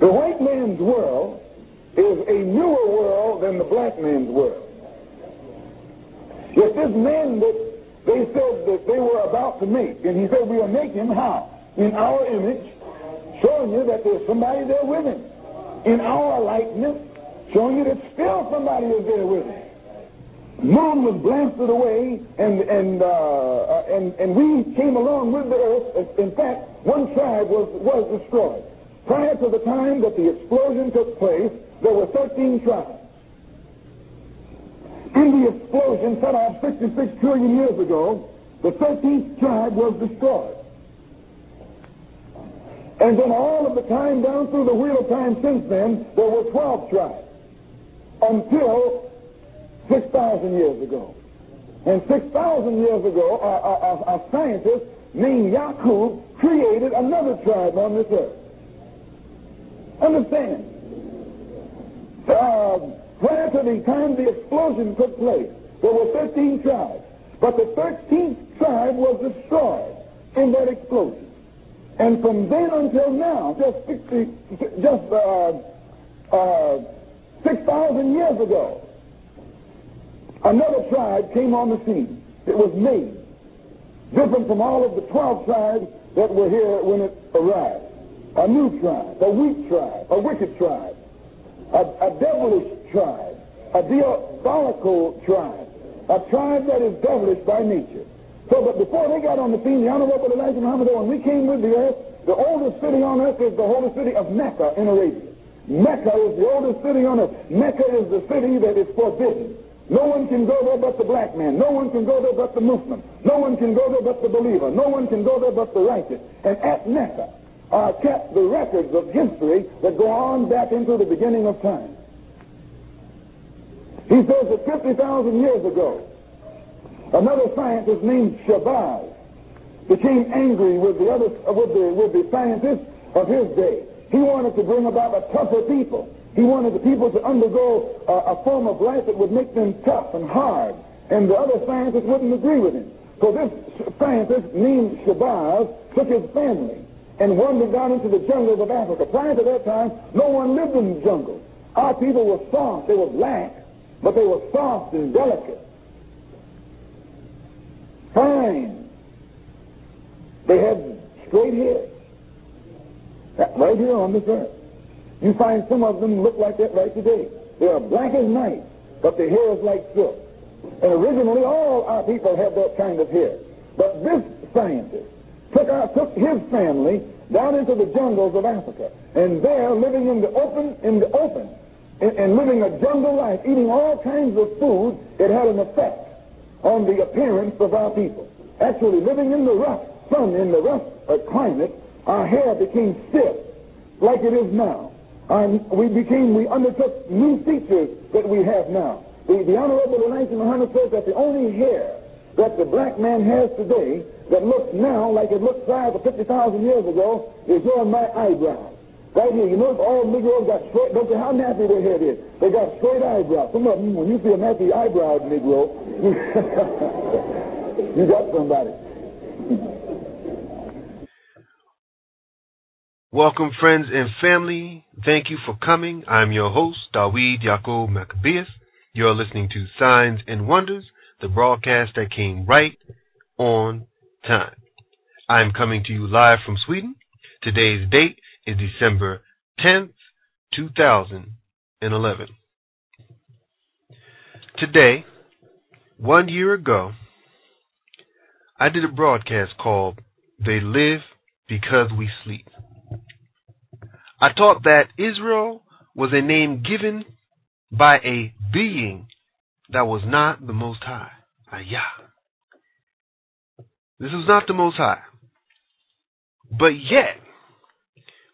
The white man's world is a newer world than the black man's world. If this man that they said that they were about to make, and he said, We make him how? In our image, showing you that there's somebody there with him. In our likeness, showing you that still somebody is there with him. Moon was blasted away, and and uh, uh, and and we came along with the earth. In fact, one tribe was was destroyed. Prior to the time that the explosion took place, there were 13 tribes. In the explosion set off 66 trillion years ago, the 13th tribe was destroyed. And then all of the time down through the wheel of time since then, there were 12 tribes. Until 6,000 years ago. And 6,000 years ago, a, a, a scientist named Yakub created another tribe on this earth. Understand? Uh, prior to the time the explosion took place, there were 13 tribes. But the 13th tribe was destroyed in that explosion. And from then until now, just 60, just uh, uh, 6,000 years ago, another tribe came on the scene. It was made, different from all of the 12 tribes that were here when it arrived. A new tribe, a weak tribe, a wicked tribe, a, a devilish tribe, a diabolical tribe, a tribe that is devilish by nature. So, but before they got on the scene, the Honorable Elijah Muhammad, when we came with the earth, the oldest city on earth is the holy city of Mecca in Arabia. Mecca is the oldest city on earth. Mecca is the city that is forbidden. No one can go there but the black man. No one can go there but the Muslim. No one can go there but the believer. No one can go there but the righteous. And at Mecca are kept the records of history that go on back into the beginning of time. He says that 50,000 years ago, another scientist named Shabazz became angry with the other with the with the scientists of his day. He wanted to bring about a tougher people. He wanted the people to undergo a, a form of life that would make them tough and hard. And the other scientists wouldn't agree with him. So this scientist named Shabazz took his family and wandered down into the jungles of Africa. Prior to that time, no one lived in the jungle. Our people were soft. They were black but they were soft and delicate, fine. They had straight hair. Right here on this earth. You find some of them look like that right today. They are black as night, but their hair is like silk. And originally, all our people had that kind of hair. But this scientist took, our, took his family down into the jungles of Africa, and there, living in the open, in the open, and, and living a jungle life, eating all kinds of food, it had an effect on the appearance of our people. Actually, living in the rough sun, in the rough uh, climate, our hair became stiff, like it is now. Um, we became, we undertook new features that we have now. The, the Honorable Elijah Muhammad says that the only hair that the black man has today that looks now like it looked five or fifty thousand years ago is on my eyebrows. Right here, you notice all Negroes got straight, don't care how nappy their head is, they got straight eyebrows. Some of them, when you see a nappy eyebrowed Negro, you got somebody. Welcome, friends and family. Thank you for coming. I'm your host, Dawid Yaakov Maccabeus. You're listening to Signs and Wonders, the broadcast that came right on time. I'm coming to you live from Sweden. Today's date is December 10th, 2011. Today, one year ago, I did a broadcast called They Live Because We Sleep. I taught that Israel was a name given by a being that was not the Most High. Ayah. This is not the Most High. But yet,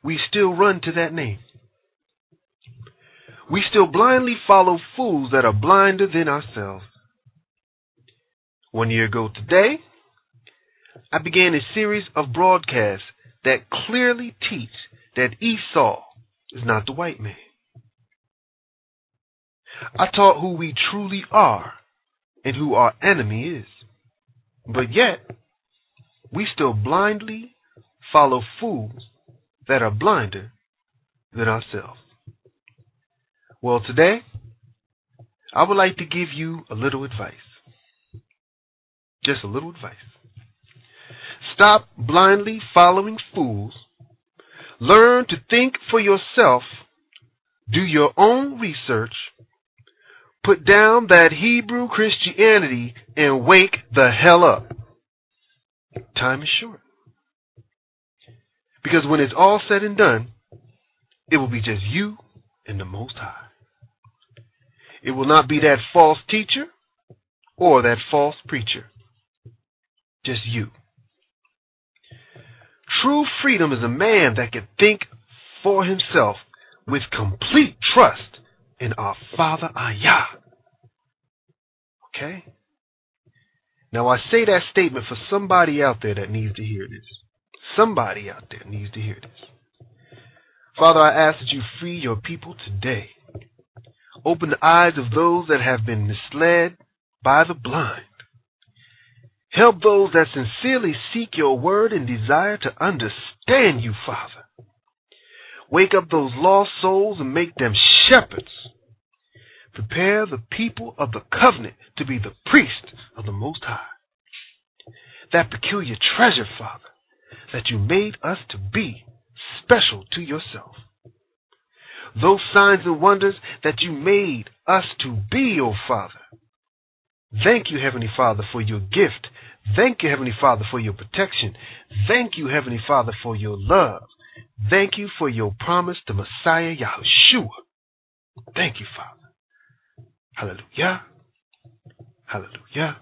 we still run to that name. We still blindly follow fools that are blinder than ourselves. One year ago today, I began a series of broadcasts that clearly teach that Esau is not the white man. I taught who we truly are and who our enemy is. But yet, we still blindly follow fools that are blinder than ourselves. Well, today, I would like to give you a little advice. Just a little advice. Stop blindly following fools. Learn to think for yourself. Do your own research. Put down that Hebrew Christianity and wake the hell up. Time is short. Because when it's all said and done, it will be just you and the Most High. It will not be that false teacher or that false preacher. Just you. True freedom is a man that can think for himself with complete trust in our Father Ayah. Okay? Now I say that statement for somebody out there that needs to hear this. Somebody out there needs to hear this. Father, I ask that you free your people today. Open the eyes of those that have been misled by the blind. Help those that sincerely seek your word and desire to understand you, Father. Wake up those lost souls and make them shepherds. Prepare the people of the covenant to be the priests of the Most High. That peculiar treasure, Father, that you made us to be special to yourself. Those signs and wonders that you made us to be, O oh Father. Thank you, Heavenly Father, for your gift. Thank you, Heavenly Father, for your protection. Thank you, Heavenly Father, for your love. Thank you for your promise to Messiah Yahushua. Thank you, Father. Hallelujah. Hallelujah.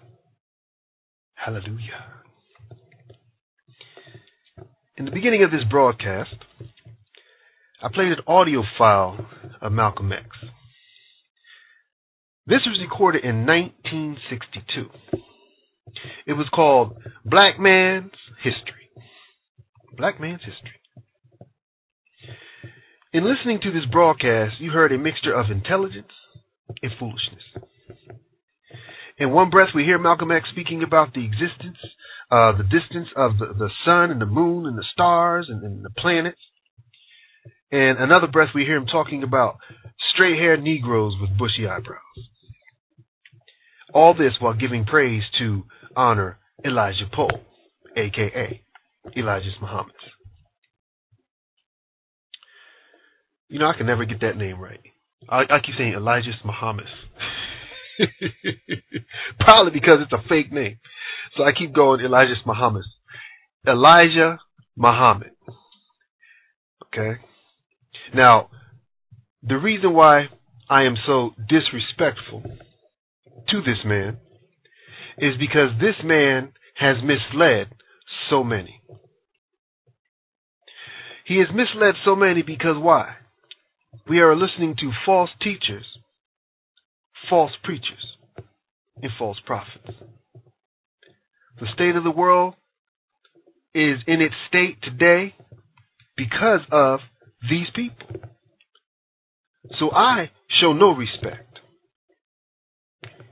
Hallelujah. In the beginning of this broadcast, I played an audio file of Malcolm X. This was recorded in 1962. It was called Black Man's History. Black Man's History. In listening to this broadcast, you heard a mixture of intelligence and foolishness. In one breath, we hear Malcolm X speaking about the existence uh, the distance of the, the sun and the moon and the stars and, and the planets. And another breath, we hear him talking about straight haired Negroes with bushy eyebrows. All this while giving praise to honor Elijah Poole, aka Elijah Muhammad. You know, I can never get that name right. I, I keep saying Elijah Muhammad. Probably because it's a fake name. So I keep going Elijah Muhammad. Elijah Muhammad. Okay? Now, the reason why I am so disrespectful to this man is because this man has misled so many. He has misled so many because why? We are listening to false teachers, false preachers, and false prophets. The state of the world is in its state today because of these people. So I show no respect.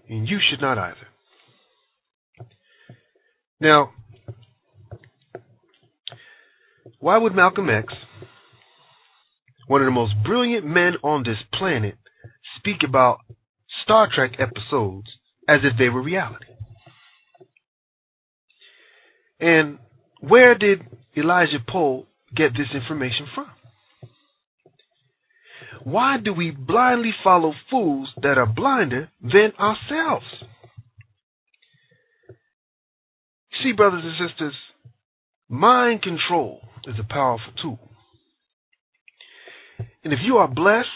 And you should not either. Now, why would Malcolm X, one of the most brilliant men on this planet, speak about Star Trek episodes as if they were reality? And where did Elijah Poole get this information from? Why do we blindly follow fools that are blinder than ourselves? See, brothers and sisters, mind control is a powerful tool. And if you are blessed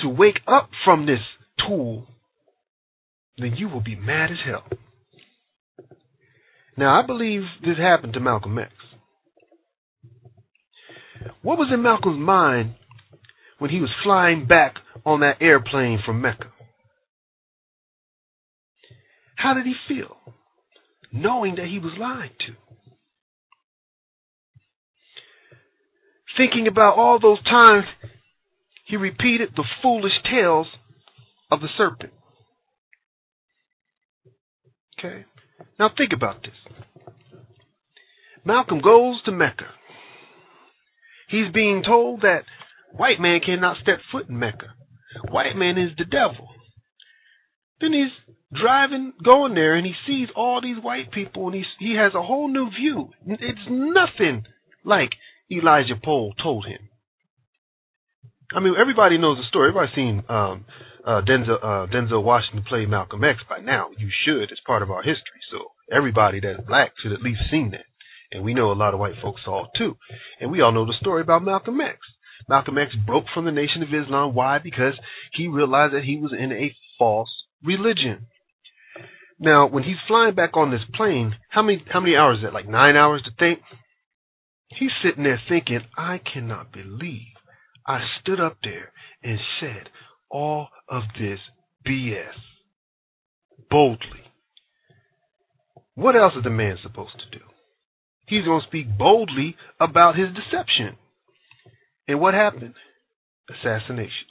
to wake up from this tool, then you will be mad as hell. Now, I believe this happened to Malcolm X. What was in Malcolm's mind when he was flying back on that airplane from Mecca? How did he feel, knowing that he was lied to? Thinking about all those times he repeated the foolish tales of the serpent. Okay. Now think about this. Malcolm goes to Mecca. He's being told that White man cannot step foot in Mecca. White man is the devil. Then he's driving, going there, and he sees all these white people, and he he has a whole new view. It's nothing like Elijah Poole told him. I mean, everybody knows the story. Everybody's seen um, uh, Denzel uh, Denzel Washington play Malcolm X by now. You should. It's part of our history. So everybody that's black should at least seen that. And we know a lot of white folks saw it too. And we all know the story about Malcolm X. Malcolm X broke from the Nation of Islam. Why? Because he realized that he was in a false religion. Now, when he's flying back on this plane, how many how many hours is that? Like nine hours to think? He's sitting there thinking, I cannot believe I stood up there and said all of this BS boldly. What else is the man supposed to do? He's going to speak boldly about his deception. And what happened? Assassination.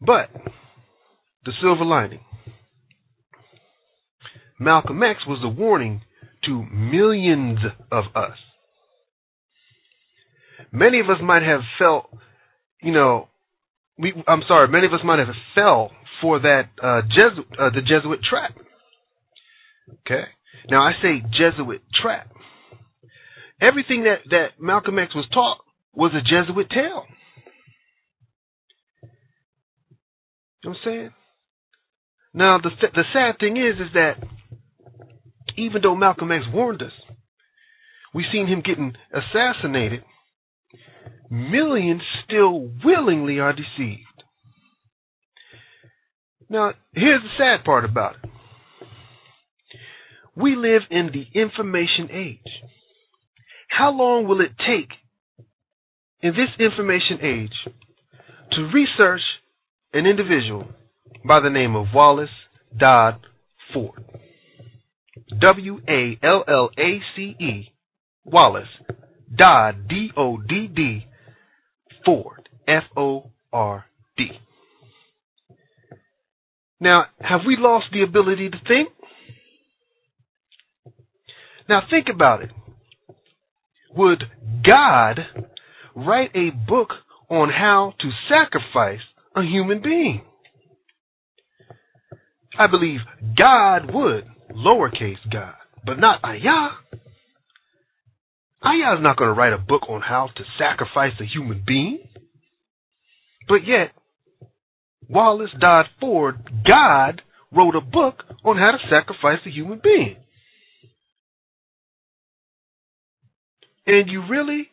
But the silver lining Malcolm X was a warning to millions of us. Many of us might have felt, you know, we, I'm sorry, many of us might have fell for that uh, Jesuit, uh, the Jesuit trap. Okay, now I say Jesuit trap. Everything that that Malcolm X was taught was a Jesuit tale. You know what I'm saying? Now the the sad thing is is that even though Malcolm X warned us, we've seen him getting assassinated. Millions still willingly are deceived. Now, here's the sad part about it. We live in the information age. How long will it take in this information age to research an individual by the name of Wallace Dodd Ford? W A L L A C E, Wallace, Dodd, D O D D, Ford, F O R D. Now, have we lost the ability to think? Now, think about it. Would God write a book on how to sacrifice a human being? I believe God would lowercase God, but not Ayah. Ayah is not going to write a book on how to sacrifice a human being. But yet, Wallace Dodd Ford, God, wrote a book on how to sacrifice a human being. And you really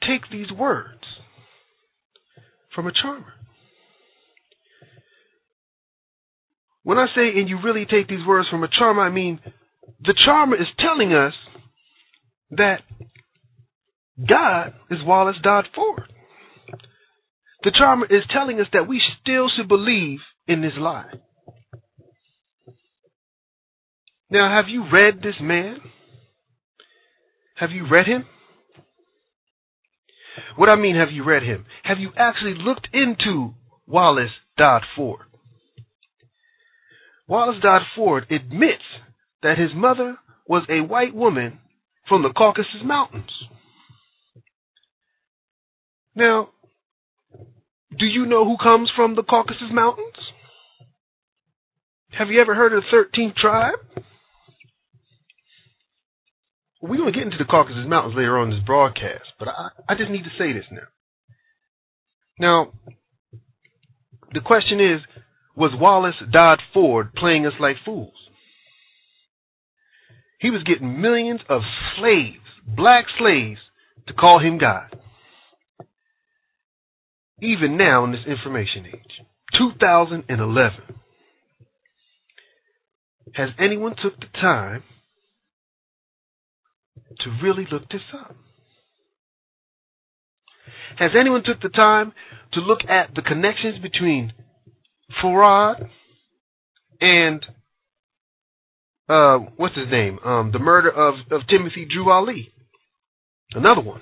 take these words from a charmer. When I say, and you really take these words from a charmer, I mean the charmer is telling us that God is Wallace Dodd Ford. The charmer is telling us that we still should believe in this lie. Now, have you read this man? Have you read him? What I mean, have you read him? Have you actually looked into Wallace Dodd Ford? Wallace Dodd Ford admits that his mother was a white woman from the Caucasus Mountains. Now, do you know who comes from the Caucasus Mountains? Have you ever heard of the 13th tribe? We're going to get into the Caucasus Mountains later on in this broadcast, but I, I just need to say this now. Now, the question is was Wallace Dodd Ford playing us like fools? He was getting millions of slaves, black slaves, to call him God. Even now in this information age, 2011, has anyone took the time to really look this up? Has anyone took the time to look at the connections between Farad and uh, what's his name? Um, the murder of, of Timothy Drew Ali. Another one.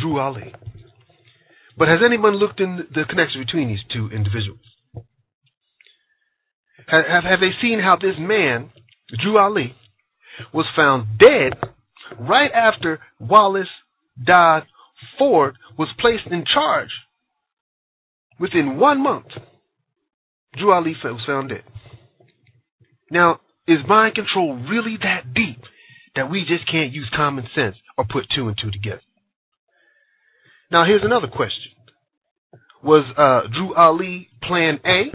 Drew Ali. But has anyone looked in the connection between these two individuals? Have, have, have they seen how this man, Drew Ali, was found dead right after Wallace Dodd Ford was placed in charge, within one month, Drew Ali was found dead. Now, is mind control really that deep that we just can't use common sense or put two and two together? Now, here's another question. Was uh, Drew Ali plan A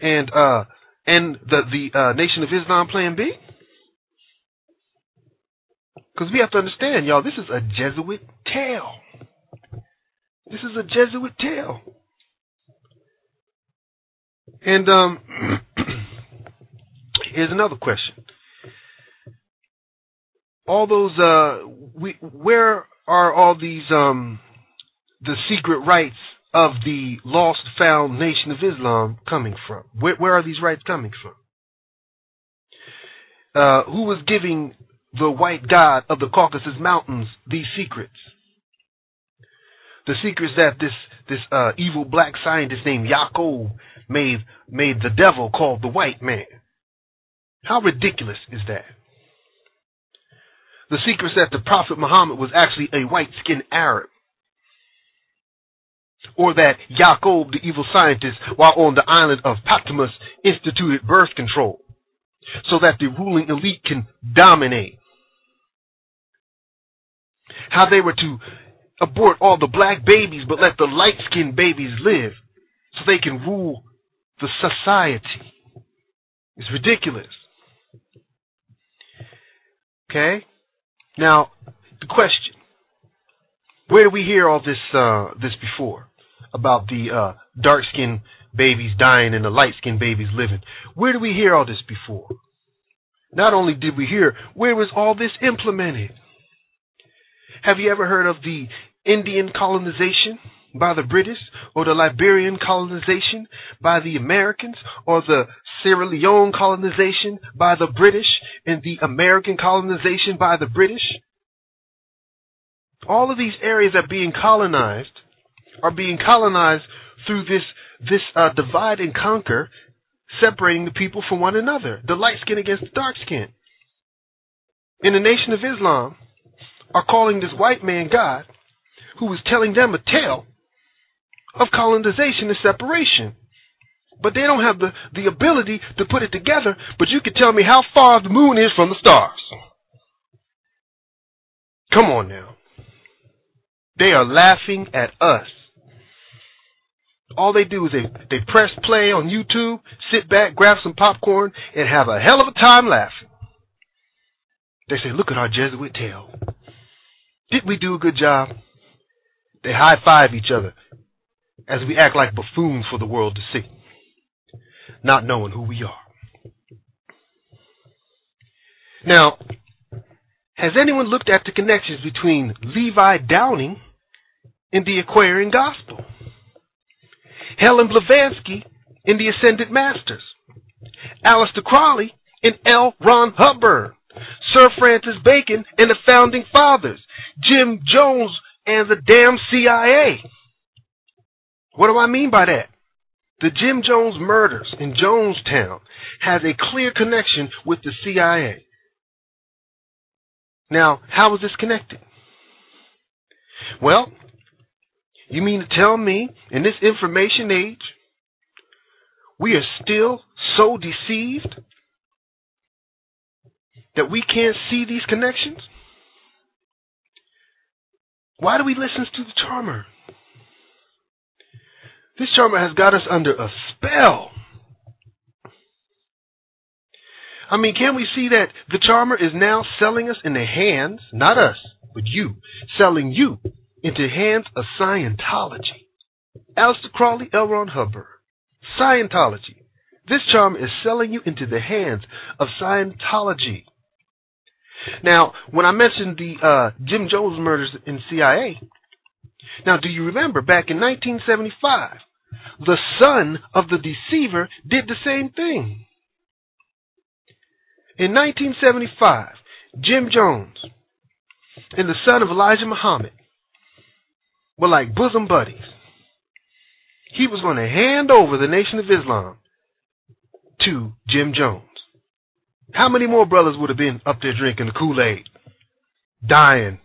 and uh, and the the uh, Nation of Islam plan B? Because we have to understand, y'all, this is a Jesuit tale. This is a Jesuit tale. And um, here's another question. All those, uh, we, where are all these, um, the secret rights of the lost found Nation of Islam coming from? Where, where are these rights coming from? Uh, who was giving the white god of the Caucasus Mountains these secrets? The secrets that this this uh, evil black scientist named Yaakov made made the devil called the white man. How ridiculous is that? The secrets that the Prophet Muhammad was actually a white skinned Arab. Or that Yaakov, the evil scientist, while on the island of Patmos, instituted birth control so that the ruling elite can dominate. How they were to abort all the black babies but let the light skinned babies live so they can rule the society. It's ridiculous. Okay? Now, the question. Where did we hear all this uh, this before? About the uh, dark skinned babies dying and the light skinned babies living. Where did we hear all this before? Not only did we hear, where was all this implemented? Have you ever heard of the Indian colonization? By the British or the Liberian colonization by the Americans or the Sierra Leone colonization by the British and the American colonization by the British. All of these areas are being colonized are being colonized through this this uh, divide and conquer, separating the people from one another, the light skin against the dark skin. In the Nation of Islam, are calling this white man God, who is telling them a tale of colonization and separation. But they don't have the, the ability to put it together, but you can tell me how far the moon is from the stars. Come on now. They are laughing at us. All they do is they, they press play on YouTube, sit back, grab some popcorn, and have a hell of a time laughing. They say, look at our Jesuit tale. Did we do a good job? They high five each other as we act like buffoons for the world to see, not knowing who we are. Now, has anyone looked at the connections between Levi Dowling and the Aquarian Gospel? Helen Blavatsky in the Ascended Masters, Aleister Crowley and L. Ron Hubbard, Sir Francis Bacon and the Founding Fathers, Jim Jones and the damn CIA. What do I mean by that? The Jim Jones murders in Jonestown has a clear connection with the CIA. Now, how is this connected? Well, you mean to tell me in this information age, we are still so deceived that we can't see these connections? Why do we listen to the charmer? This charmer has got us under a spell. I mean, can we see that the charmer is now selling us in the hands, not us, but you, selling you into hands of Scientology. Aleister Crowley, L. Ron Hubbard. Scientology. This charmer is selling you into the hands of Scientology. Now, when I mentioned the uh, Jim Jones murders in CIA, now, do you remember back in 1975, the son of the deceiver did the same thing? In 1975, Jim Jones and the son of Elijah Muhammad were like bosom buddies. He was going to hand over the Nation of Islam to Jim Jones. How many more brothers would have been up there drinking the Kool Aid, dying,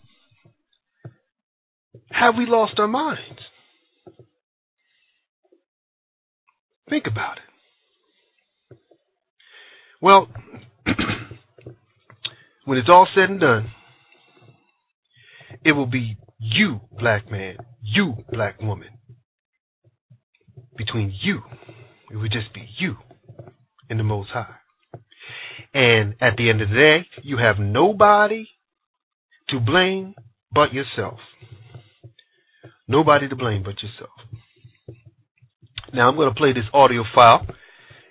Have we lost our minds? Think about it. Well, when it's all said and done, it will be you, black man, you, black woman. Between you, it would just be you and the Most High. And at the end of the day, you have nobody to blame but yourself. Nobody to blame but yourself. Now I'm going to play this audio file.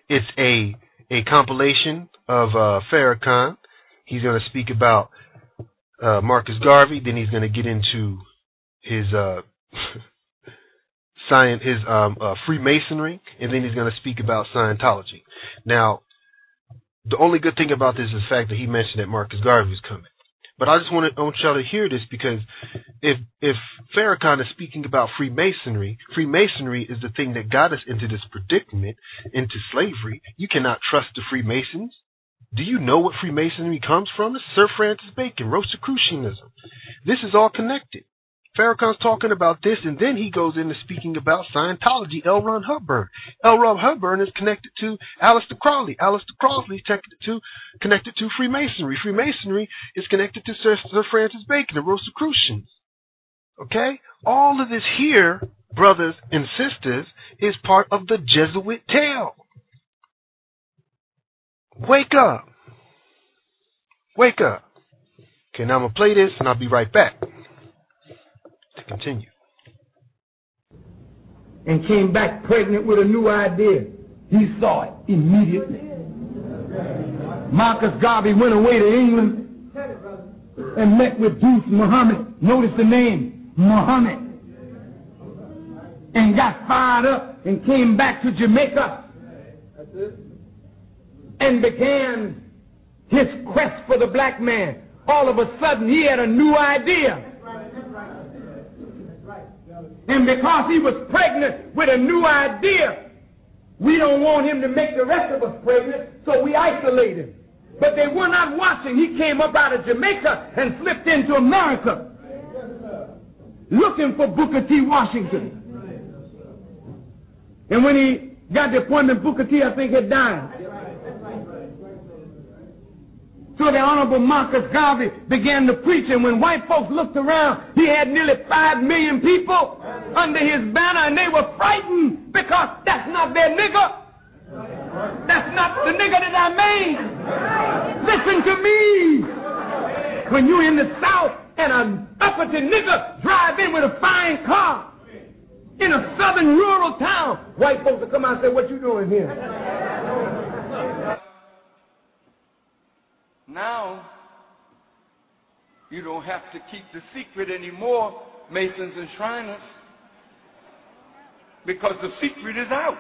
It's a a compilation of uh, Farrakhan. He's going to speak about uh, Marcus Garvey. Then he's going to get into his uh, science, his um, uh, Freemasonry, and then he's going to speak about Scientology. Now, the only good thing about this is the fact that he mentioned that Marcus Garvey was coming. But I just want, to, I want y'all to hear this because if if Farrakhan is speaking about Freemasonry, Freemasonry is the thing that got us into this predicament, into slavery. You cannot trust the Freemasons. Do you know what Freemasonry comes from? It's Sir Francis Bacon, Rosicrucianism. This is all connected. Farrakhan's talking about this, and then he goes into speaking about Scientology, L. Ron Hubbard. L. Ron Hubbard is connected to Aleister Crowley. Aleister Crowley is connected to, connected to Freemasonry. Freemasonry is connected to Sir, Sir Francis Bacon, the Rosicrucians. Okay? All of this here, brothers and sisters, is part of the Jesuit tale. Wake up. Wake up. Okay, now I'm going to play this and I'll be right back continue. And came back pregnant with a new idea. He saw it immediately. Marcus Garvey went away to England and met with Duse Muhammad. Notice the name, Muhammad. And got fired up and came back to Jamaica. And began his quest for the black man. All of a sudden, he had a new idea. And because he was pregnant with a new idea, we don't want him to make the rest of us pregnant, so we isolate him. But they were not watching. He came up out of Jamaica and slipped into America looking for Booker T. Washington. And when he got the appointment, Booker T, I think, had died. So the Honorable Marcus Garvey began to preach, and when white folks looked around, he had nearly five million people under his banner, and they were frightened because that's not their nigger. That's not the nigger that I made. Listen to me. When you're in the South and an uppity nigger drive in with a fine car in a southern rural town, white folks will come out and say, What you doing here? Now, you don't have to keep the secret anymore, Masons and Shriners, because the secret is out.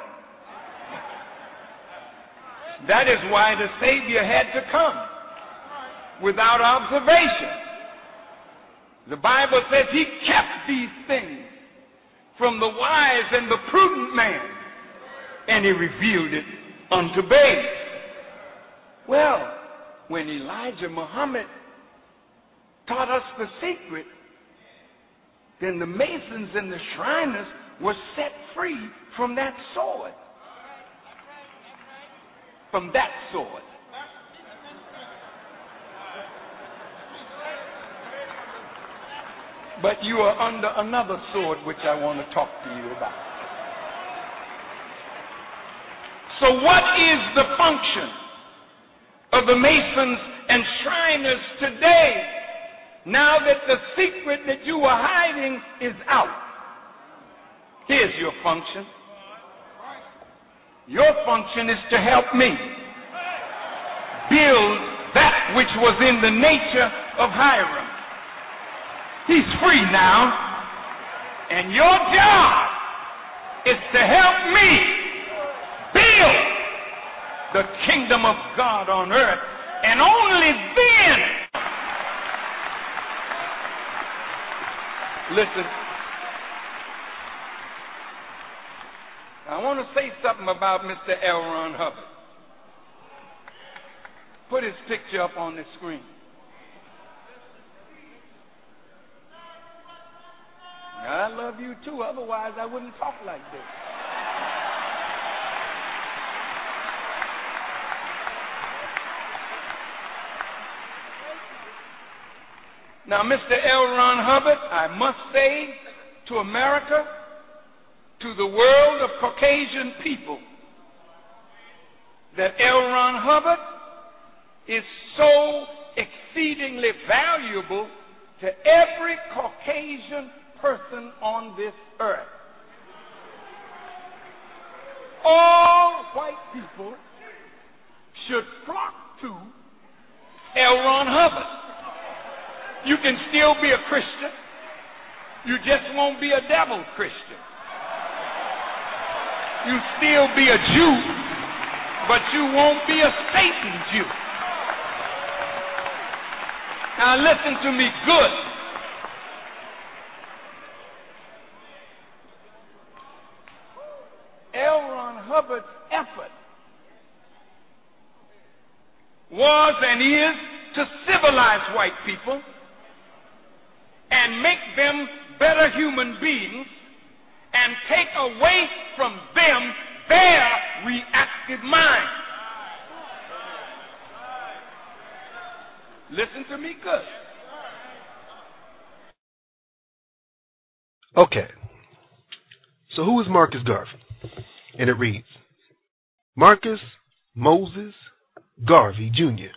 That is why the Savior had to come without observation. The Bible says he kept these things from the wise and the prudent man, and he revealed it unto babes. Well, when Elijah Muhammad taught us the secret, then the Masons and the Shriners were set free from that sword. From that sword. But you are under another sword which I want to talk to you about. So, what is the function of the Masons and Shriners today, now that the secret that you were hiding is out. Here's your function. Your function is to help me build that which was in the nature of Hiram. He's free now, and your job is to help me build the kingdom of God on earth. And only then, listen, I want to say something about Mr. L. Ron Hubbard. Put his picture up on the screen. I love you too. Otherwise, I wouldn't talk like this. Now, Mr. L. Ron Hubbard, I must say to America, to the world of Caucasian people, that L. Ron Hubbard is so exceedingly valuable to every Caucasian person on this earth. All white people should flock to L. Ron Hubbard. You can still be a Christian. You just won't be a devil Christian. You still be a Jew, but you won't be a Satan Jew. Now listen to me good. L. Ron Hubbard's effort was and is to civilize white people and make them better human beings and take away from them their reactive mind. Listen to me good. Okay. So who is Marcus Garvey? And it reads Marcus Moses Garvey Jr.,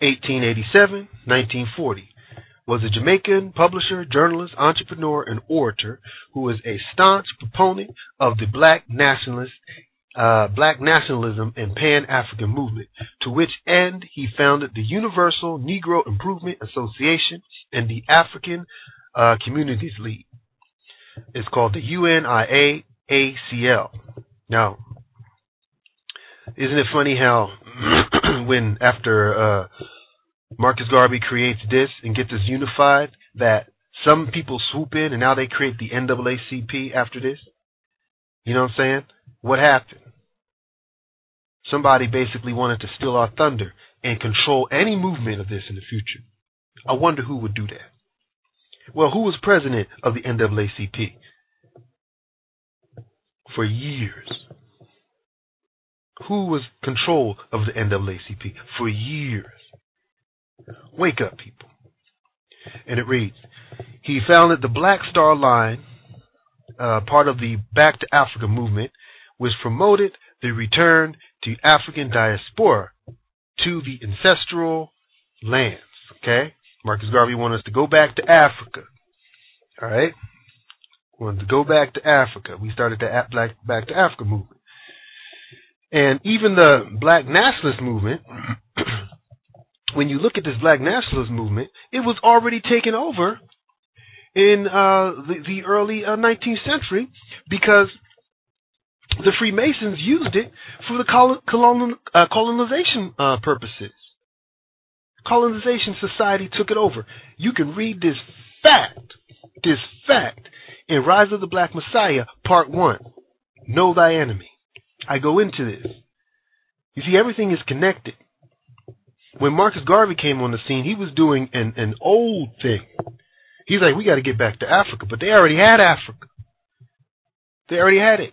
1887 1940 was a Jamaican publisher, journalist, entrepreneur, and orator who was a staunch proponent of the black nationalist, uh, black nationalism and Pan African movement, to which end he founded the Universal Negro Improvement Association and the African uh, Communities League. It's called the UNIAACL. Now, isn't it funny how when after uh, Marcus Garvey creates this and gets us unified that some people swoop in and now they create the NAACP after this? You know what I'm saying? What happened? Somebody basically wanted to steal our thunder and control any movement of this in the future. I wonder who would do that. Well, who was president of the NAACP? For years. Who was control of the NAACP? For years. Wake up, people. And it reads He founded the Black Star Line, uh, part of the Back to Africa movement, which promoted the return to African diaspora to the ancestral lands. Okay? Marcus Garvey wanted us to go back to Africa. All right? Wanted to go back to Africa. We started the Black Back to Africa movement. And even the Black Nationalist movement when you look at this black nationalist movement, it was already taken over in uh, the, the, early uh, 19th century because the Freemasons used it for the colon, uh, colonization uh, purposes. Colonization society took it over. You can read this fact, this fact, in Rise of the Black Messiah, Part 1. Know thy enemy. I go into this. You see, everything is connected when Marcus Garvey came on the scene, he was doing an, an old thing. He's like, we got to get back to Africa, but they already had Africa. They already had it.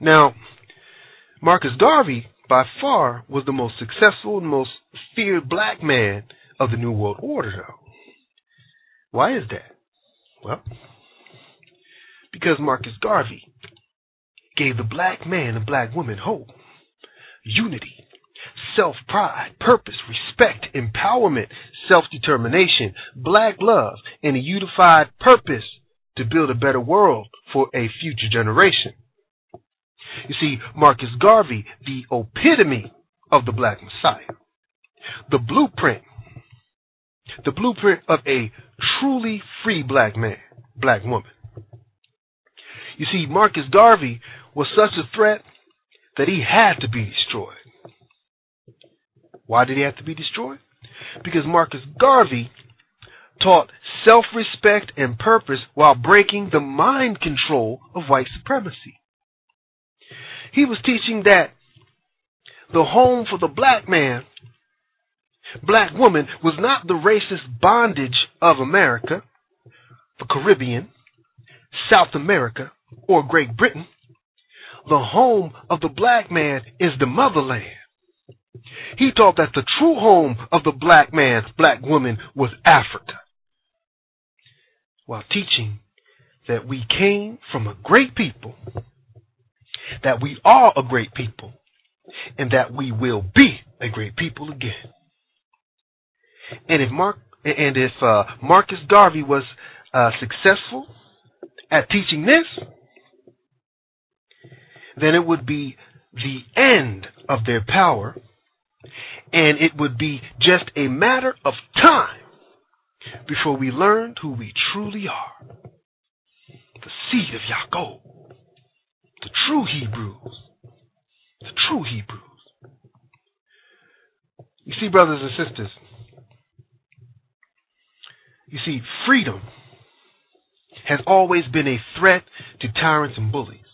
Now, Marcus Garvey, by far, was the most successful and most feared black man of the New World Order, though. Why is that? Well, because Marcus Garvey gave the black man and black woman hope unity, self pride, purpose, respect, empowerment, self determination, black love, and a unified purpose to build a better world for a future generation. You see, Marcus Garvey, the epitome of the black messiah, the blueprint, the blueprint of a truly free black man, black woman. You see, Marcus Garvey was such a threat that he had to be destroyed. Why did he have to be destroyed? Because Marcus Garvey taught self respect and purpose while breaking the mind control of white supremacy. He was teaching that the home for the black man black woman was not the racist bondage of America, the Caribbean, South America, or Great Britain. The home of the black man is the motherland. He taught that the true home of the black man, black woman, was Africa, while teaching that we came from a great people, that we are a great people, and that we will be a great people again. And if Mark and if uh, Marcus Garvey was uh, successful at teaching this, then it would be the end of their power, and it would be just a matter of time before we learned who we truly are. The seed of Yaakov, the true Hebrews, the true Hebrews. You see, brothers and sisters, you see, freedom has always been a threat to tyrants and bullies.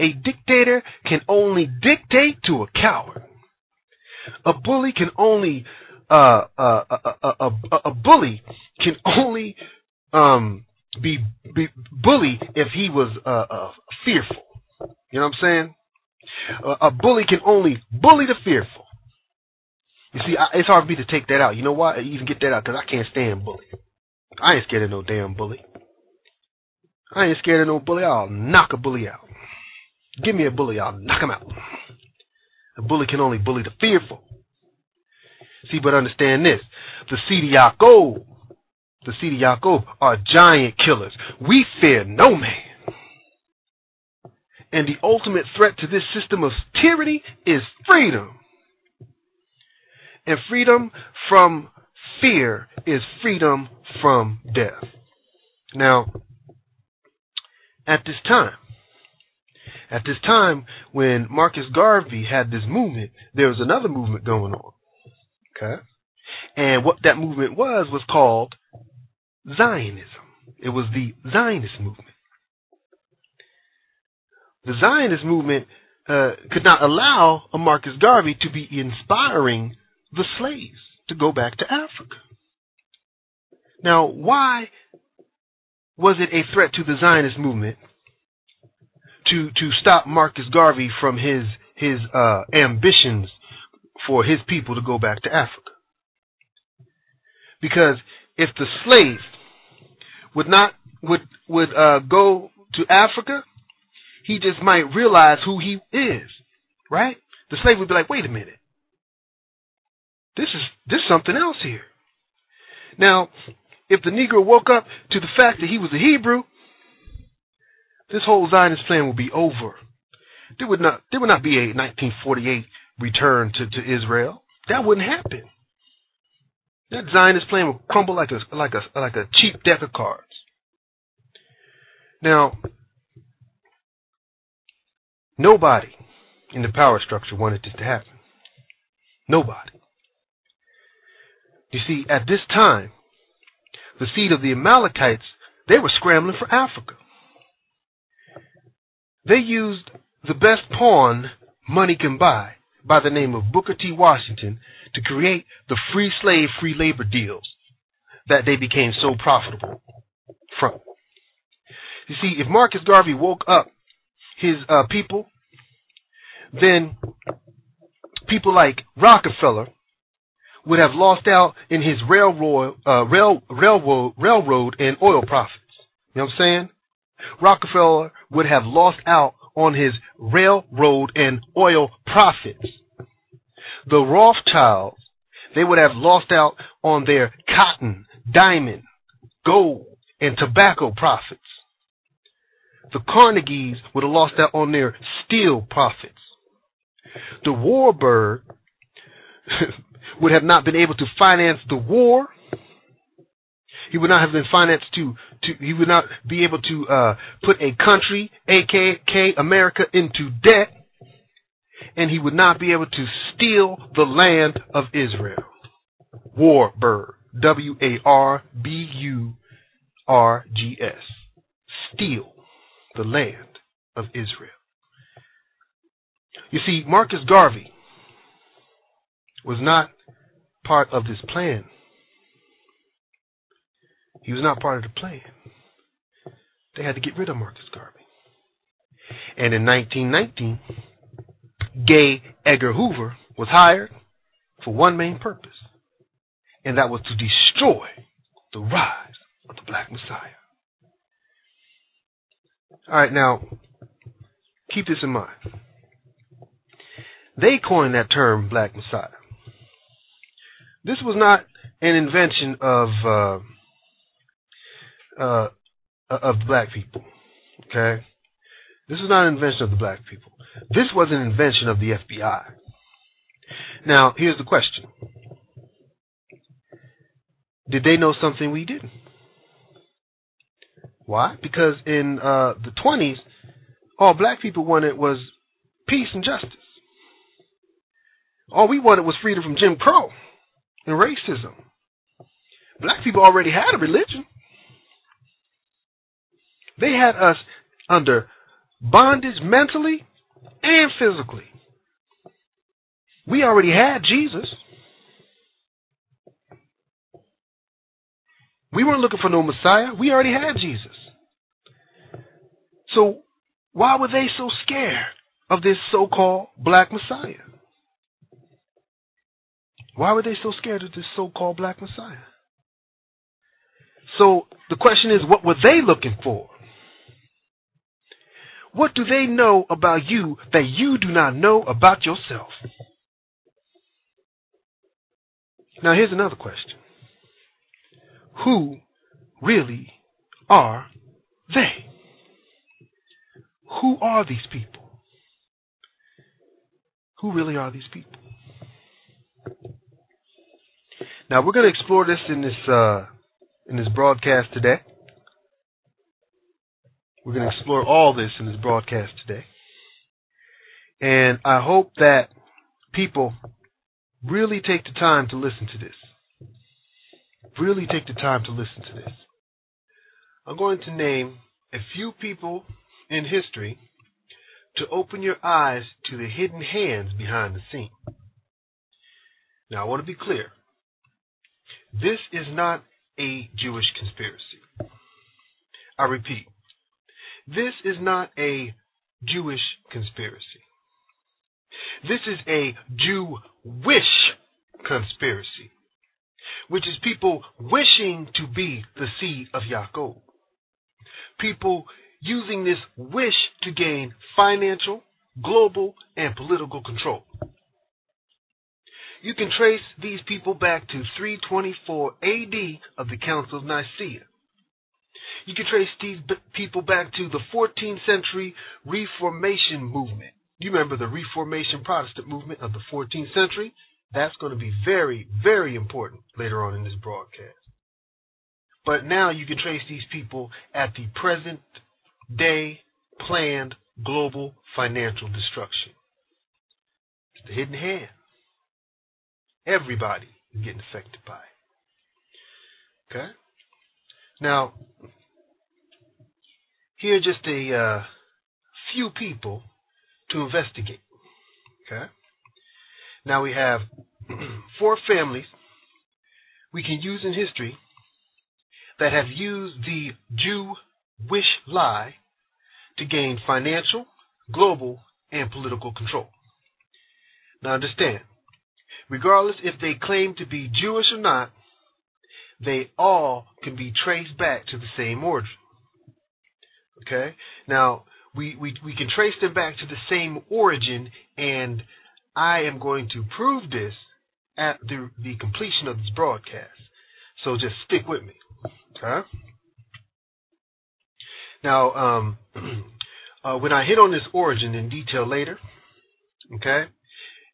A dictator can only dictate to a coward. A bully can only uh, uh, uh, a, bully can only um, be, be bully if he was fearful. You know what I'm saying? a bully can only bully the fearful. You see, I, it's hard for me to take that out. You know why? Even get that out because I can't stand bully. I ain't scared of no damn bully. I ain't scared of no bully. I'll knock a bully out. Give me a bully, I'll knock him out. A bully can only bully the fearful. See, but understand this: the Yaakov, the Yaakov are giant killers. We fear no man. And the ultimate threat to this system of tyranny is freedom. And freedom from fear is freedom from death. Now, at this time, at this time when Marcus Garvey had this movement, there was another movement going on. Okay? And what that movement was was called Zionism. It was the Zionist movement. The Zionist movement uh, could not allow a Marcus Garvey to be inspiring the slaves to go back to Africa. Now, why was it a threat to the Zionist movement to to stop Marcus Garvey from his his uh, ambitions for his people to go back to Africa? Because if the slave would not would would uh, go to Africa, he just might realize who he is, right? The slave would be like, "Wait a minute, this is this is something else here." Now, if the Negro woke up to the fact that he was a Hebrew, this whole Zionist plan will be over. There would not there would not be a 1948 return to, to Israel. That wouldn't happen. That Zionist plan would crumble like a like a like a cheap deck of cards. Now, nobody in the power structure wanted this to happen. Nobody. You see, at this time, the seed of the Amalekites, they were scrambling for Africa. They used the best pawn money can buy by the name of Booker T. Washington to create the free slave, free labor deals that they became so profitable from. You see, if Marcus Garvey woke up his uh, people, then people like Rockefeller would have lost out in his railroad, uh, rail, railroad, railroad and oil profits. You know what I'm saying? Rockefeller would have lost out on his railroad and oil profits. The Rothschilds, they would have lost out on their cotton, diamond, gold, and tobacco profits. The Carnegies would have lost out on their steel profits. The Warburg would have not been able to finance the war he would not have been financed to, to he would not be able to uh, put a country, aka America, into debt, and he would not be able to steal the land of Israel. Warburg, W A R B U R G S, steal the land of Israel. You see, Marcus Garvey was not part of this plan. He was not part of the plan. They had to get rid of Marcus Garvey. And in 1919, J. Edgar Hoover was hired for one main purpose, and that was to destroy the rise of the Black Messiah. All right, now keep this in mind. They coined that term Black Messiah. This was not an invention of uh, uh, of black people. Okay, this is not an invention of the black people. This was an invention of the FBI. Now, here's the question: Did they know something we didn't? Why? Because in uh, the 20s, all black people wanted was peace and justice. All we wanted was freedom from Jim Crow and racism. Black people already had a religion. They had us under bondage mentally and physically. We already had Jesus. We weren't looking for no Messiah. We already had Jesus. So why were they so scared of this so called black Messiah? Why were they so scared of this so called black Messiah? So the question is, what were they looking for? What do they know about you that you do not know about yourself? Now, here's another question Who really are they? Who are these people? Who really are these people? Now we're going to explore this in this uh, in this broadcast today. We're going to explore all this in this broadcast today, and I hope that people really take the time to listen to this. Really take the time to listen to this. I'm going to name a few people in history to open your eyes to the hidden hands behind the scene. Now, I want to be clear. This is not a Jewish conspiracy. I repeat, this is not a Jewish conspiracy. This is a Jew-wish conspiracy, which is people wishing to be the seed of Yaakov. People using this wish to gain financial, global, and political control. You can trace these people back to 324 AD of the Council of Nicaea. You can trace these people back to the 14th century Reformation movement. You remember the Reformation Protestant movement of the 14th century? That's going to be very, very important later on in this broadcast. But now you can trace these people at the present day planned global financial destruction. It's the hidden hand. Everybody is getting affected by it. Okay? Now, here are just a uh, few people to investigate. Okay? Now we have four families we can use in history that have used the Jew wish lie to gain financial, global, and political control. Now understand, regardless if they claim to be Jewish or not, they all can be traced back to the same origin. Okay? Now, we, we, we can trace them back to the same origin, and I am going to prove this at the, the completion of this broadcast. So just stick with me. Okay? Now, um, uh, when I hit on this origin in detail later, okay,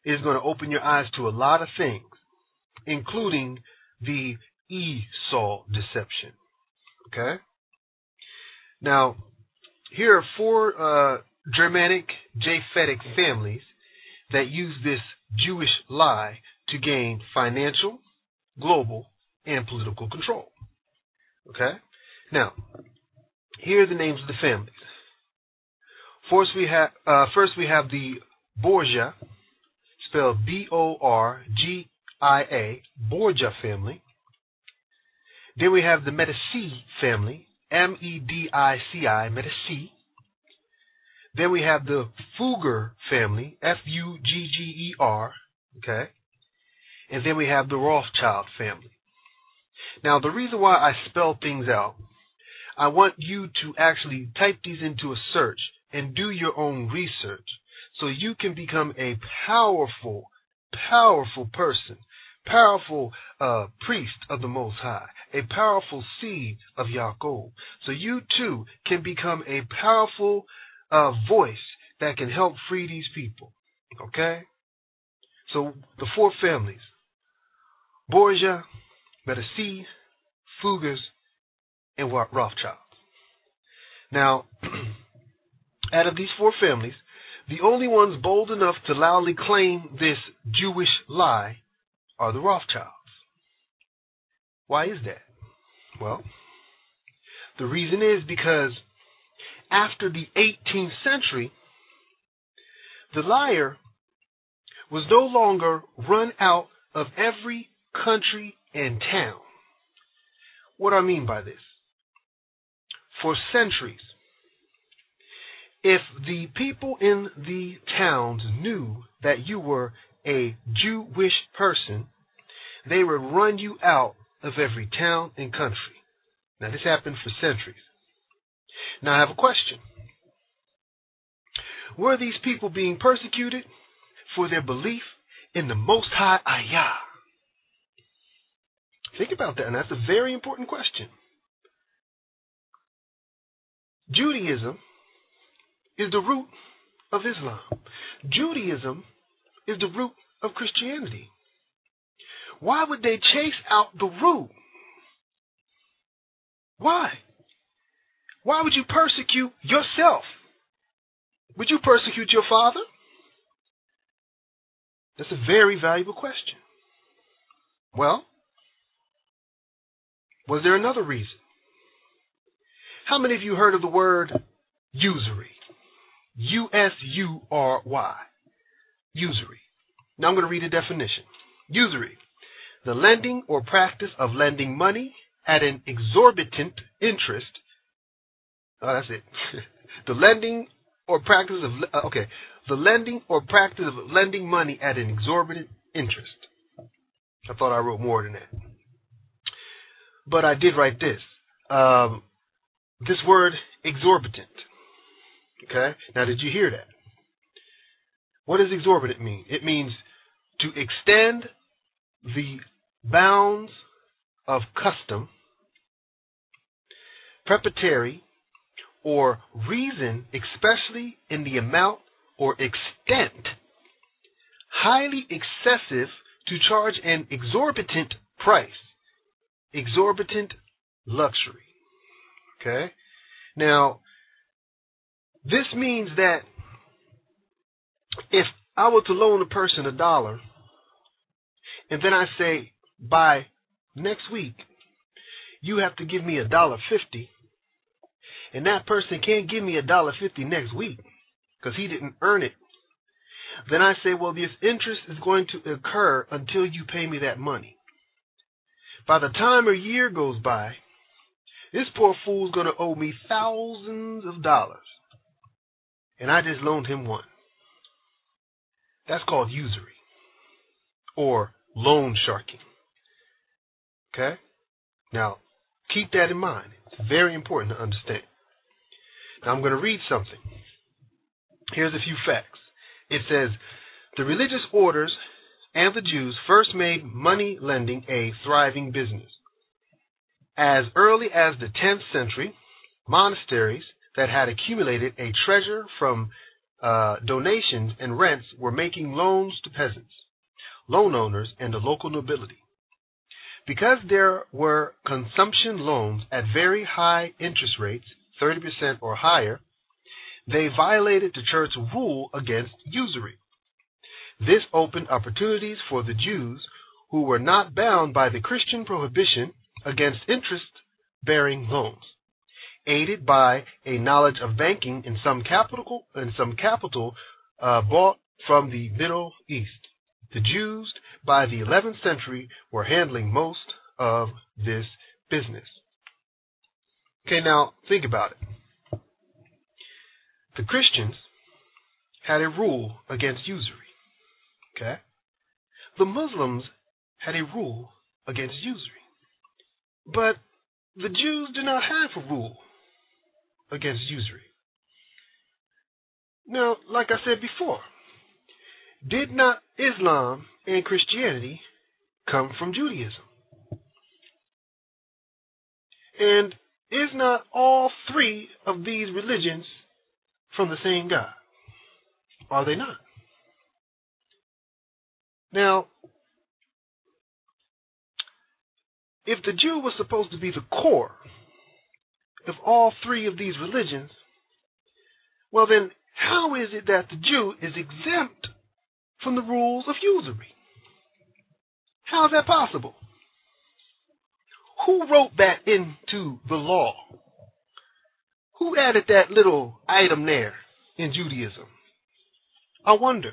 it's going to open your eyes to a lot of things, including the Esau deception. Okay? Now, here are four uh, Germanic Japhetic families that use this Jewish lie to gain financial, global, and political control. Okay? Now, here are the names of the families. First, we have uh, first we have the Borgia, spelled B O R G I-A, Borgia family. Then we have the Medici family, M-E-D-I-C-I, Medici. Then we have the Fugger family, F-U-G-G-E-R, okay? And then we have the Rothschild family. Now, the reason why I spell things out, I want you to actually type these into a search and do your own research so you can become a powerful, powerful person, powerful uh, priest of the Most High, a powerful seed of Yaakov. So you too can become a powerful uh, voice that can help free these people. Okay? So the four families Borgia, Medici, Fuggers, and Rothschild. Now, out of these four families, the only ones bold enough to loudly claim this Jewish lie are the Rothschilds. Why is that? Well, the reason is because after the 18th century, the liar was no longer run out of every country and town. What do I mean by this? For centuries, if the people in the towns knew that you were a Jewish person, they would run you out of every town and country. Now, this happened for centuries. Now, I have a question. Were these people being persecuted for their belief in the Most High Ayah? Think about that, and that's a very important question. Judaism is the root of Islam. Judaism is the root of Christianity. Why would they chase out the root? Why? Why would you persecute yourself? Would you persecute your father? That's a very valuable question. Well, was there another reason? How many of you heard of the word usury? U S U R Y. Usury. Now I'm going to read a definition. Usury. The lending or practice of lending money at an exorbitant interest. Oh, that's it. the lending or practice of, uh, okay. The lending or practice of lending money at an exorbitant interest. I thought I wrote more than that. But I did write this. Um, this word exorbitant. Okay? Now, did you hear that? What does exorbitant mean? It means to extend the bounds of custom, preparatory, or reason, especially in the amount or extent, highly excessive to charge an exorbitant price, exorbitant luxury. Okay? Now, this means that if I were to loan a person a dollar, and then I say, by next week, you have to give me a dollar fifty, and that person can't give me a dollar fifty next week because he didn't earn it, then I say, well, this interest is going to occur until you pay me that money. By the time a year goes by, this poor fool's going to owe me thousands of dollars and I just loaned him one. That's called usury or loan sharking. Okay? Now, keep that in mind. It's very important to understand. Now, I'm going to read something. Here's a few facts. It says the religious orders and the Jews first made money lending a thriving business. As early as the 10th century, monasteries that had accumulated a treasure from uh, donations and rents were making loans to peasants, loan owners, and the local nobility. Because there were consumption loans at very high interest rates, 30% or higher, they violated the church's rule against usury. This opened opportunities for the Jews who were not bound by the Christian prohibition against interest bearing loans aided by a knowledge of banking in some capital in some capital uh, bought from the Middle East. The Jews, by the 11th century were handling most of this business. Okay, now think about it. The Christians had a rule against usury. Okay? The Muslims had a rule against usury. But the Jews do not have a rule against usury. Now, like I said before, did not Islam and Christianity come from Judaism? And is not all three of these religions from the same God? Are they not? Now, if the Jew was supposed to be the core of all three of these religions, well, then how is it that the Jew is exempt from the rules of usury? How is that possible? Who wrote that into the law? Who added that little item there in Judaism? I wonder.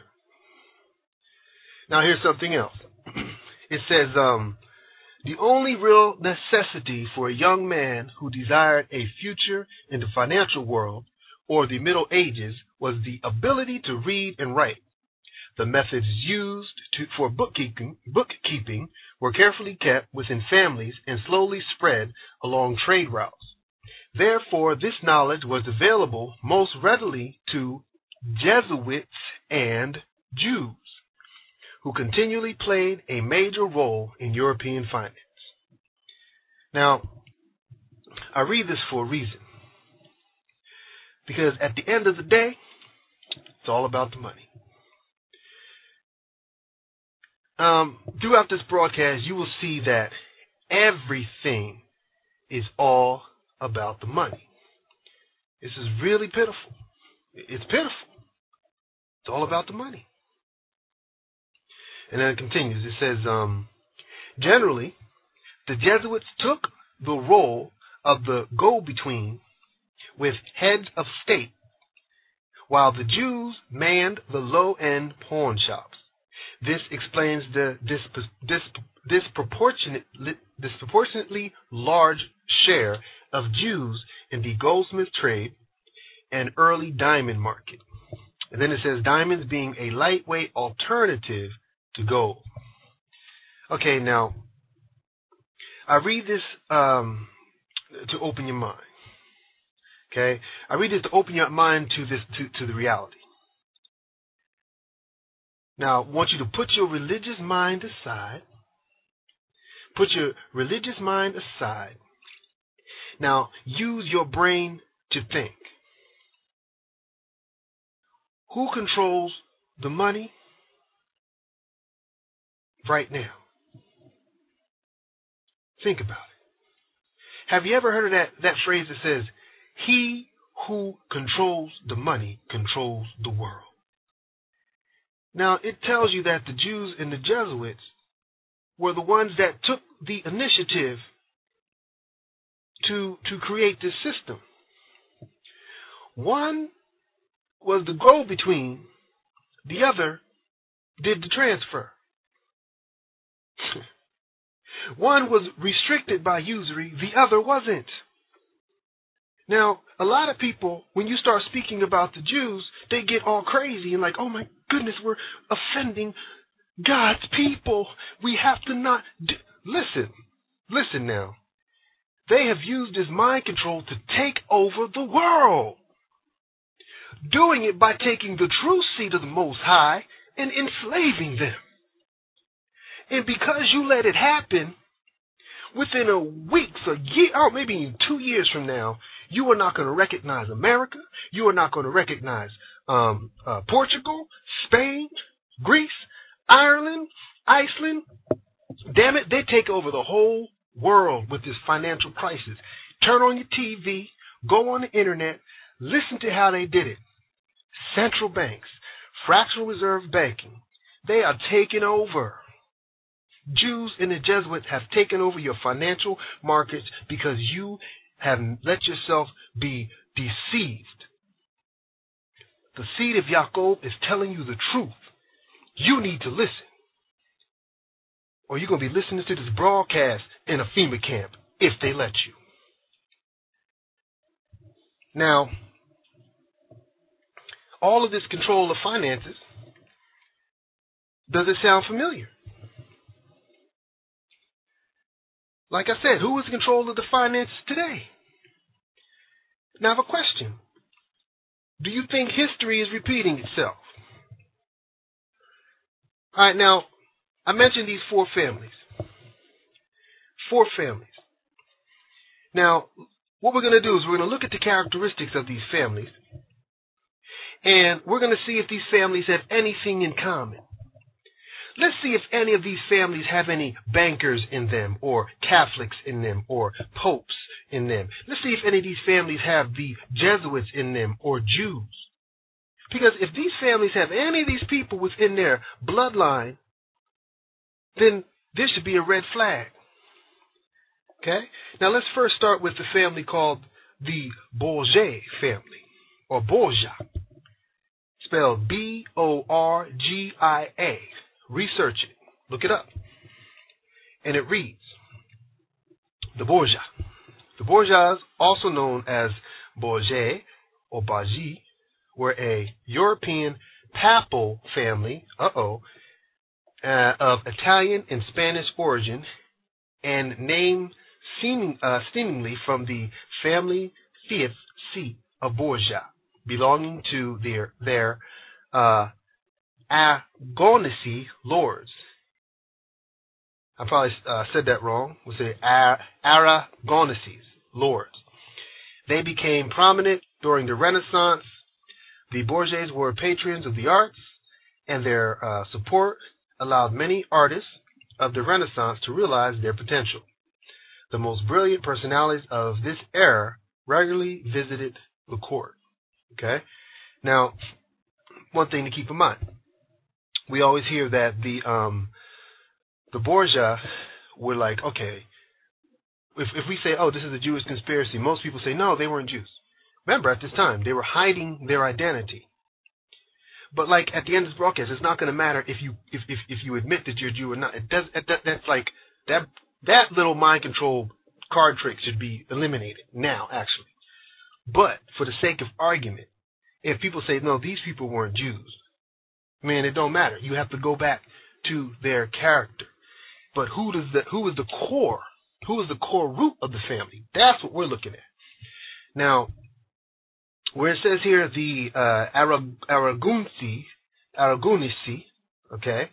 Now here's something else. It says, um, the only real necessity for a young man who desired a future in the financial world or the Middle Ages was the ability to read and write. The methods used to, for bookkeeping, bookkeeping were carefully kept within families and slowly spread along trade routes. Therefore, this knowledge was available most readily to Jesuits and Jews who continually played a major role in European finance. Now, I read this for a reason. Because at the end of the day, it's all about the money. Um, throughout this broadcast, you will see that everything is all about the money. This is really pitiful. It's pitiful. It's all about the money. And then it continues. It says, um, generally, the Jesuits took the role of the go between with heads of state, while the Jews manned the low end pawn shops. This explains the disproportionately, disproportionately large share of Jews in the goldsmith trade and early diamond market. And then it says diamonds being a lightweight alternative to go. Okay, now I read this um, to open your mind. Okay, I read this to open your mind to this to, to the reality. Now, I want you to put your religious mind aside. Put your religious mind aside. Now, use your brain to think. Who controls the money right now? Think about it. Have you ever heard of that, that phrase that says, He who controls the money controls the world? Now, it tells you that the Jews and the Jesuits were the ones that took the initiative to, to create this system. One was the go between, the other did the transfer. One was restricted by usury, the other wasn't. Now, a lot of people, when you start speaking about the Jews, they get all crazy and like, oh my goodness, we're offending God's people. We have to not. Listen, listen now. They have used this mind control to take over the world. Doing it by taking the true seed of the Most High and enslaving them. And because you let it happen, within a week, a year, or maybe even two years from now, you are not going to recognize America. You are not going to recognize um, uh, Portugal, Spain, Greece, Ireland, Iceland. Damn it, they take over the whole world with this financial crisis. Turn on your TV, go on the internet, listen to how they did it. Central banks, fractional reserve banking, they are taking over. Jews and the Jesuits have taken over your financial markets because you have let yourself be deceived. The seed of Yaakov is telling you the truth. You need to listen. or you're going to be listening to this broadcast in a FEMA camp if they let you. Now, all of this control of finances, does it sound familiar? Like I said, who is in control of the finances today? Now, I have a question. Do you think history is repeating itself? All right, now, I mentioned these four families. Four families. Now, what we're going to do is we're going to look at the characteristics of these families, and we're going to see if these families have anything in common. Let's see if any of these families have any bankers in them, or Catholics in them, or popes in them. Let's see if any of these families have the Jesuits in them, or Jews. Because if these families have any of these people within their bloodline, then this should be a red flag. Okay? Now let's first start with the family called the Borgia family, or Borgia, spelled B O R G I A. Research it, look it up. And it reads The Borgia. The Borgias, also known as Borgia or Baji, were a European papal family, uh-oh, uh, of Italian and Spanish origin and named seeming, uh, seemingly from the family fifth seat of Borgia, belonging to their, their uh, Aragonese lords. I probably uh, said that wrong. We say Aragonese lords. They became prominent during the Renaissance. The Borgias were patrons of the arts, and their uh, support allowed many artists of the Renaissance to realize their potential. The most brilliant personalities of this era regularly visited the court. Okay? Now, one thing to keep in mind we always hear that the um the Borgia were like, okay, if if we say, oh, this is a Jewish conspiracy, most people say, no, they weren't Jews. Remember, at this time, they were hiding their identity. But like at the end of this broadcast, it's not going to matter if you if, if if you admit that you're Jew or not. It does that, that's like that that little mind control card trick should be eliminated now, actually. But for the sake of argument, if people say no, these people weren't Jews, man, it don't matter. You have to go back to their character. But who does the who is the core? Who is the core root of the family? That's what we're looking at. Now, where it says here the uh, Aragonese, Aragonese, okay.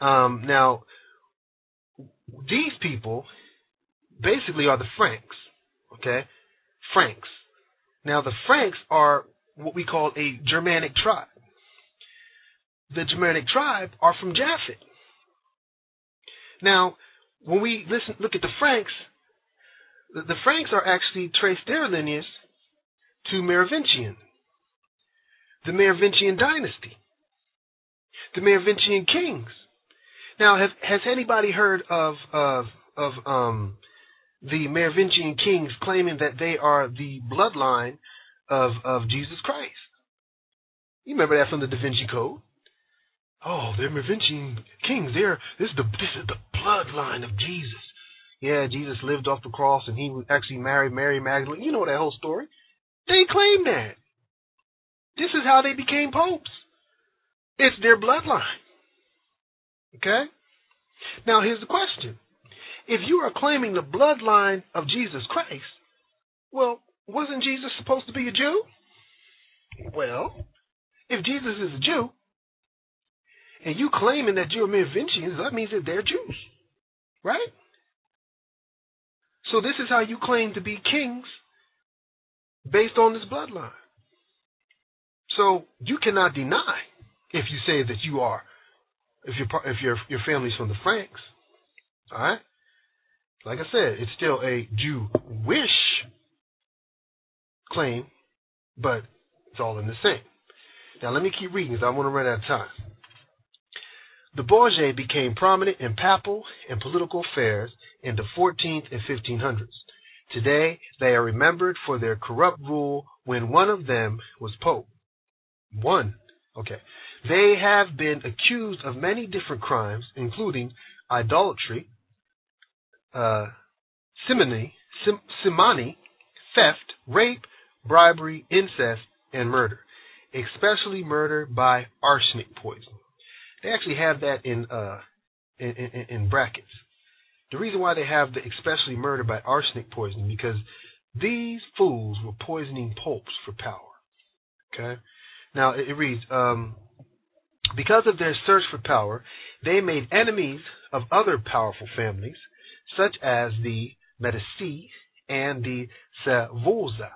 Um, now, these people basically are the Franks, okay. Franks. Now, the Franks are what we call a Germanic tribe the Germanic tribe are from Japhet. Now, when we listen, look at the Franks, the, the Franks are actually traced their lineage to Merovingian, the Merovingian dynasty, the Merovingian kings. Now, have, has anybody heard of of of um, the Merovingian kings claiming that they are the bloodline of of Jesus Christ? You remember that from the Da Vinci Code? Oh, they're kings. They're this is the this is the bloodline of Jesus. Yeah, Jesus lived off the cross and he actually married Mary Magdalene. You know that whole story. They claim that. This is how they became popes. It's their bloodline. Okay? Now here's the question. If you are claiming the bloodline of Jesus Christ, well, wasn't Jesus supposed to be a Jew? Well, if Jesus is a Jew, and you claiming that you're Merovingians, that means that they're Jews. Right? So this is how you claim to be kings based on this bloodline. So you cannot deny if you say that you are, if your if your your family's from the Franks, all right. Like I said, it's still a Jewish claim, but it's all in the same. Now let me keep reading because I want to run out of time. The Borgias became prominent in papal and political affairs in the 14th and 1500s. Today, they are remembered for their corrupt rule when one of them was Pope. One. Okay. They have been accused of many different crimes, including idolatry, uh, simony, sim- simony, theft, rape, bribery, incest, and murder, especially murder by arsenic poison. They actually have that in uh, in, in, in brackets. The reason why they have the especially murder by arsenic poisoning because these fools were poisoning popes for power. Okay, now it, it reads, um, because of their search for power, they made enemies of other powerful families, such as the Medici and the Sforza.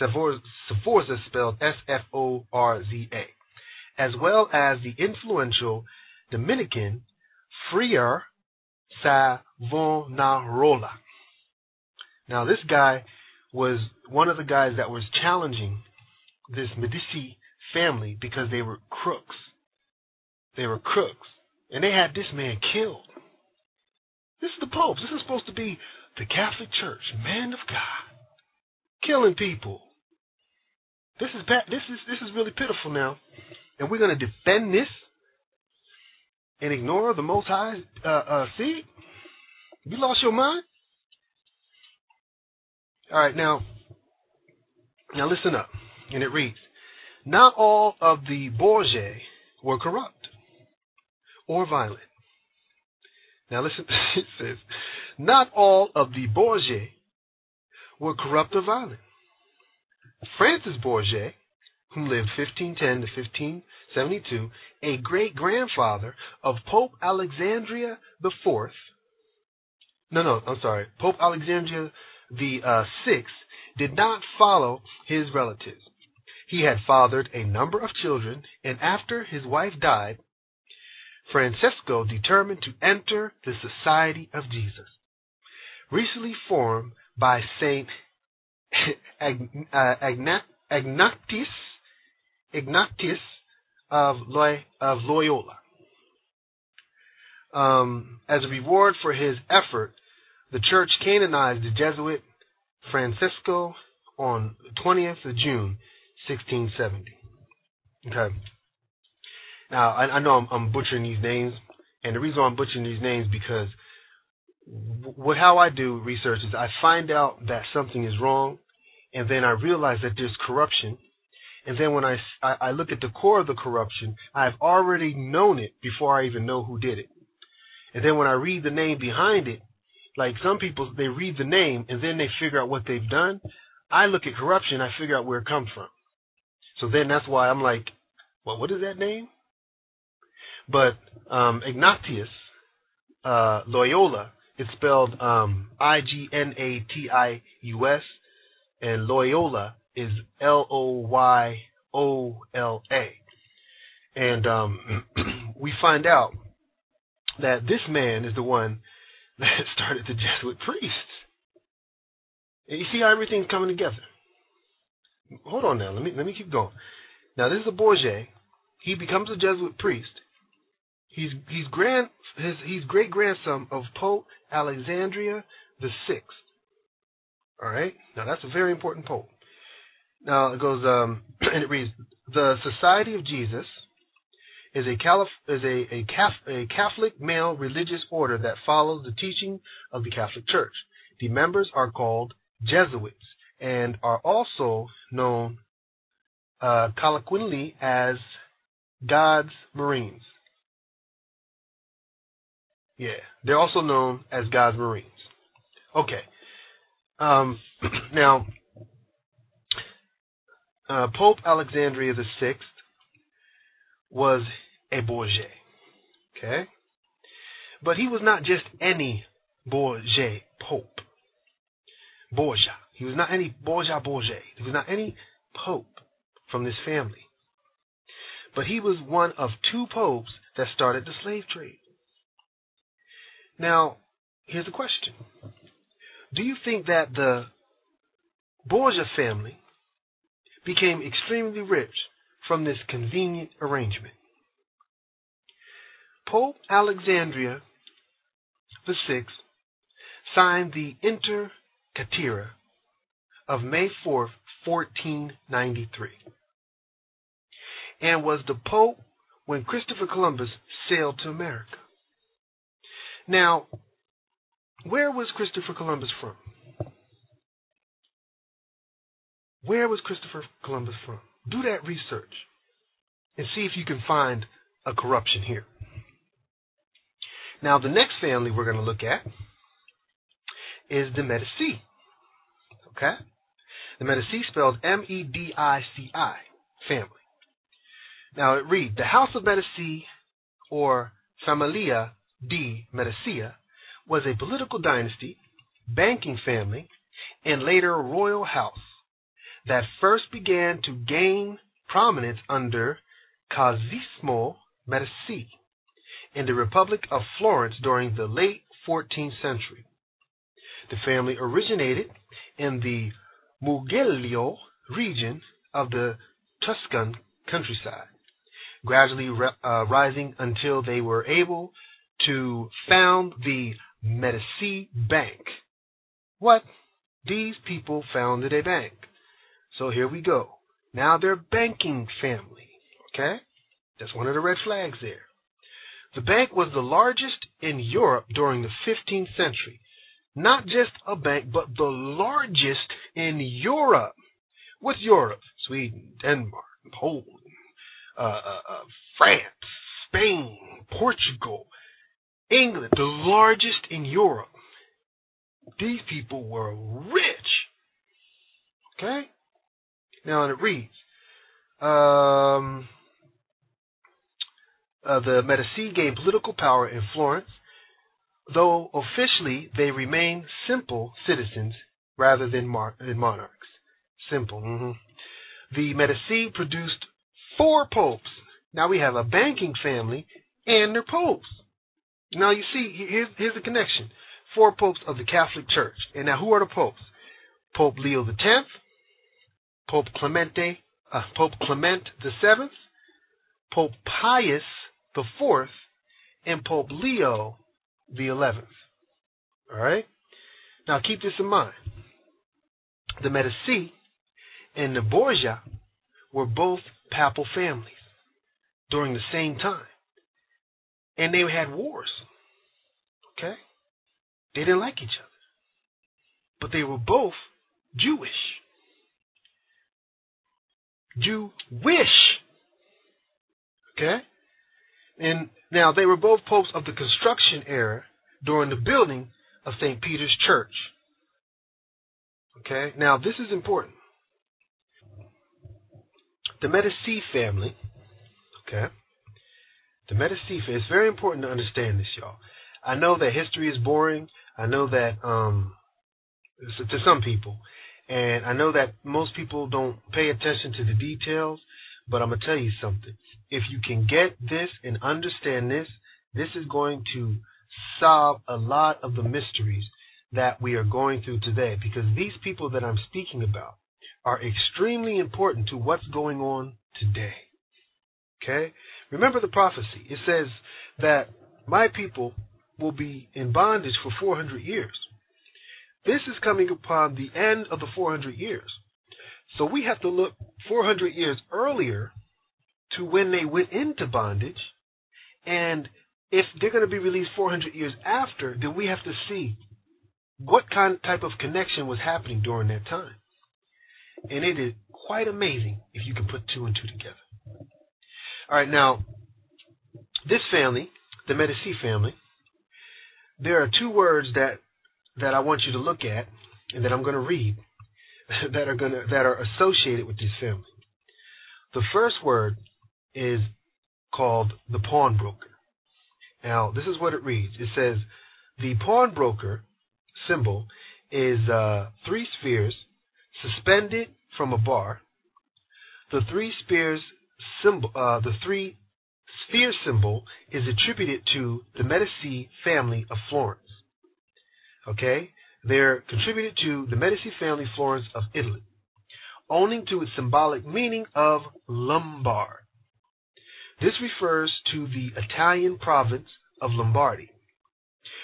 Sforza spelled S-F-O-R-Z-A, as well as the influential Dominican Friar Savonarola. Now, this guy was one of the guys that was challenging this Medici family because they were crooks. They were crooks. And they had this man killed. This is the Pope. This is supposed to be the Catholic Church, man of God, killing people. This is. This is this is really pitiful now, and we're going to defend this and ignore the Most High. Uh, uh, see, you lost your mind. All right, now, now listen up, and it reads: Not all of the Borgias were corrupt or violent. Now listen, it says, not all of the Borgias were corrupt or violent. Francis Borgia, who lived 1510 to 1572, a great grandfather of Pope Alexandria the Fourth. No, no, I'm sorry. Pope Alexandria the uh, Sixth did not follow his relatives. He had fathered a number of children, and after his wife died, Francesco determined to enter the Society of Jesus, recently formed by Saint uh, Ignatius, Ignatius of, Loy, of Loyola. Um, as a reward for his effort, the church canonized the Jesuit Francisco on the 20th of June, 1670. Okay. Now, I, I know I'm, I'm, butchering these names, and the reason I'm butchering these names because what how I do research is I find out that something is wrong, and then I realize that there's corruption, and then when I, I, look at the core of the corruption, I've already known it before I even know who did it, and then when I read the name behind it, like some people they read the name and then they figure out what they've done. I look at corruption, I figure out where it comes from. So then that's why I'm like, well, what is that name? But um, Ignatius uh, Loyola, it's spelled um, I G N A T I U S, and Loyola is L O Y O L A. And um, we find out that this man is the one that started the Jesuit priests. And you see how everything's coming together. Hold on now. Let me let me keep going. Now this is a Borgia. He becomes a Jesuit priest. He's he's grand his he's great grandson of Pope Alexandria the Sixth. All right. Now that's a very important pope. Now it goes um and it reads the Society of Jesus is a Calif- is a a, a Catholic male religious order that follows the teaching of the Catholic Church. The members are called Jesuits and are also known uh, colloquially as God's Marines. Yeah, they're also known as God's Marines. Okay. Um, now, uh, Pope Alexandria the Sixth was a Borgia. Okay? But he was not just any Borgia Pope. Borgia. He was not any Borgia Borgia. He was not any Pope from this family. But he was one of two popes that started the slave trade. Now, here's a question. Do you think that the Borgia family became extremely rich from this convenient arrangement? Pope Alexandria VI signed the Inter Caetera of May 4, 1493, and was the Pope when Christopher Columbus sailed to America. Now, where was Christopher Columbus from? Where was Christopher Columbus from? Do that research and see if you can find a corruption here. Now, the next family we're going to look at is the Medici. Okay? The Medici spelled M E D I C I, family. Now it reads The House of Medici, or Familia di Medicia, was a political dynasty, banking family, and later royal house that first began to gain prominence under Cosimo Medici in the Republic of Florence during the late 14th century. The family originated in the Mugello region of the Tuscan countryside, gradually uh, rising until they were able to found the Medici Bank. What? These people founded a bank. So here we go. Now they're banking family. Okay? That's one of the red flags there. The bank was the largest in Europe during the 15th century. Not just a bank, but the largest in Europe. What's Europe? Sweden, Denmark, Poland, uh, uh, uh, France, Spain, Portugal, England, the largest in Europe. These people were rich. Okay? Now, and it reads um, uh, the Medici gained political power in Florence, though officially they remained simple citizens rather than, mar- than monarchs. Simple. Mm-hmm. The Medici produced four popes. Now we have a banking family and their popes. Now you see, here's, here's the connection. Four popes of the Catholic Church. And now who are the popes? Pope Leo X, Pope Clemente, uh, Pope Clement the Seventh, Pope Pius the Fourth, and Pope Leo the Eleventh. All right. Now keep this in mind. The Medici and the Borgia were both papal families during the same time and they had wars. Okay? They didn't like each other. But they were both Jewish. Jewish. Okay? And now they were both popes of the construction era during the building of St. Peter's Church. Okay? Now this is important. The Medici family, okay, the Medici, family, it's very important to understand this, y'all. I know that history is boring. I know that um, to some people, and I know that most people don't pay attention to the details. But I'm gonna tell you something. If you can get this and understand this, this is going to solve a lot of the mysteries that we are going through today. Because these people that I'm speaking about are extremely important to what's going on today. Okay? Remember the prophecy. It says that my people will be in bondage for 400 years. This is coming upon the end of the 400 years. So we have to look 400 years earlier to when they went into bondage. And if they're going to be released 400 years after, then we have to see what kind type of connection was happening during that time. And it is quite amazing if you can put two and two together. All right, now, this family, the Medici family, there are two words that that I want you to look at and that I'm going to read that are going to that are associated with this family. The first word is called the pawnbroker. Now, this is what it reads. It says the pawnbroker symbol is uh, three spheres suspended from a bar. The three spheres symbol, uh, the three sphere symbol is attributed to the Medici family of Florence. Okay, they're contributed to the Medici family Florence of Italy, owing to its symbolic meaning of Lombard. This refers to the Italian province of Lombardy,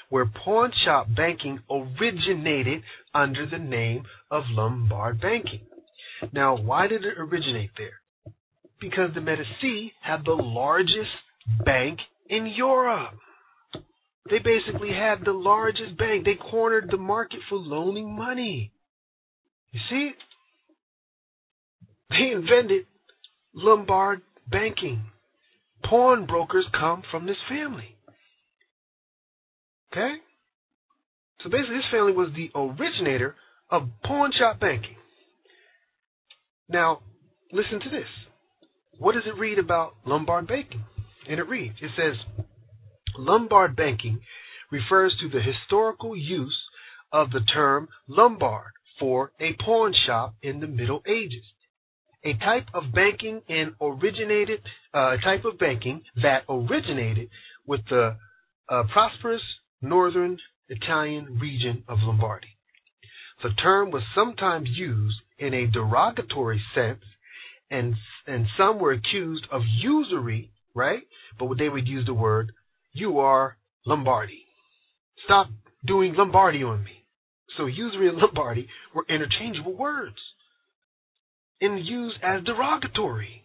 where pawn shop banking originated under the name of Lombard banking. Now, why did it originate there? because the Medici had the largest bank in Europe. They basically had the largest bank. They cornered the market for loaning money. You see? They invented Lombard banking. Pawnbrokers come from this family. Okay? So basically, this family was the originator of pawn shop banking. Now, listen to this. What does it read about Lombard banking? And it reads, it says, Lombard banking refers to the historical use of the term Lombard for a pawn shop in the Middle Ages. A type of banking in originated, uh, a type of banking that originated with the uh, prosperous northern Italian region of Lombardy. The term was sometimes used in a derogatory sense, and and some were accused of usury, right? But they would use the word "you are Lombardi. Stop doing Lombardi on me. So usury and Lombardi were interchangeable words and used as derogatory.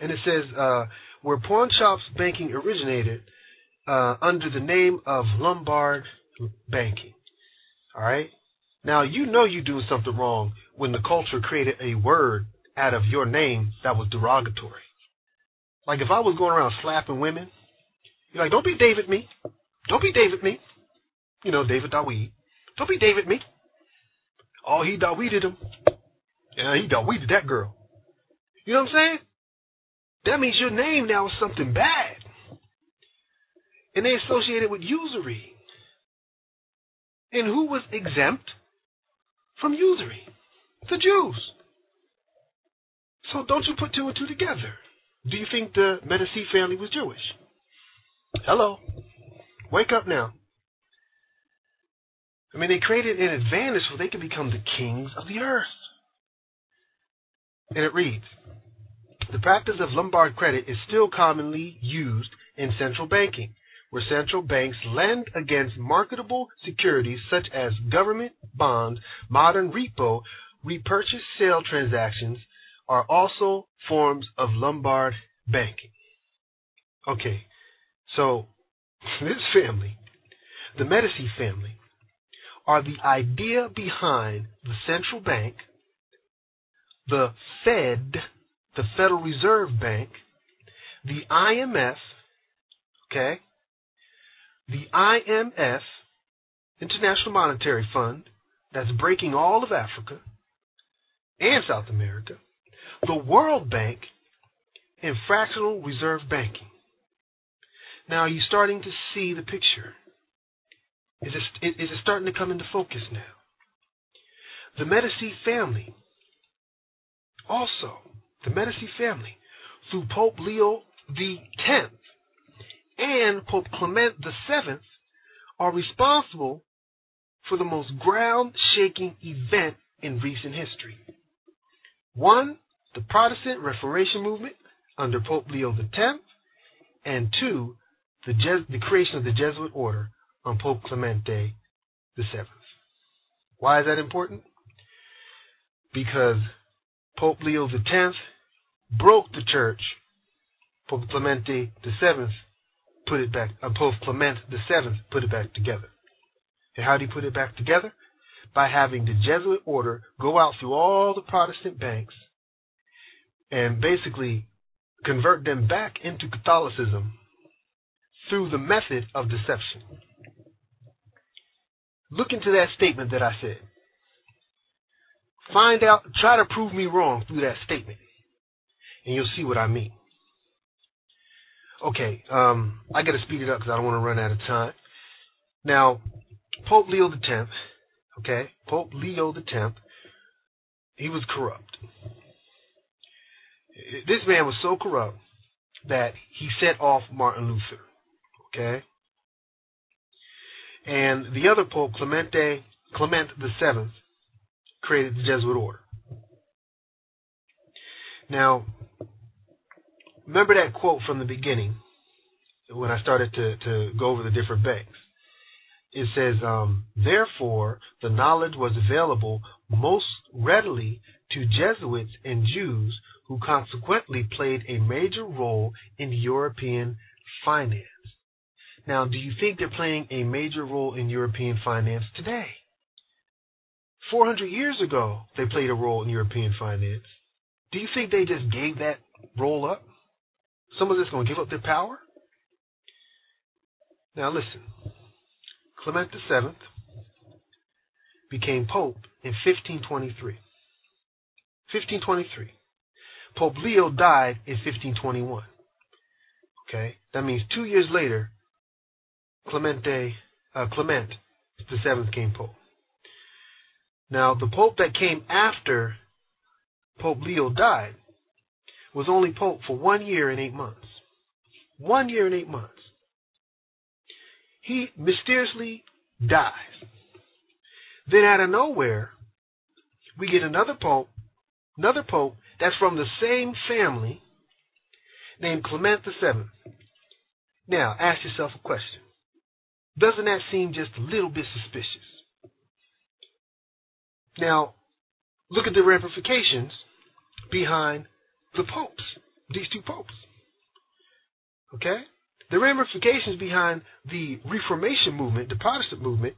And it says uh, where pawn shops banking originated uh, under the name of Lombard banking. All right. Now you know you're doing something wrong when the culture created a word out of your name that was derogatory. Like if I was going around slapping women, you're like, don't be David me. Don't be David me. You know, David Dawid. Don't be David me. Oh, he Dawided him. Yeah, he Dawided that girl. You know what I'm saying? That means your name now is something bad. And they associate it with usury. And who was exempt from usury? The Jews. So don't you put two and two together. Do you think the Medici family was Jewish? Hello. Wake up now. I mean, they created an advantage so they could become the kings of the earth. And it reads The practice of Lombard credit is still commonly used in central banking, where central banks lend against marketable securities such as government bonds, modern repo, repurchase sale transactions are also forms of Lombard banking. Okay, so this family, the Medici family, are the idea behind the central bank, the Fed, the Federal Reserve Bank, the IMF, okay, the IMF, International Monetary Fund, that's breaking all of Africa and South America, the World Bank, and fractional reserve banking. Now, are you starting to see the picture? Is it, is it starting to come into focus now? The Medici family, also, the Medici family, through Pope Leo the Tenth and Pope Clement the Seventh, are responsible for the most ground-shaking event in recent history. One, the Protestant Reformation movement under Pope Leo X, and two, the, Jes- the creation of the Jesuit order on Pope Clemente VII. Why is that important? Because Pope Leo X broke the church. Pope Clemente VII put it back. Uh, Pope Clement VII put it back together. And how did he put it back together? By having the Jesuit order go out through all the Protestant banks and basically convert them back into Catholicism through the method of deception. Look into that statement that I said. Find out, try to prove me wrong through that statement, and you'll see what I mean. Okay, um, I got to speed it up because I don't want to run out of time. Now, Pope Leo X, okay, Pope Leo X, he was corrupt. This man was so corrupt that he set off Martin Luther, okay? And the other Pope, Clemente, Clement VII, created the Jesuit order. Now, remember that quote from the beginning when I started to, to go over the different banks. It says, um, therefore, the knowledge was available most readily to Jesuits and Jews who consequently played a major role in European finance. Now, do you think they're playing a major role in European finance today? 400 years ago, they played a role in European finance. Do you think they just gave that role up? Some of this going to give up their power? Now, listen. Clement VII became Pope in 1523. 1523. Pope Leo died in 1521. Okay, that means two years later, Clemente, uh, Clement the seventh came Pope. Now, the Pope that came after Pope Leo died was only Pope for one year and eight months. One year and eight months. He mysteriously dies. Then out of nowhere, we get another Pope, another Pope that's from the same family named Clement VII. Now, ask yourself a question. Doesn't that seem just a little bit suspicious? Now, look at the ramifications behind the popes, these two popes. Okay? The ramifications behind the Reformation movement, the Protestant movement,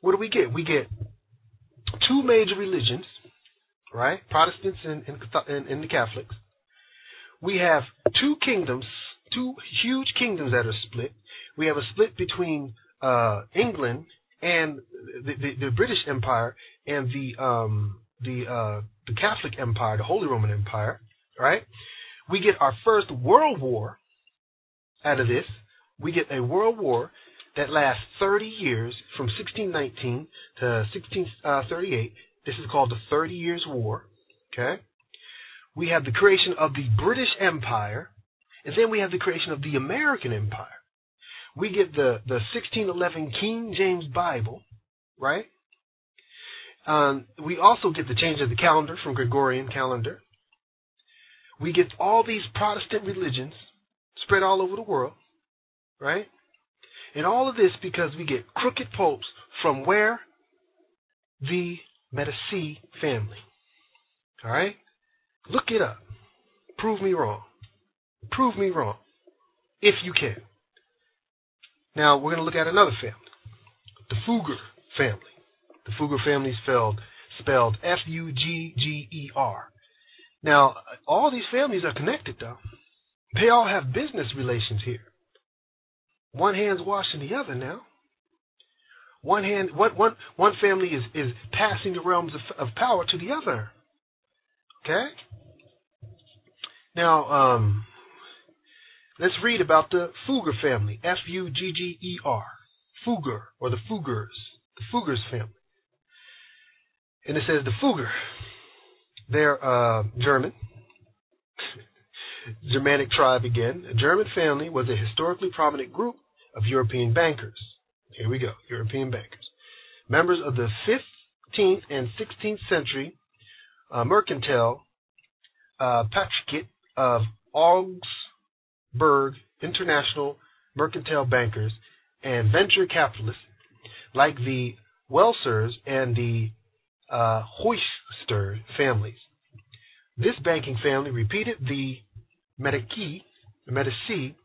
what do we get? We get two major religions right? Protestants and, and, and the Catholics. We have two kingdoms, two huge kingdoms that are split. We have a split between uh, England and the, the, the, British Empire and the um, the uh, the Catholic Empire, the Holy Roman Empire, right? We get our first World War out of this. We get a World War that lasts 30 years, from 1619 to 1638, this is called the Thirty Years' War. Okay? We have the creation of the British Empire, and then we have the creation of the American Empire. We get the, the 1611 King James Bible, right? Um, we also get the change of the calendar from Gregorian calendar. We get all these Protestant religions spread all over the world, right? And all of this because we get crooked popes from where? The Medici family. All right? Look it up. Prove me wrong. Prove me wrong. If you can. Now, we're going to look at another family. The Fugger family. The Fugger family spelled, spelled F U G G E R. Now, all these families are connected, though. They all have business relations here. One hand's washing the other now. One hand, one, one, one family is, is passing the realms of, of power to the other. Okay? Now, um, let's read about the Fugger family. F U G G E R. Fugger, or the Fuggers. The Fuggers family. And it says the Fugger. They're uh, German. Germanic tribe again. A German family was a historically prominent group of European bankers. Here we go. European bankers. Members of the 15th and 16th century uh, mercantile uh, of Augsburg international mercantile bankers and venture capitalists like the Welsers and the uh, Hoyster families. This banking family repeated the Medici, Medici,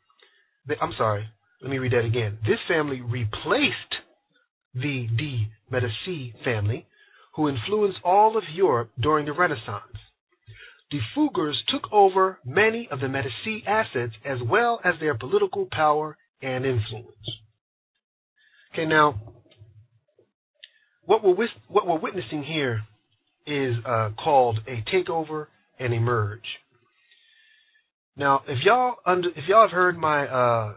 the, I'm sorry, let me read that again. This family replaced the de Medici family, who influenced all of Europe during the Renaissance. The Fuggers took over many of the Medici assets as well as their political power and influence. Okay, now, what we're, what we're witnessing here is uh, called a takeover and a merge. Now, if y'all under, if y'all have heard my uh,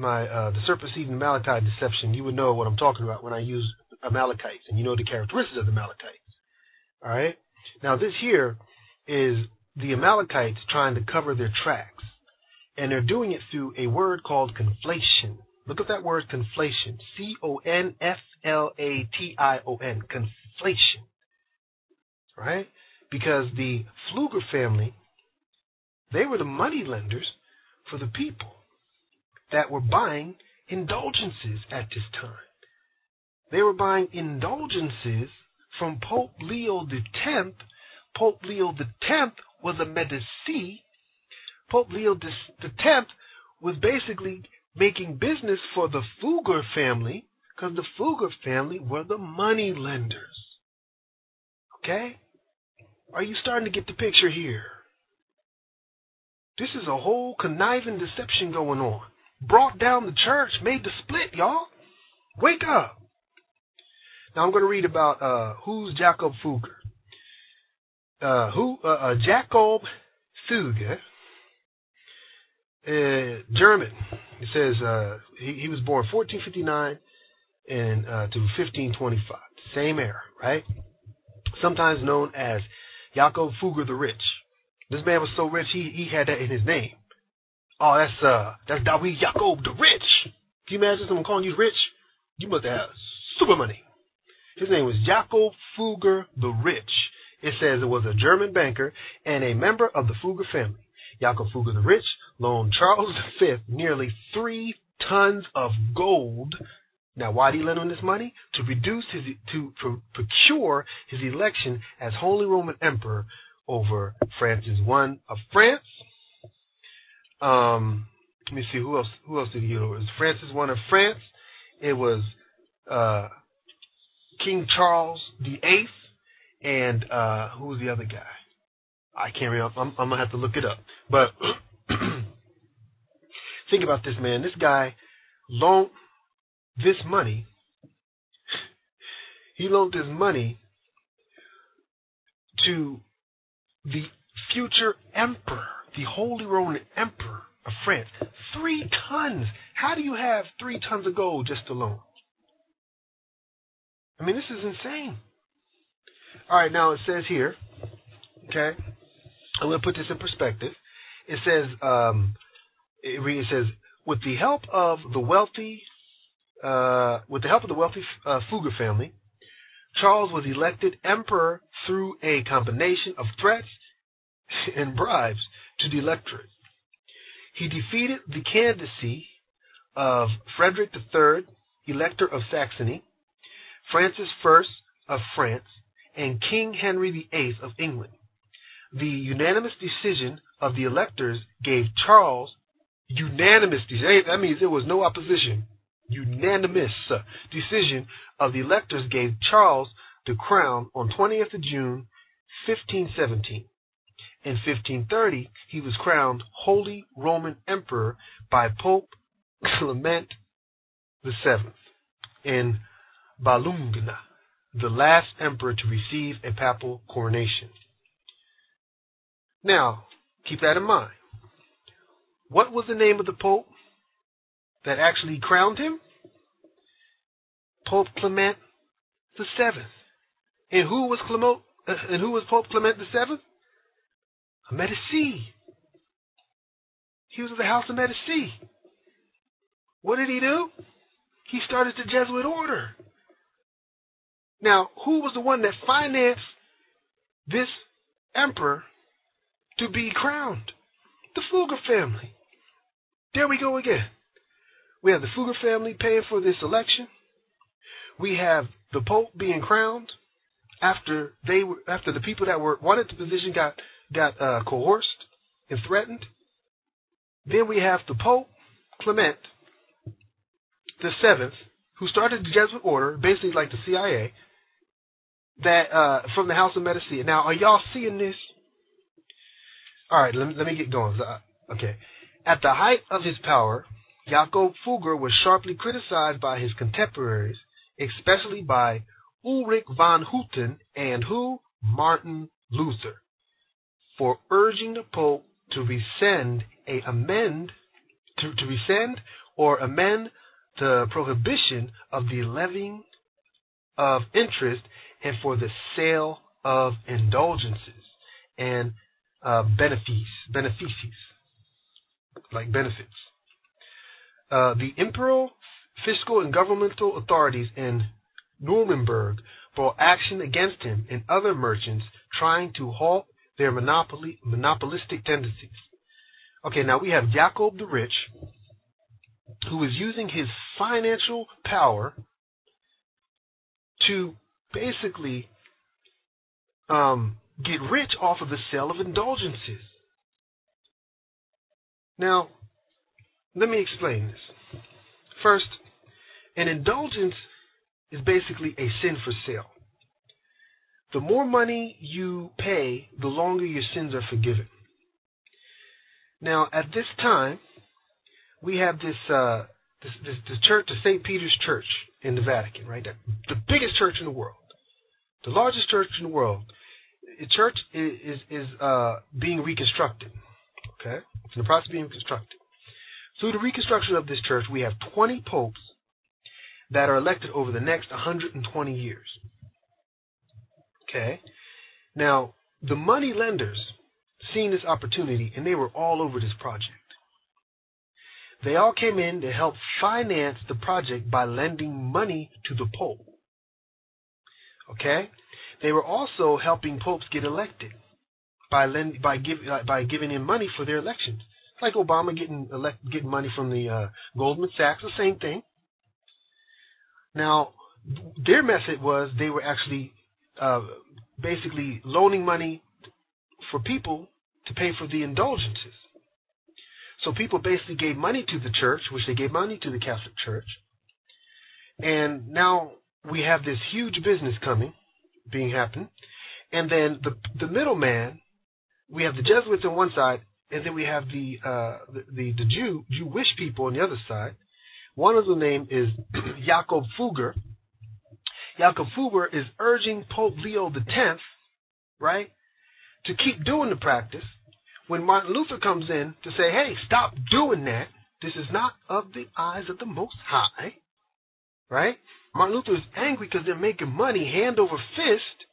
my uh, the serpent seed and Amalekite deception, you would know what I'm talking about when I use Amalekites, and you know the characteristics of the Amalekites. All right. Now this here is the Amalekites trying to cover their tracks, and they're doing it through a word called conflation. Look at that word conflation. C O N F L A T I O N. Conflation. Right? Because the Fluger family, they were the money lenders for the people that were buying indulgences at this time. They were buying indulgences from Pope Leo X. Pope Leo X was a Medici. Pope Leo X was basically making business for the Fugger family because the Fugger family were the money lenders. Okay? Are you starting to get the picture here? This is a whole conniving deception going on. Brought down the church, made the split, y'all. Wake up. Now I'm going to read about uh, who's Jacob Fugger. Uh, who uh, uh Jacob Fugger, uh, German. It says uh, he, he, was born 1459 and to 1525. Same era, right? Sometimes known as Jacob Fugger the Rich. This man was so rich he he had that in his name. Oh, that's uh that's David Jacob the Rich. Can you imagine someone calling you rich? You must have super money. His name was Jacob Fugger the Rich. It says it was a German banker and a member of the Fugger family. Jacob Fugger the Rich loaned Charles V nearly three tons of gold. Now, why did he lend him this money? To reduce his to, to procure his election as Holy Roman Emperor over Francis I of France. Um, let me see who else. Who else did he use? It was Francis I of France. It was uh, King Charles the Eighth, and uh, who was the other guy? I can't remember. I'm, I'm gonna have to look it up. But think about this, man. This guy loaned this money. He loaned this money to the future emperor, the Holy Roman Emperor of France. Three tons. How do you have three tons of gold just alone? I mean, this is insane. All right, now it says here, okay, I'm going to put this in perspective. It says, um, it, it says, with the help of the wealthy, uh, with the help of the wealthy uh, Fugger family, Charles was elected emperor through a combination of threats and bribes to the electorate. He defeated the candidacy of Frederick III, Elector of Saxony, Francis I of France, and King Henry VIII of England. The unanimous decision of the electors gave Charles unanimous decision. That means there was no opposition. Unanimous uh, decision of the electors gave Charles the crown on 20th of June, 1517. In 1530, he was crowned Holy Roman Emperor by Pope Clement VII in Bologna, the last emperor to receive a papal coronation. Now, keep that in mind. What was the name of the Pope that actually crowned him? Pope Clement VII. And who was Clement? Uh, and who was Pope Clement Medici. He was of the House of Medici. What did he do? He started the Jesuit order. Now, who was the one that financed this emperor to be crowned? The Fugger family. There we go again. We have the Fugger family paying for this election. We have the Pope being crowned after they were after the people that were wanted the position got got uh, coerced and threatened. Then we have the Pope Clement the seventh, who started the Jesuit order, basically like the CIA, that uh, from the House of Medici. Now, are y'all seeing this? All right, let me, let me get going. Uh, okay. At the height of his power, Jakob Fugger was sharply criticized by his contemporaries, especially by Ulrich von Hutten and who? Martin Luther, for urging the Pope to rescind a amend to, to rescind or amend the prohibition of the levying of interest and for the sale of indulgences and uh, benefices, benefices, like benefits. Uh, the imperial fiscal and governmental authorities in Nuremberg brought action against him and other merchants trying to halt their monopoly, monopolistic tendencies. Okay, now we have Jacob the Rich, who is using his financial power to basically um, get rich off of the sale of indulgences. Now, let me explain this. First, an indulgence is basically a sin for sale. The more money you pay, the longer your sins are forgiven. Now, at this time, we have this uh, this, this, church, the St. Peter's Church in the Vatican, right? The, the biggest church in the world, the largest church in the world. The church is is, is uh, being reconstructed. Okay, it's in the process of being reconstructed. Through the reconstruction of this church, we have 20 popes that are elected over the next 120 years. Okay, now the money lenders seen this opportunity and they were all over this project. They all came in to help finance the project by lending money to the Pope. Okay? They were also helping popes get elected by lend, by give, uh, by giving in money for their elections. Like Obama getting elect, getting money from the uh, Goldman Sachs, the same thing. Now, their method was they were actually uh, basically loaning money for people to pay for the indulgences. So people basically gave money to the church, which they gave money to the Catholic Church. And now we have this huge business coming, being happen. And then the the middleman, we have the Jesuits on one side, and then we have the uh, the, the, the Jew Jewish people on the other side. One of the name is Jakob Fugger. Jakob Fugger is urging Pope Leo X, right, to keep doing the practice when Martin Luther comes in to say, hey, stop doing that. This is not of the eyes of the Most High. Right? Martin Luther is angry because they're making money hand over fist.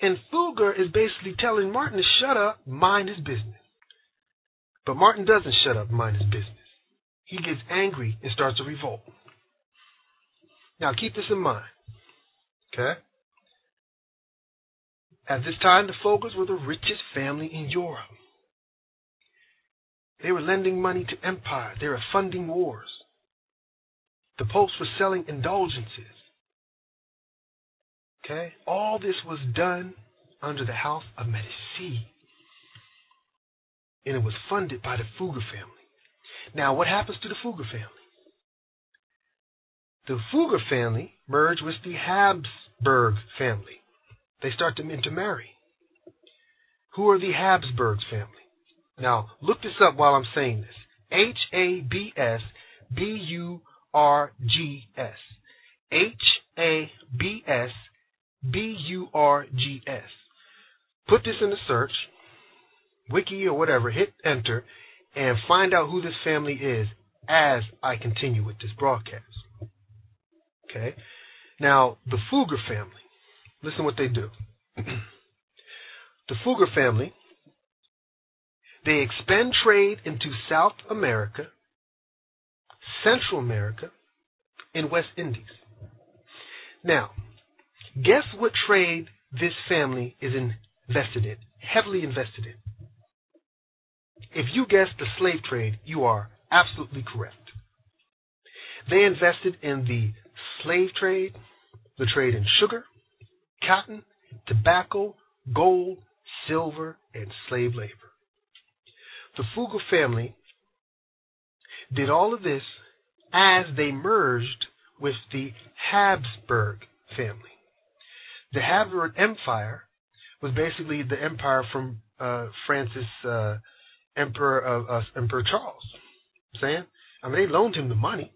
And Fugger is basically telling Martin to shut up, mind his business. But Martin doesn't shut up, mind his business. He gets angry and starts a revolt. Now keep this in mind. Okay? At this time, the Fuggers were the richest family in Europe. They were lending money to empire. They were funding wars. The popes were selling indulgences. Okay? All this was done under the house of Medici. And it was funded by the Fugger family. Now, what happens to the Fugger family? The Fugger family merged with the Habsburg family they start to intermarry. Who are the Habsburgs family? Now, look this up while I'm saying this. H A B S B U R G S. H A B S B U R G S. Put this in the search, wiki or whatever, hit enter, and find out who this family is as I continue with this broadcast. Okay? Now, the Fugger family. Listen what they do. the Fugger family, they expand trade into South America, Central America, and West Indies. Now, guess what trade this family is invested in, heavily invested in? If you guessed the slave trade, you are absolutely correct. They invested in the slave trade, the trade in sugar, cotton, tobacco, gold, silver, and slave labor. The Fugger family did all of this as they merged with the Habsburg family. The Habsburg Empire was basically the empire from uh, Francis, uh, Emperor of uh, Emperor Charles. I'm saying, I mean, they loaned him the money.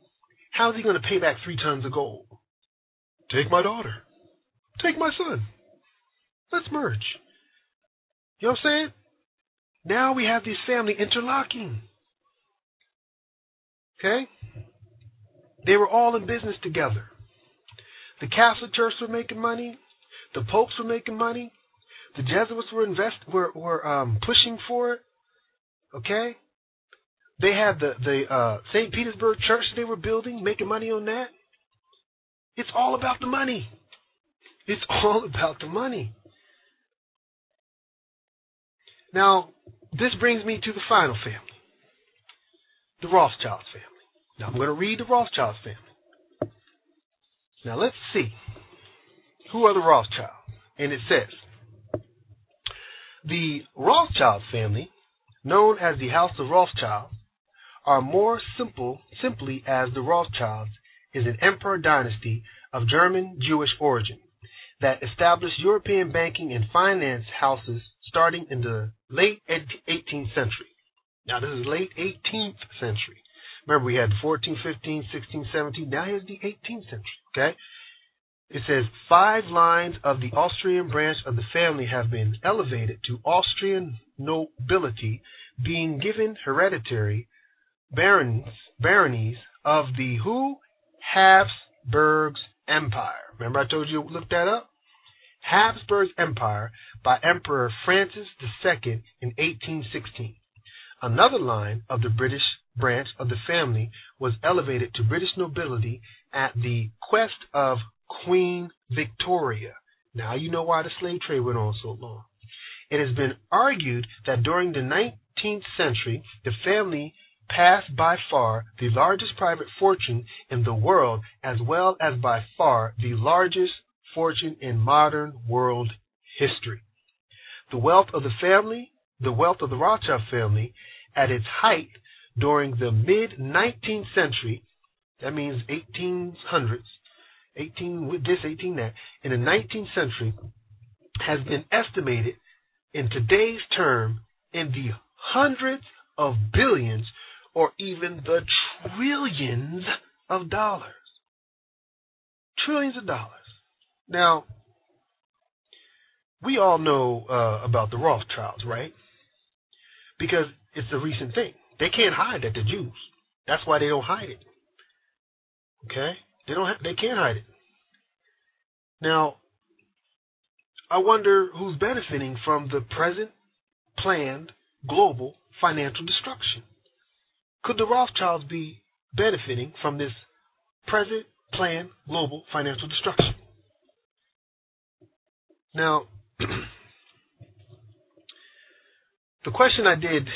How is he going to pay back three tons of gold? Take my daughter. Take my son. Let's merge. You know what I'm saying? Now we have these family interlocking. Okay? They were all in business together. The Catholic Church were making money. The popes were making money. The Jesuits were invest were were um, pushing for it. Okay? They had the the uh, St. Petersburg Church they were building, making money on that. It's all about the money. It's all about the money. Now, this brings me to the final family the Rothschilds family. Now, I'm going to read the Rothschilds family. Now, let's see. Who are the Rothschilds? And it says the Rothschild family, known as the House of Rothschild, are more simple simply as the Rothschilds is an emperor dynasty of German Jewish origin that established European banking and finance houses starting in the late 18th century. Now, this is late 18th century. Remember, we had 14, 15, 16, 17. Now here's the 18th century. Okay? It says five lines of the Austrian branch of the family have been elevated to Austrian nobility, being given hereditary barons, baronies of the who Habsburg's Empire. Remember, I told you look that up. Habsburg's Empire by Emperor Francis II in 1816. Another line of the British branch of the family was elevated to British nobility at the quest of Queen Victoria. Now you know why the slave trade went on so long. It has been argued that during the 19th century, the family passed by far the largest private fortune in the world, as well as by far the largest fortune in modern world history. The wealth of the family, the wealth of the Rothschild family, at its height during the mid 19th century, that means 1800s, 18 with this, 18 that, in the 19th century, has been estimated in today's term in the hundreds of billions or even the trillions of dollars. Trillions of dollars. Now, we all know uh, about the Rothschilds, right? Because it's a recent thing. They can't hide that they're Jews. That's why they don't hide it. Okay? They don't. Have, they can't hide it. Now, I wonder who's benefiting from the present planned global financial destruction. Could the Rothschilds be benefiting from this present planned global financial destruction? Now, the question I did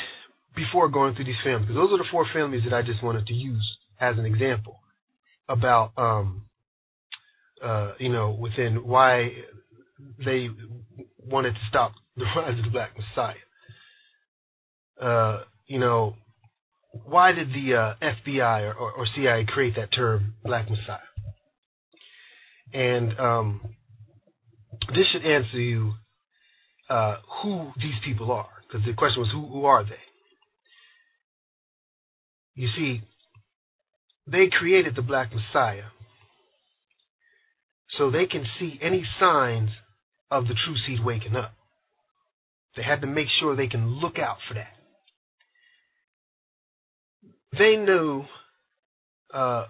before going through these families, because those are the four families that I just wanted to use as an example about, um, uh, you know, within why they wanted to stop the rise of the Black Messiah. Uh, you know, why did the uh, FBI or, or, or, CIA create that term, Black Messiah? And um, this should answer you uh, who these people are, because the question was, who, who are they? You see, they created the Black Messiah so they can see any signs of the true seed waking up. They had to make sure they can look out for that. They knew uh,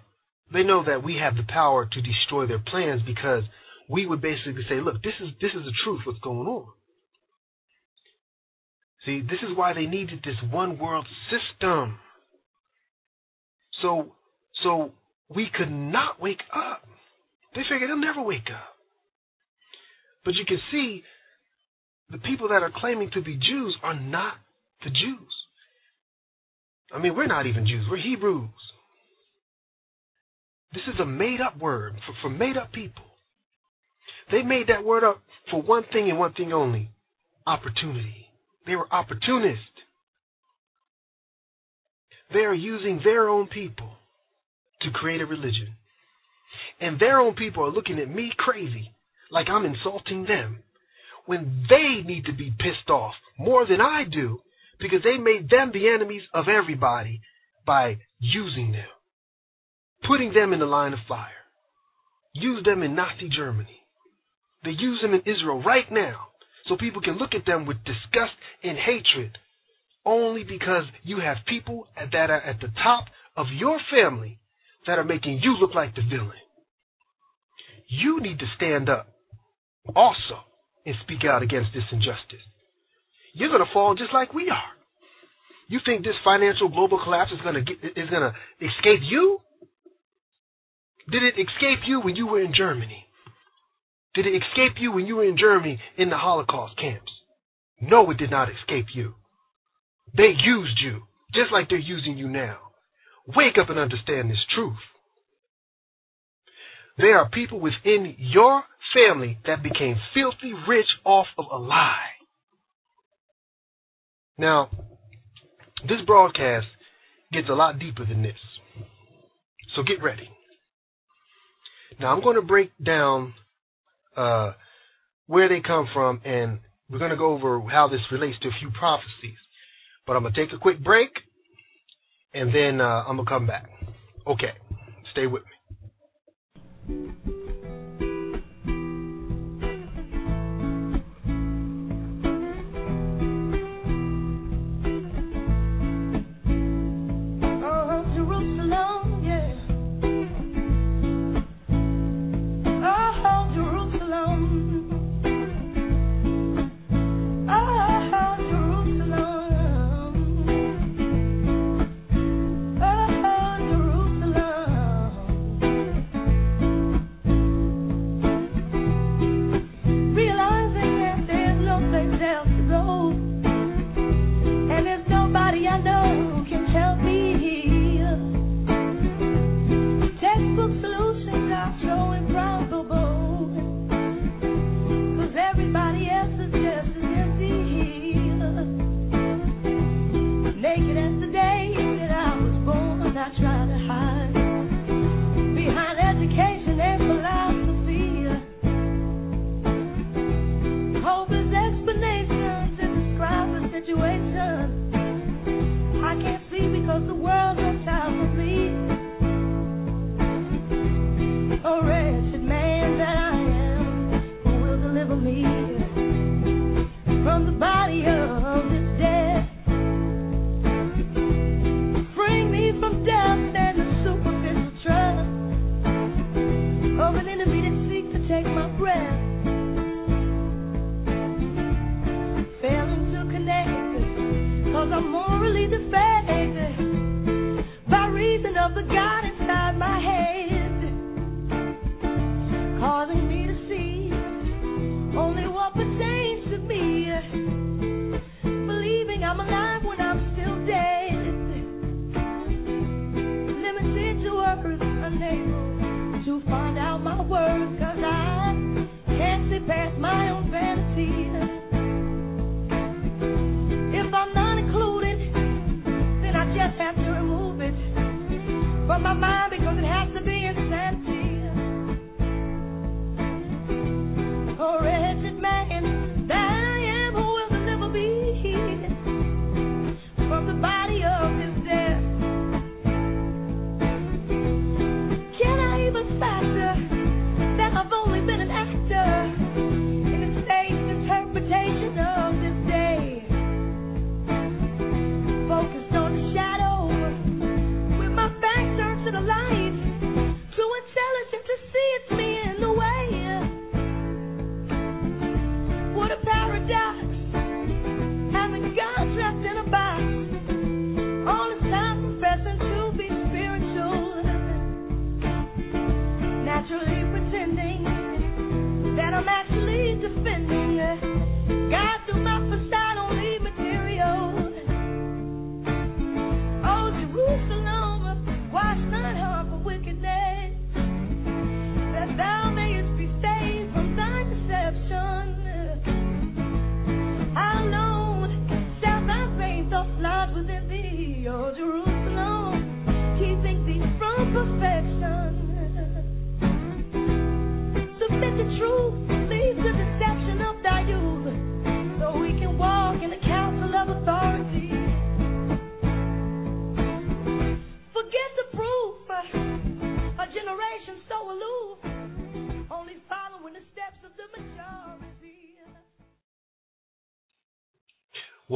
they know that we have the power to destroy their plans because we would basically say, look, this is this is the truth, what's going on. See, this is why they needed this one world system. So so we could not wake up. They figured they'll never wake up. But you can see the people that are claiming to be Jews are not the Jews. I mean, we're not even Jews, we're Hebrews. This is a made up word for, for made up people. They made that word up for one thing and one thing only opportunity. They were opportunists. They are using their own people to create a religion. And their own people are looking at me crazy, like I'm insulting them, when they need to be pissed off more than I do because they made them the enemies of everybody by using them, putting them in the line of fire. Use them in Nazi Germany. They use them in Israel right now so people can look at them with disgust and hatred only because you have people that are at the top of your family that are making you look like the villain. You need to stand up also and speak out against this injustice. You're going to fall just like we are. You think this financial global collapse is going to get, is going to escape you? Did it escape you when you were in Germany? Did it escape you when you were in Germany in the Holocaust camps? No, it did not escape you. They used you, just like they're using you now. Wake up and understand this truth. There are people within your family that became filthy rich off of a lie. Now, this broadcast gets a lot deeper than this. So get ready. Now I'm going to break down uh, where they come from, and we're going to go over how this relates to a few prophecies. But I'm going to take a quick break, and then uh, I'm going to come back. Okay, stay with me.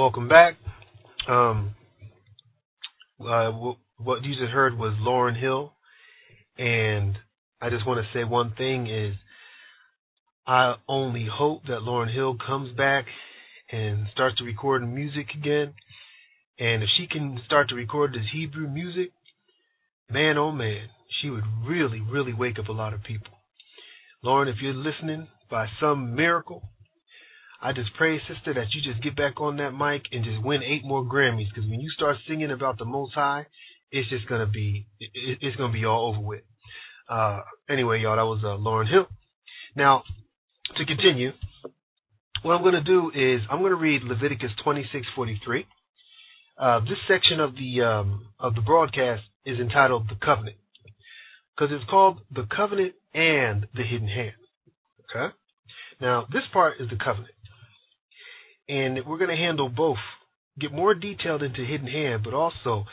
Welcome back. Um, uh, what you just heard was Lauryn Hill, and I just want to say one thing is I only hope that Lauryn Hill comes back and starts to record music again. And if she can start to record this Hebrew music, man oh man, she would really, really wake up a lot of people. Lauryn, if you're listening by some miracle, I just pray, sister, that you just get back on that mic and just win eight more Grammys. Because when you start singing about the Most High, it's just gonna be it, it's gonna be all over with. Uh, anyway, y'all, that was uh, Lauryn Hill. Now, to continue, what I'm gonna do is I'm gonna read Leviticus 26:43. uh, this section of the um, of the broadcast is entitled "The Covenant" because it's called "The Covenant and the Hidden Hand." Okay. Now this part is the covenant, and we're going to handle both. Get more detailed into hidden hand, but also,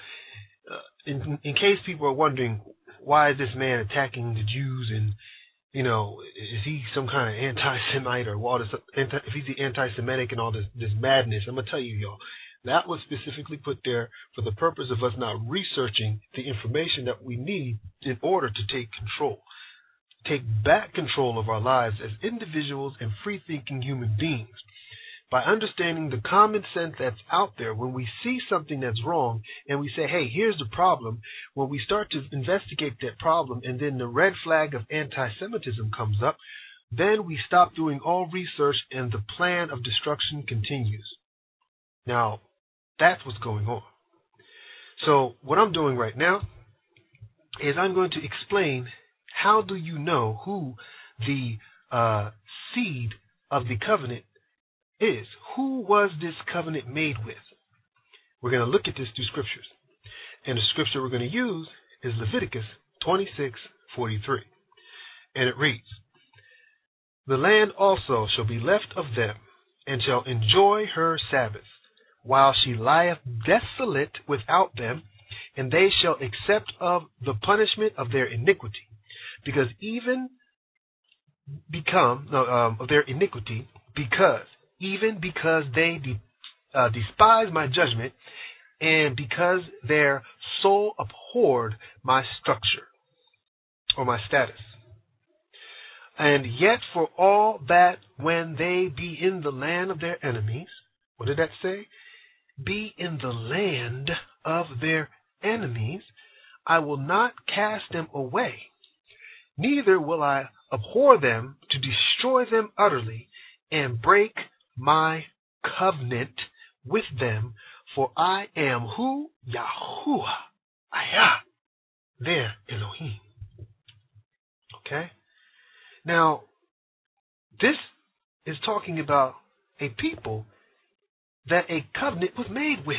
uh, in in case people are wondering why is this man attacking the Jews and you know, is he some kind of anti-Semite or what is anti, if he's the anti-Semitic and all this this madness? I'm gonna tell you, y'all, that was specifically put there for the purpose of us not researching the information that we need in order to take control, take back control of our lives as individuals and free-thinking human beings by understanding the common sense that's out there when we see something that's wrong and we say, hey, here's the problem, when we start to investigate that problem and then the red flag of anti Semitism comes up, then we stop doing all research and the plan of destruction continues. Now, that's what's going on. So, what I'm doing right now is I'm going to explain how do you know who the uh, seed of the covenant is who was this covenant made with? We're going to look at this through scriptures. And the scripture we're going to use is Leviticus 26:43. And it reads, The land also shall be left of them, and shall enjoy her Sabbath, while she lieth desolate without them, and they shall accept of the punishment of their iniquity, because even become no, um, of their iniquity, because even because they de- uh, despise my judgment, and because their soul abhorred my structure or my status. And yet, for all that, when they be in the land of their enemies, what did that say? Be in the land of their enemies, I will not cast them away, neither will I abhor them to destroy them utterly and break my covenant with them, for I am who? Yahuwah. Ayah. Their Elohim. Okay? Now, this is talking about a people that a covenant was made with.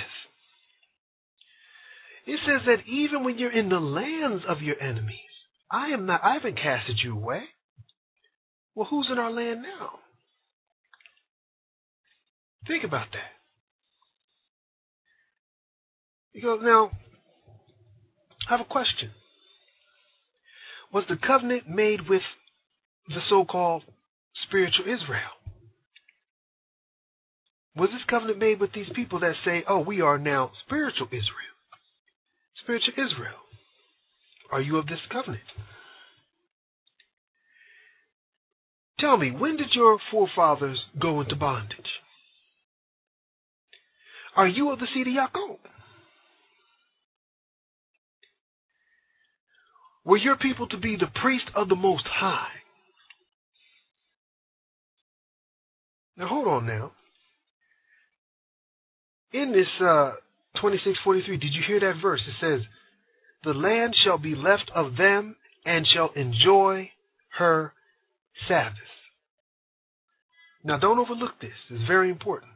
It says that even when you're in the lands of your enemies, I am not I haven't casted you away. Well, who's in our land now? Think about that. He goes, now, I have a question. Was the covenant made with the so called spiritual Israel? Was this covenant made with these people that say, oh, we are now spiritual Israel? Spiritual Israel. Are you of this covenant? Tell me, when did your forefathers go into bondage? Are you of the seed of Yaakov? Were your people to be the priest of the Most High? Now hold on now. In this uh, 2643, did you hear that verse? It says, The land shall be left of them and shall enjoy her Sabbath. Now don't overlook this. It's very important.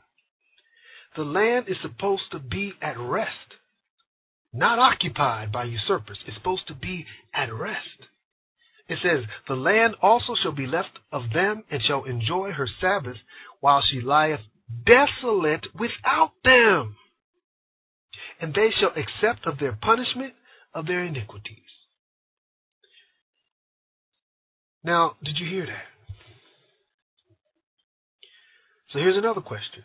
The land is supposed to be at rest, not occupied by usurpers. It's supposed to be at rest. It says, The land also shall be left of them, and shall enjoy her Sabbath, while she lieth desolate without them. And they shall accept of their punishment of their iniquities. Now, did you hear that? So here's another question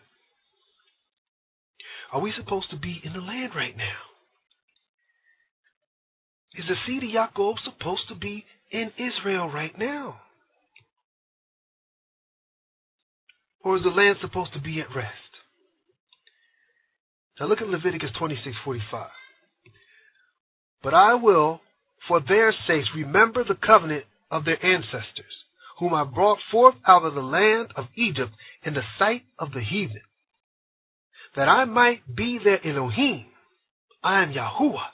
are we supposed to be in the land right now? Is the seed of Yaakov supposed to be in Israel right now? Or is the land supposed to be at rest? Now look at Leviticus 26:45. But I will, for their sakes, remember the covenant of their ancestors, whom I brought forth out of the land of Egypt in the sight of the heathen, that I might be their Elohim. I am Yahuwah.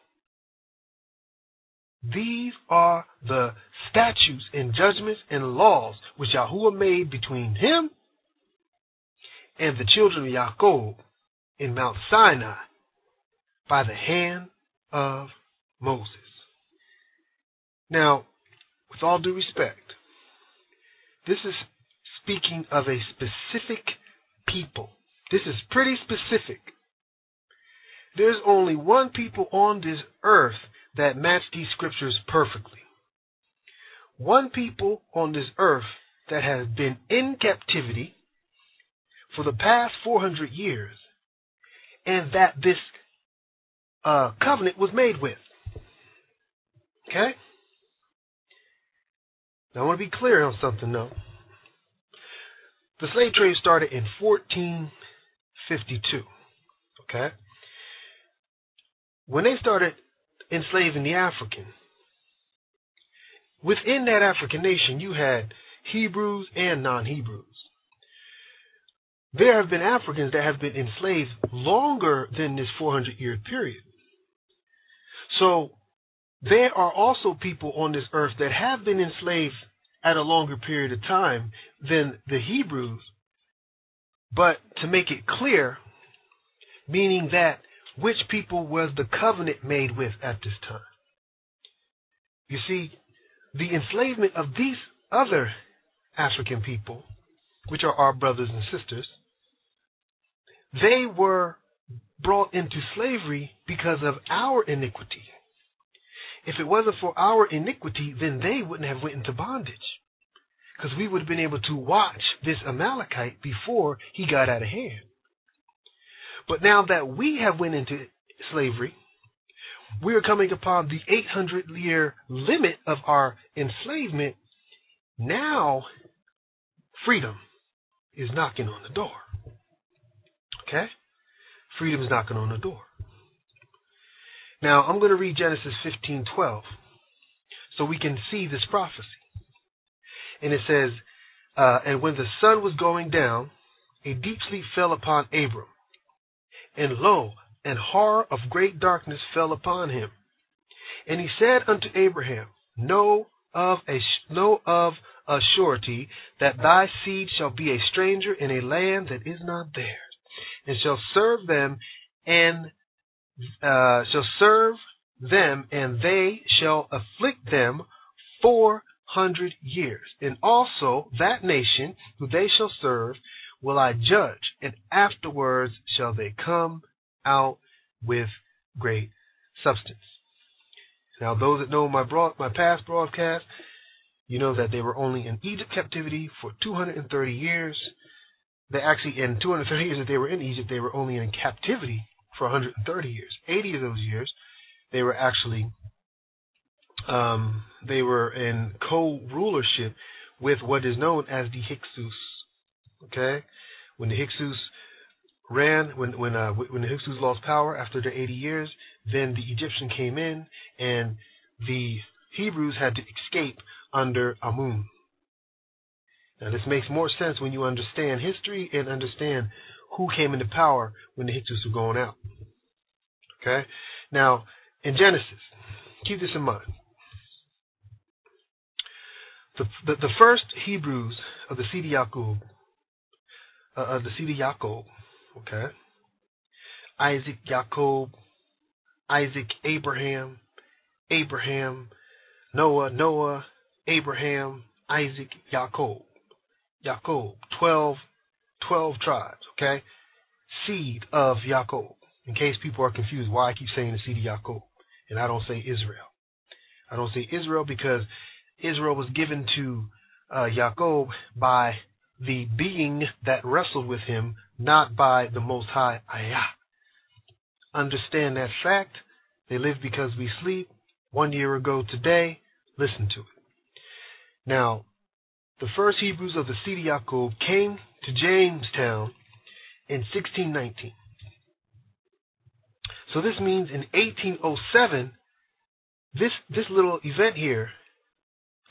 These are the statutes and judgments and laws which Yahuwah made between him and the children of Yaakov in Mount Sinai by the hand of Moses. Now, with all due respect, this is speaking of a specific people. This is pretty specific. There's only one people on this earth that match these scriptures perfectly. One people on this earth that has been in captivity for the past 400 years and that this uh, covenant was made with. Okay? Now, I want to be clear on something, though. The slave trade started in 1452. Okay? When they started enslaving the African, within that African nation, you had Hebrews and non Hebrews. There have been Africans that have been enslaved longer than this 400 year period. So there are also people on this earth that have been enslaved at a longer period of time than the Hebrews. But to make it clear, meaning that which people was the covenant made with at this time. You see, the enslavement of these other African people, which are our brothers and sisters, they were brought into slavery because of our iniquity. If it wasn't for our iniquity, then they wouldn't have went into bondage. Because we would have been able to watch this Amalekite before he got out of hand. But now that we have went into slavery, we are coming upon the 800 year limit of our enslavement. Now, freedom is knocking on the door. Okay? Freedom is knocking on the door. Now, I'm going to read Genesis 15:12 so we can see this prophecy. And it says, uh, And when the sun was going down, a deep sleep fell upon Abram. And lo, an horror of great darkness fell upon him. And he said unto Abraham, Know of a know of a surety that thy seed shall be a stranger in a land that is not theirs, and shall serve them and uh, shall serve them, and they shall afflict them four hundred years. And also that nation who they shall serve will I judge, and afterwards shall they come out with great substance. Now, those that know my broad, my past broadcast, you know that they were only in Egypt captivity for 230 years. They actually, in 230 years that they were in Egypt, they were only in captivity for 130 years. 80 of those years, they were actually um, they were in co-rulership with what is known as the Hyksos. Okay, when the Hyksos ran, when when uh, when the Hyksos lost power after the 80 years, then the Egyptian came in, and the Hebrews had to escape under Amun. Now this makes more sense when you understand history and understand who came into power when the Hyksos were going out. Okay, now in Genesis, keep this in mind. The, the, the first Hebrews of the Seed Yaakov, uh, of the Seed Yaakov, okay? Isaac, Jacob, Isaac, Abraham, Abraham, Noah, Noah, Abraham, Isaac, Jacob. Jacob, 12, 12 tribes, okay? Seed of Jacob. In case people are confused why I keep saying the seed of Jacob and I don't say Israel. I don't say Israel because Israel was given to uh, Jacob by the being that wrestled with him, not by the Most High Ayah. Understand that fact. They live because we sleep. One year ago today, listen to it. Now, the first Hebrews of the seed of came to Jamestown in 1619. So this means in 1807, this this little event here,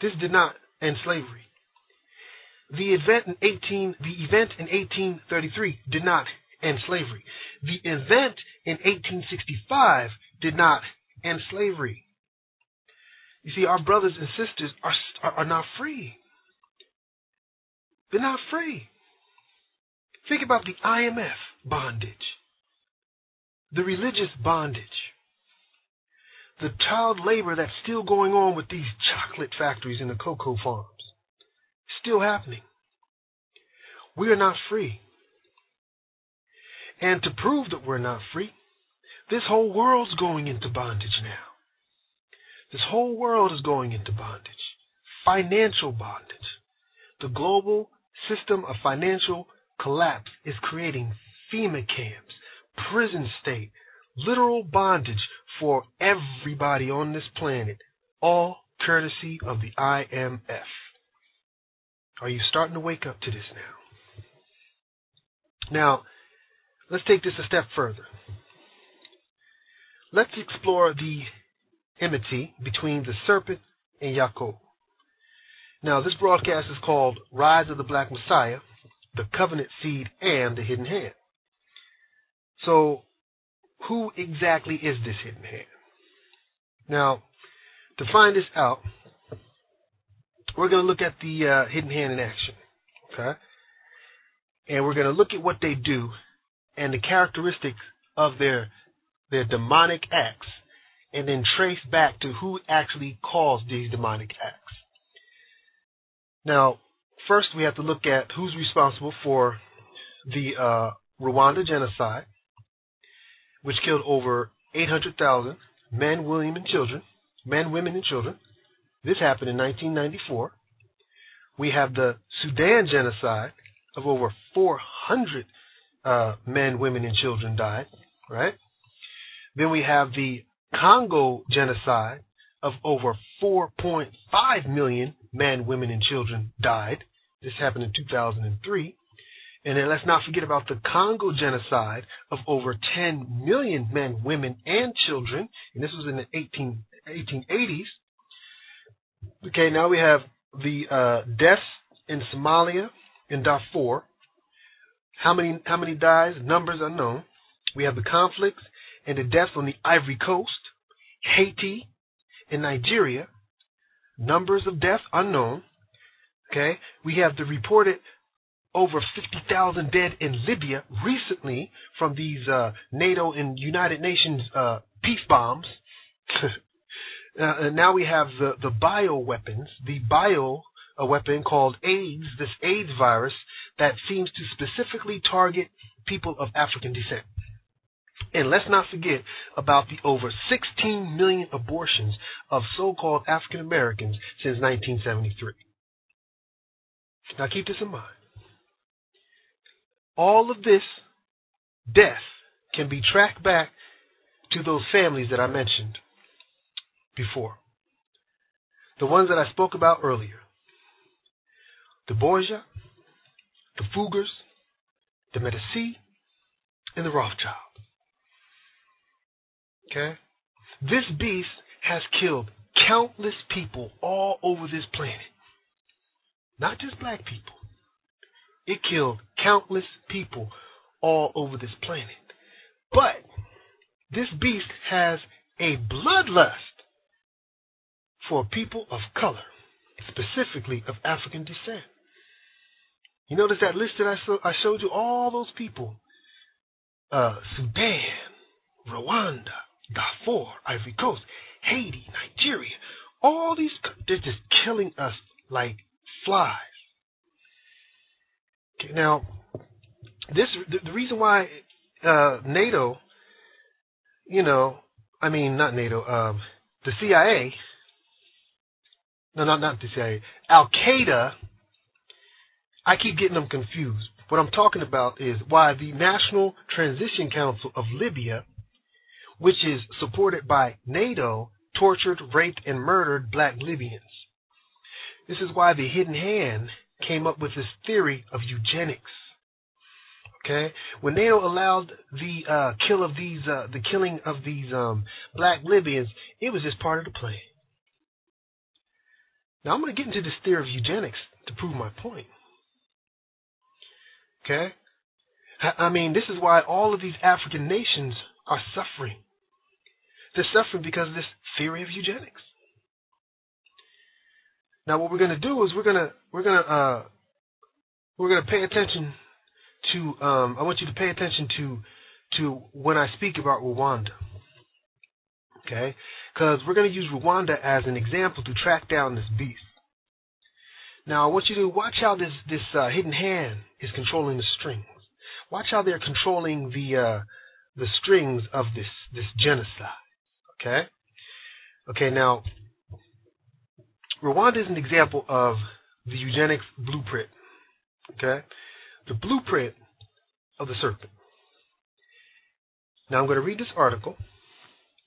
this did not end slavery. The event in 18 the event in 1833 did not end slavery. The event in 1865 did not end slavery. You see, our brothers and sisters are are, are not free. They're not free. Think about the IMF bondage. the religious bondage, the child labor that's still going on with these chocolate factories and the cocoa farms, still happening. We are not free. And to prove that we're not free, this whole world's going into bondage now. This whole world is going into bondage. Financial bondage. The global system of financial collapse is creating FEMA camps, prison state, literal bondage for everybody on this planet, all courtesy of the IMF. Are you starting to wake up to this now? Now, let's take this a step further. Let's explore the enmity between the serpent and Yaakov. Now, this broadcast is called Rise of the Black Messiah, the Covenant Seed, and the Hidden Hand. So, who exactly is this hidden hand? Now, to find this out, we're going to look at the uh, hidden hand in action. Okay? And we're going to look at what they do and the characteristics of their their demonic acts and then trace back to who actually caused these demonic acts. Now, first we have to look at who's responsible for the uh, Rwanda genocide, which killed over 800,000 men, women, and children, men, women, and children. This happened in 1994. We have the Sudan genocide of over 400 uh, men, women, and children died, right? Then we have the Congo genocide of over 4.5 million men, women, and children died. This happened in 2003. And then let's not forget about the Congo genocide of over 10 million men, women, and children. And this was in the 18, 1880s. Okay, now we have the uh, deaths in Somalia, in Darfur. How many how many dies? Numbers unknown. We have the conflicts and the deaths on the Ivory Coast, Haiti, and Nigeria. Numbers of deaths unknown. Okay, we have the reported over 50,000 dead in Libya recently from these uh, NATO and United Nations uh, peace bombs. uh, and now we have the, the bio weapons, the bio a weapon called AIDS, this AIDS virus that seems to specifically target people of African descent. And let's not forget about the over 16 million abortions of so called African Americans since 1973. Now keep this in mind. All of this death can be tracked back to those families that I mentioned before. The ones that I spoke about earlier. The Borgia, the Fuggers, the Medici, and the Rothschild. Okay? This beast has killed countless people all over this planet. Not just black people. It killed countless people all over this planet. But this beast has a bloodlust for people of color, specifically of African descent. You notice that list that I, so, I showed you? All those people uh, Sudan, Rwanda, Darfur, Ivory Coast, Haiti, Nigeria. All these, they're just killing us like flies. Now, this the, the reason why uh, NATO, you know, I mean not NATO, um, the CIA, no, not not the CIA, Al Qaeda. I keep getting them confused. What I'm talking about is why the National Transition Council of Libya which is supported by NATO, tortured, raped, and murdered black Libyans. This is why the hidden hand came up with this theory of eugenics. Okay, when NATO allowed the uh, kill of these, uh, the killing of these um, black Libyans, it was just part of the plan. Now I'm going to get into this theory of eugenics to prove my point. Okay, I mean this is why all of these African nations are suffering. They're suffering because of this theory of eugenics. Now, what we're going to do is we're going to we're to uh, we're to pay attention to. Um, I want you to pay attention to to when I speak about Rwanda. Okay? Because we're going to use Rwanda as an example to track down this beast. Now, I want you to watch how this this uh, hidden hand is controlling the strings. Watch how they're controlling the uh, the strings of this this genocide. Okay. Okay. Now, Rwanda is an example of the eugenics blueprint. Okay, the blueprint of the serpent. Now, I'm going to read this article.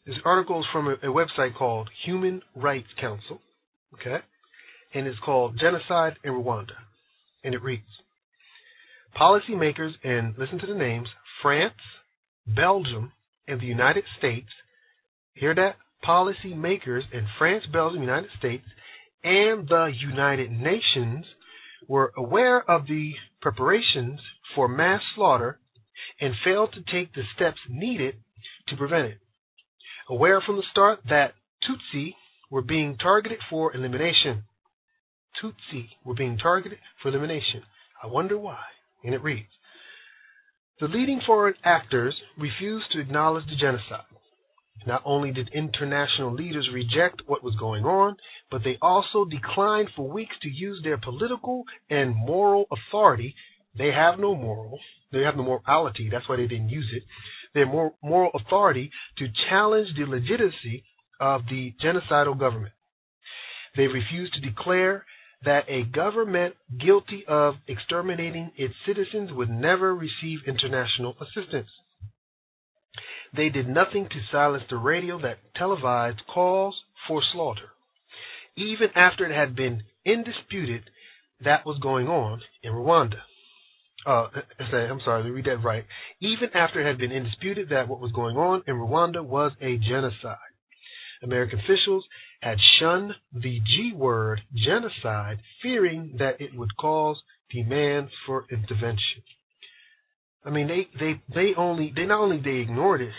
This article is from a, a website called Human Rights Council. Okay and it's called Genocide in Rwanda. And it reads Policymakers in, listen to the names, France, Belgium, and the United States, hear that? Policymakers in France, Belgium, United States, and the United Nations were aware of the preparations for mass slaughter and failed to take the steps needed to prevent it. Aware from the start that Tutsi were being targeted for elimination. Tutsi were being targeted for elimination. I wonder why. And it reads The leading foreign actors refused to acknowledge the genocide. Not only did international leaders reject what was going on, but they also declined for weeks to use their political and moral authority. They have no moral, they have no morality, that's why they didn't use it. Their moral authority to challenge the legitimacy of the genocidal government. They refused to declare that a government guilty of exterminating its citizens would never receive international assistance. They did nothing to silence the radio that televised calls for slaughter, even after it had been indisputed that was going on in Rwanda. Uh, I'm sorry, let me read that right. Even after it had been indisputed that what was going on in Rwanda was a genocide. American officials had shunned the G word, genocide, fearing that it would cause demand for intervention. I mean, they, they, they only, they not only they ignored it,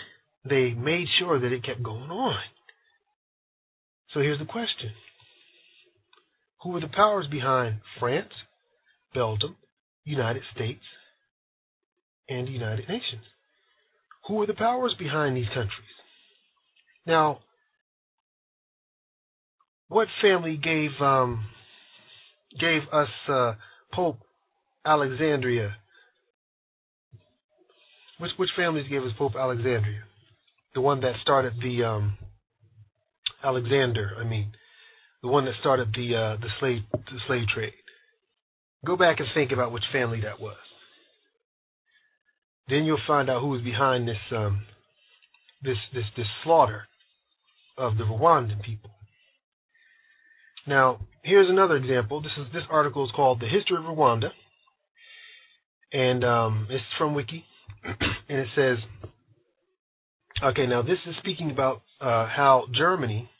they made sure that it kept going on. So here's the question. Who were the powers behind France, Belgium, United States, and the United Nations? Who were the powers behind these countries? Now, what family gave um gave us uh, Pope Alexandria? Which which families gave us Pope Alexandria? The one that started the um Alexander, I mean, the one that started the uh, the slave the slave trade. Go back and think about which family that was. Then you'll find out who was behind this um this this this slaughter of the Rwandan people. Now, here's another example. This is this article is called "The History of Rwanda," and um, it's from Wiki, and it says, okay, now this is speaking about uh, how Germany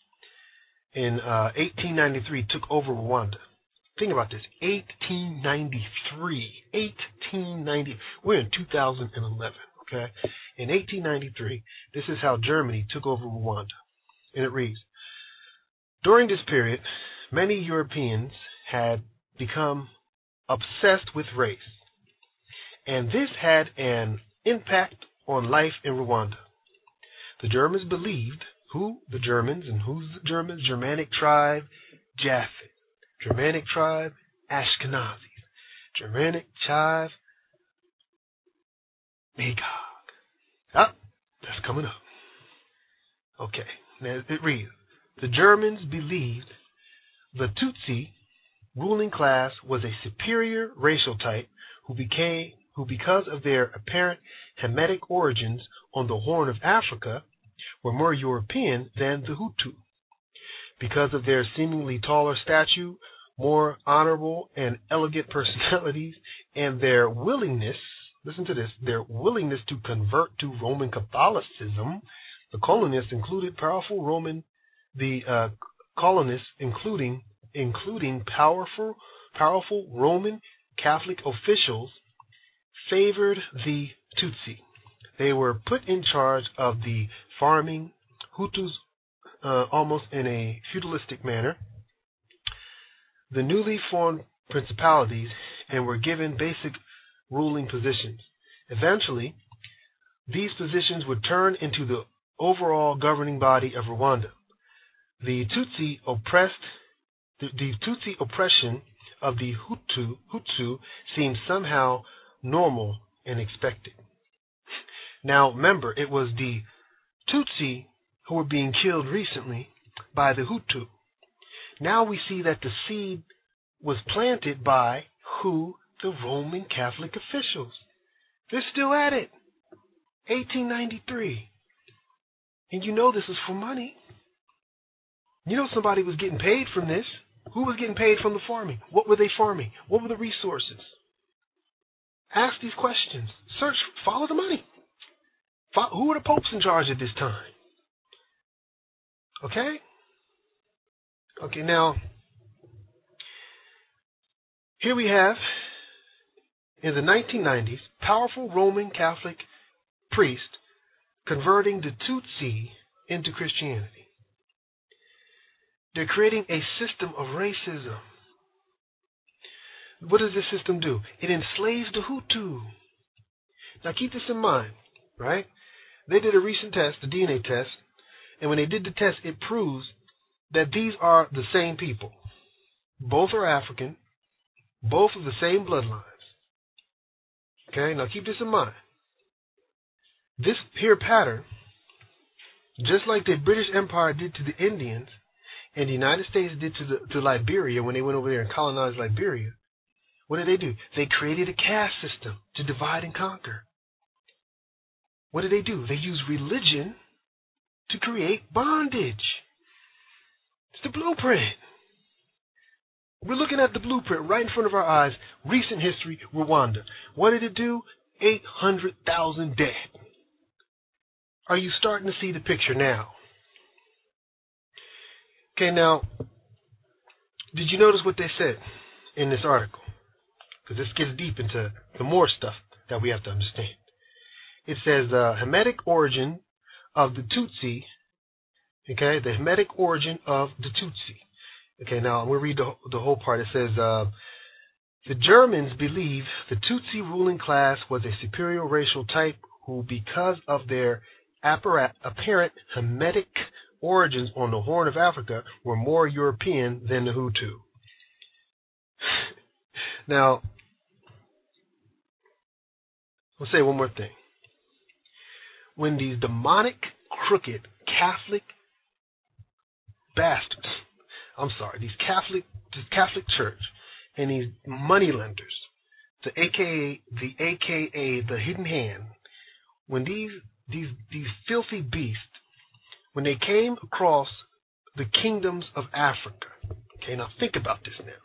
in uh, 1893 took over Rwanda. Think about this: 1893, 1890. We're in 2011. Okay, in 1893, this is how Germany took over Rwanda, and it reads. During this period, many Europeans had become obsessed with race, and this had an impact on life in Rwanda. The Germans believed who the Germans and who's the Germans? Germanic tribe, Japhet. Germanic tribe, Ashkenazis. Germanic tribe, Magog. Ah, that's coming up. Okay, now it reads The Germans believed the Tutsi ruling class was a superior racial type who became who because of their apparent Hamitic origins on the Horn of Africa were more European than the Hutu. Because of their seemingly taller stature, more honorable and elegant personalities, and their willingness, listen to this, their willingness to convert to Roman Catholicism, the colonists included powerful Roman, the uh, colonists, including including powerful powerful Roman Catholic officials, favored the Tutsi. They were put in charge of the farming Hutus uh, almost in a feudalistic manner. The newly formed principalities and were given basic ruling positions. Eventually, these positions would turn into the overall governing body of Rwanda. The Tutsi oppressed the, the Tutsi oppression of the Hutu Hutu seemed somehow normal and expected. Now remember, it was the Tutsi who were being killed recently by the Hutu. Now we see that the seed was planted by who? The Roman Catholic officials. They're still at it. 1893. And you know this was for money. You know somebody was getting paid from this. Who was getting paid from the farming? What were they farming? What were the resources? Ask these questions. Search, follow the money. Follow, who are the popes in charge at this time? Okay? Okay, now, here we have, in the 1990s, powerful Roman Catholic priest converting the Tutsi into Christianity. They're creating a system of racism. What does this system do? It enslaves the Hutu. Now keep this in mind, right? They did a recent test, a DNA test, and when they did the test, it proves that these are the same people. Both are African, both of the same bloodlines. Okay, now keep this in mind. This here pattern, just like the British Empire did to the Indians, and the United States did to the, to Liberia when they went over there and colonized Liberia, what did they do? They created a caste system to divide and conquer. What did they do? They used religion to create bondage. It's the blueprint. We're looking at the blueprint right in front of our eyes. Recent history, Rwanda. What did it do? 800,000 dead. Are you starting to see the picture now? Okay, now, did you notice what they said in this article? Because this gets deep into the more stuff that we have to understand. It says the Hamitic origin of the Tutsi. Okay, the Hamitic origin of the Tutsi. Okay, now I'm going to read the, the whole part. It says uh, the Germans believe the Tutsi ruling class was a superior racial type who, because of their apparent Hamitic origins on the Horn of Africa were more European than the Hutu. now, I'll say one more thing. When these demonic, crooked, Catholic bastards, I'm sorry, these Catholic, this Catholic Church, and these money lenders, the AKA, the AKA, the hidden hand, when these these these filthy beasts when they came across the kingdoms of Africa. Okay, now think about this now.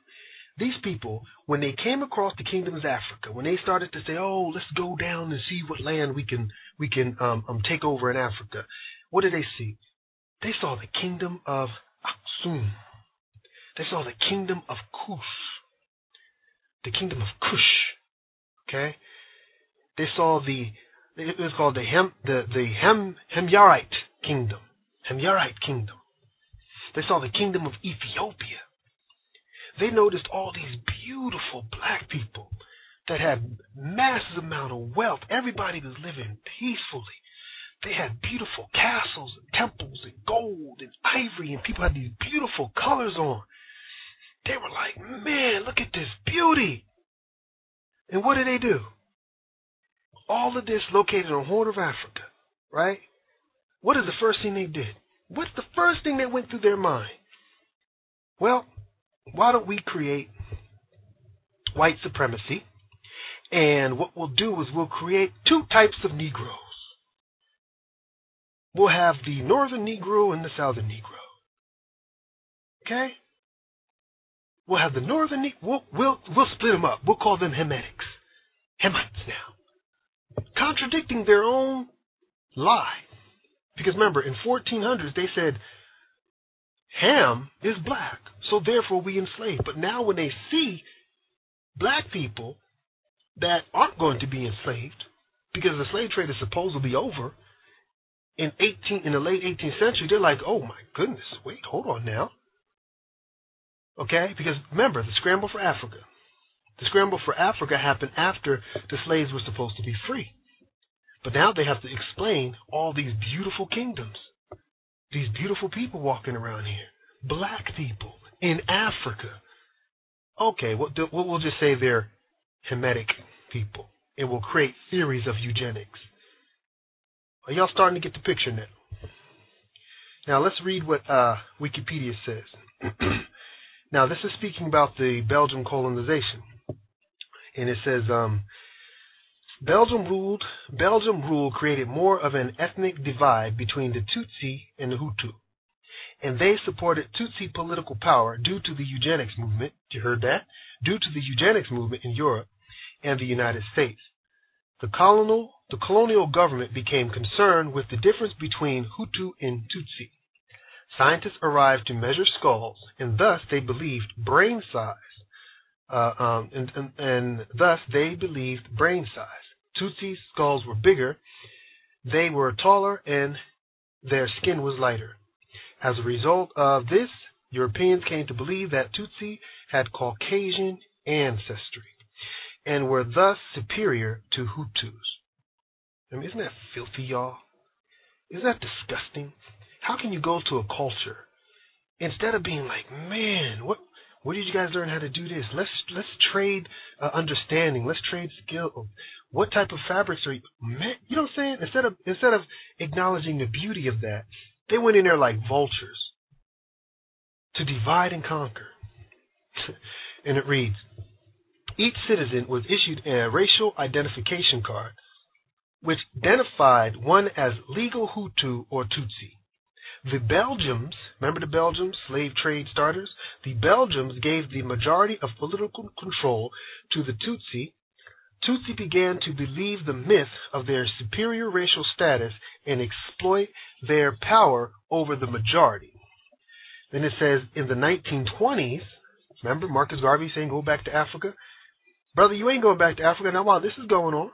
These people, when they came across the kingdoms of Africa, when they started to say, "Oh, let's go down and see what land we can we can um, um, take over in Africa," what did they see? They saw the kingdom of Aksum. They saw the kingdom of Kush. The kingdom of Kush. Okay. They saw the it was called the Hem the the Hem Himyarite kingdom. Himyarite kingdom. They saw the kingdom of Ethiopia. They noticed all these beautiful black people that had massive amount of wealth. Everybody was living peacefully. They had beautiful castles and temples and gold and ivory, and people had these beautiful colors on. They were like, man, look at this beauty. And what did they do? All of this located on Horn of Africa, right? What is the first thing they did? What's the first thing that went through their mind? Well, why don't we create white supremacy? And what we'll do is we'll create two types of Negroes. We'll have the northern Negro and the southern Negro. Okay? We'll have the northern Negro. We'll, we'll, we'll split them up. We'll call them Hemetics. Hemites now. Contradicting their own lie. Because remember, in 1400s, they said Ham is black, so therefore we enslave. But now when they see black people that aren't going to be enslaved, because the slave trade is supposed to be over in 18 in the late 18th century, they're like, oh my goodness, wait, hold on now. Okay, because remember the scramble for Africa. The scramble for Africa happened after the slaves were supposed to be free. But now they have to explain all these beautiful kingdoms, these beautiful people walking around here, black people in Africa. Okay, we'll just say they're Hamitic people, and we'll create theories of eugenics. Are y'all starting to get the picture now? Now let's read what uh, Wikipedia says. now this is speaking about the Belgian colonization, and it says um, Belgium ruled Belgium rule created more of an ethnic divide between the Tutsi and the Hutu. And they supported Tutsi political power due to the eugenics movement. You heard that? Due to the eugenics movement in Europe and the United States. The colonial, the colonial government became concerned with the difference between Hutu and Tutsi. Scientists arrived to measure skulls, and thus they believed brain size. Uh, um, and, and, and thus they believed brain size. Tutsi's skulls were bigger, they were taller, and their skin was lighter. As a result of this, Europeans came to believe that Tutsi had Caucasian ancestry and were thus superior to Hutus. I mean, isn't that filthy, y'all? Isn't that disgusting? How can you go to a culture instead of being like, man, what where did you guys learn how to do this? Let's let's trade uh, understanding. Let's trade skill. What type of fabrics are you? Man, you know what I'm saying? Instead of instead of acknowledging the beauty of that, they went in there like vultures to divide and conquer. and it reads, each citizen was issued a racial identification card, which identified one as legal Hutu or Tutsi. The Belgians, remember the Belgians, slave trade starters? The Belgians gave the majority of political control to the Tutsi Tutsi began to believe the myth of their superior racial status and exploit their power over the majority. Then it says in the 1920s, remember Marcus Garvey saying go back to Africa? Brother, you ain't going back to Africa. Now while this is going on,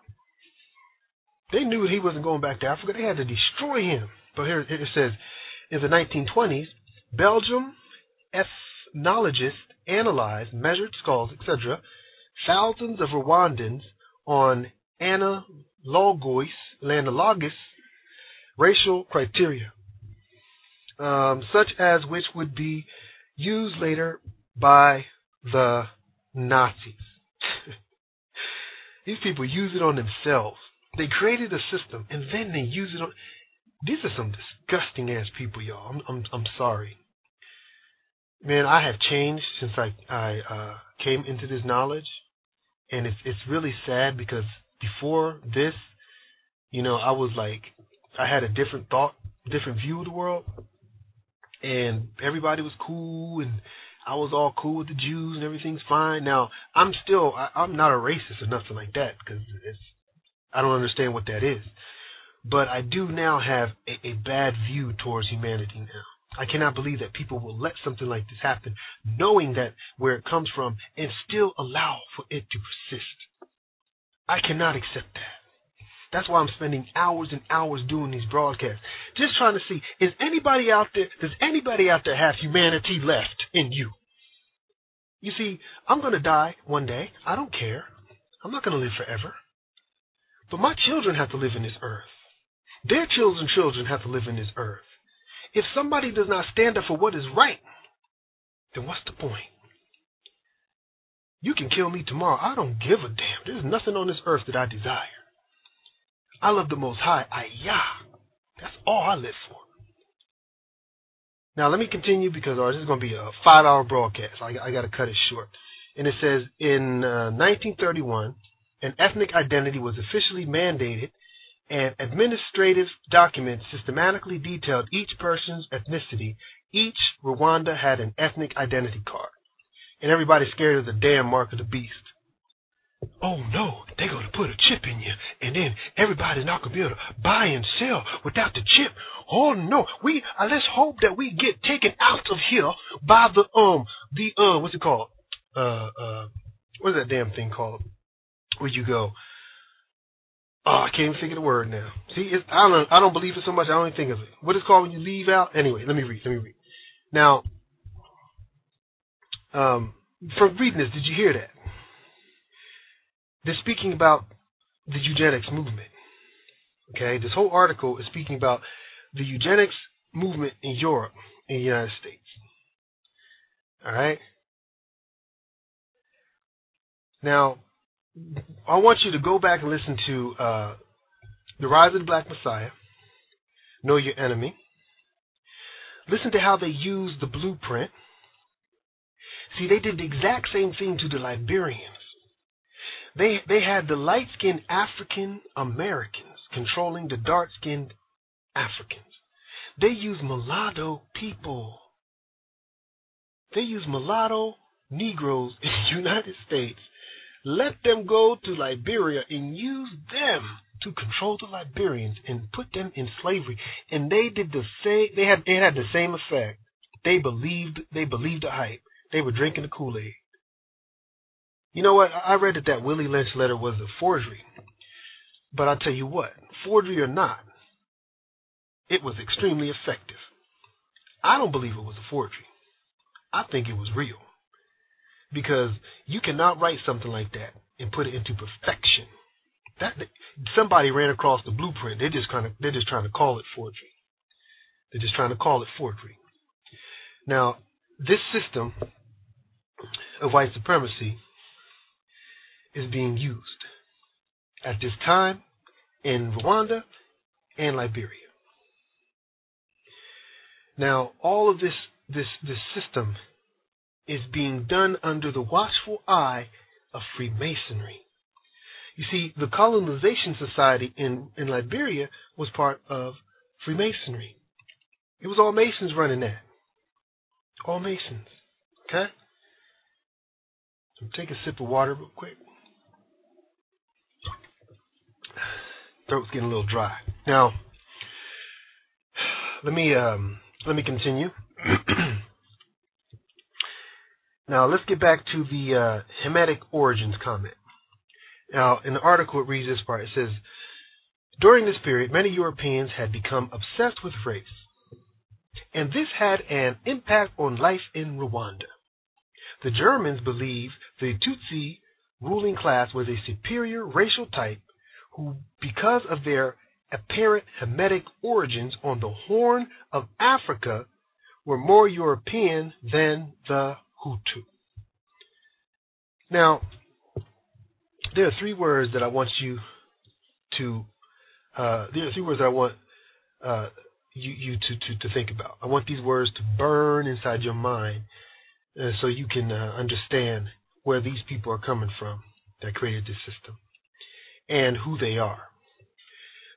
they knew he wasn't going back to Africa. They had to destroy him. But here it says in the 1920s, Belgium ethnologists analyzed, measured skulls, etc., thousands of Rwandans on analogous, analogous racial criteria, um, such as which would be used later by the Nazis. These people use it on themselves. They created a system and then they use it on. These are some disgusting ass people, y'all. I'm I'm I'm sorry. Man, I have changed since I I uh, came into this knowledge and it's it's really sad because before this, you know, I was like, I had a different thought, different view of the world, and everybody was cool, and I was all cool with the Jews, and everything's fine. Now I'm still, I, I'm not a racist or nothing like that because it's, I don't understand what that is, but I do now have a, a bad view towards humanity now. I cannot believe that people will let something like this happen, knowing that where it comes from, and still allow for it to persist. I cannot accept that. That's why I'm spending hours and hours doing these broadcasts, just trying to see is anybody out there, does anybody out there have humanity left in you? You see, I'm going to die one day. I don't care. I'm not going to live forever. But my children have to live in this earth. Their children's children have to live in this earth. If somebody does not stand up for what is right, then what's the point? You can kill me tomorrow. I don't give a damn. There's nothing on this earth that I desire. I love the Most High. Ayah. That's all I live for. Now, let me continue because oh, this is going to be a five hour broadcast. I, I got to cut it short. And it says in uh, 1931, an ethnic identity was officially mandated and administrative documents systematically detailed each person's ethnicity. Each Rwanda had an ethnic identity card. And everybody's scared of the damn mark of the beast. Oh no, they're going to put a chip in you, and then to be able to buy and sell without the chip. Oh no, we uh, let's hope that we get taken out of here by the um the uh what's it called uh uh what's that damn thing called where you go Oh, I can't even think of the word now. See, I don't I don't believe it so much. I don't even think of it. What is called when you leave out? Anyway, let me read. Let me read. Now, um, from reading this, did you hear that? They're speaking about the eugenics movement. Okay, this whole article is speaking about the eugenics movement in Europe in the United States. All right. Now, I want you to go back and listen to uh, The Rise of the Black Messiah, Know Your Enemy. Listen to how they used the blueprint. See, they did the exact same thing to the Liberians. They they had the light skinned African Americans controlling the dark skinned Africans. They used mulatto people. They used mulatto Negroes in the United States. Let them go to Liberia and use them to control the Liberians and put them in slavery. And they did the same. They had they had the same effect. They believed they believed the hype. They were drinking the Kool Aid. You know what? I read that that Willie Lynch letter was a forgery. But I'll tell you what, forgery or not, it was extremely effective. I don't believe it was a forgery. I think it was real. Because you cannot write something like that and put it into perfection. That somebody ran across the blueprint. They're just kind of they're just trying to call it forgery. They're just trying to call it forgery. Now, this system of white supremacy is being used at this time in Rwanda and Liberia. Now, all of this this this system is being done under the watchful eye of Freemasonry. You see, the colonization society in, in Liberia was part of Freemasonry. It was all Masons running that. All Masons. Okay? So take a sip of water real quick. Throat's getting a little dry. Now, let me um, let me continue. now, let's get back to the uh, origins comment. Now, in the article, it reads this part. It says, During this period, many Europeans had become obsessed with race, and this had an impact on life in Rwanda. The Germans believed the Tutsi ruling class was a superior racial type who, because of their apparent Hamitic origins on the Horn of Africa, were more European than the Hutu. Now, there are three words that I want you to. Uh, there are three words that I want uh, you, you to, to, to think about. I want these words to burn inside your mind, uh, so you can uh, understand where these people are coming from that created this system and who they are.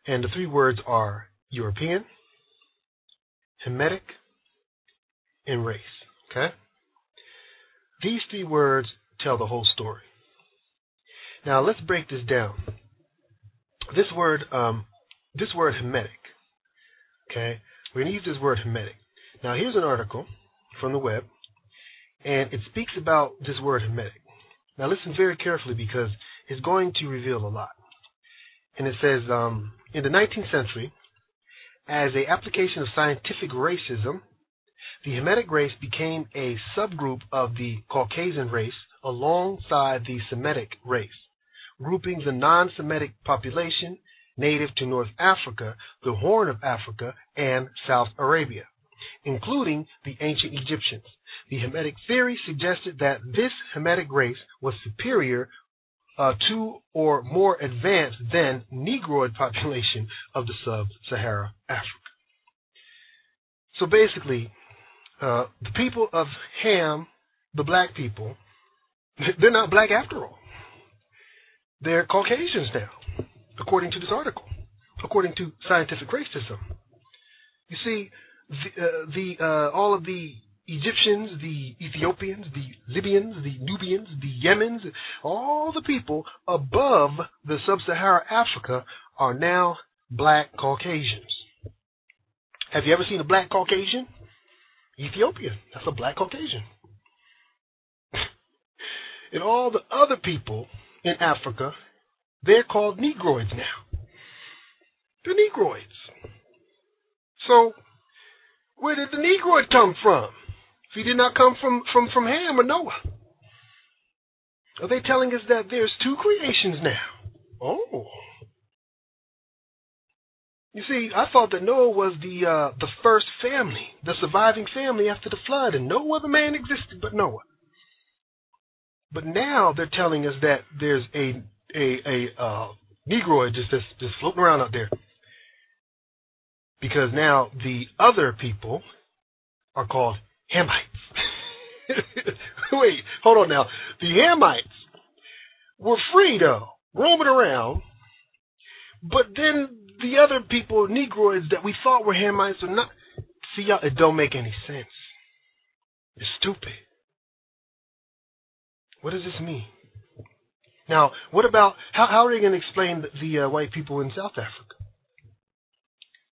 And the three words are European, Hamitic, and race. Okay? These three words tell the whole story. Now let's break this down. This word, um, this word Hamitic. Okay, we're gonna use this word Hamitic. Now here's an article from the web, and it speaks about this word Hamitic. Now listen very carefully because it's going to reveal a lot. And it says, um, in the 19th century, as a application of scientific racism, the Hamitic race became a subgroup of the Caucasian race alongside the Semitic race grouping the non Semitic population native to North Africa, the Horn of Africa, and South Arabia, including the ancient Egyptians. The Hamitic theory suggested that this Hamitic race was superior uh, to or more advanced than Negroid population of the sub-Sahara Africa. So basically, uh, the people of Ham, the black people, they're not black after all. They're Caucasians now, according to this article, according to scientific racism. You see, the, uh, the uh, all of the Egyptians, the Ethiopians, the Libyans, the Nubians, the Yemens, all the people above the sub-Saharan Africa are now black Caucasians. Have you ever seen a black Caucasian? Ethiopia. That's a black Caucasian. and all the other people in Africa, they're called Negroids now. They're Negroids. So, where did the Negroid come from? If he did not come from, from, from Ham or Noah. Are they telling us that there's two creations now? Oh. You see, I thought that Noah was the uh, the first family, the surviving family after the flood, and no other man existed but Noah. But now they're telling us that there's a a a uh, Negroid just, just just floating around out there, because now the other people are called Hamites. Wait, hold on now. The Hamites were free though, roaming around, but then the other people, Negroids that we thought were Hamites, are not. See, y'all, it don't make any sense. It's stupid. What does this mean? Now, what about how how are they going to explain the, the uh, white people in South Africa?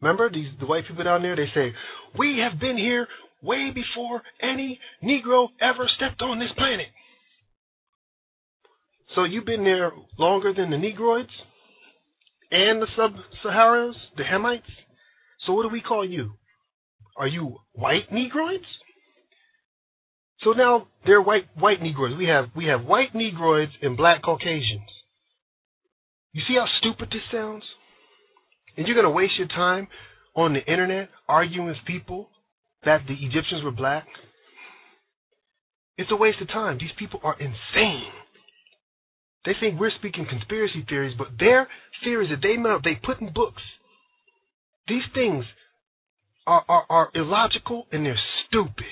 Remember these the white people down there? They say we have been here way before any Negro ever stepped on this planet. So you've been there longer than the Negroids and the Sub-Saharans, the Hamites. So what do we call you? Are you white Negroids? So now they're white white Negroids. We have we have white Negroids and black Caucasians. You see how stupid this sounds? And you're gonna waste your time on the internet arguing with people that the Egyptians were black? It's a waste of time. These people are insane. They think we're speaking conspiracy theories, but their theories that they made up, they put in books. These things are, are, are illogical and they're stupid.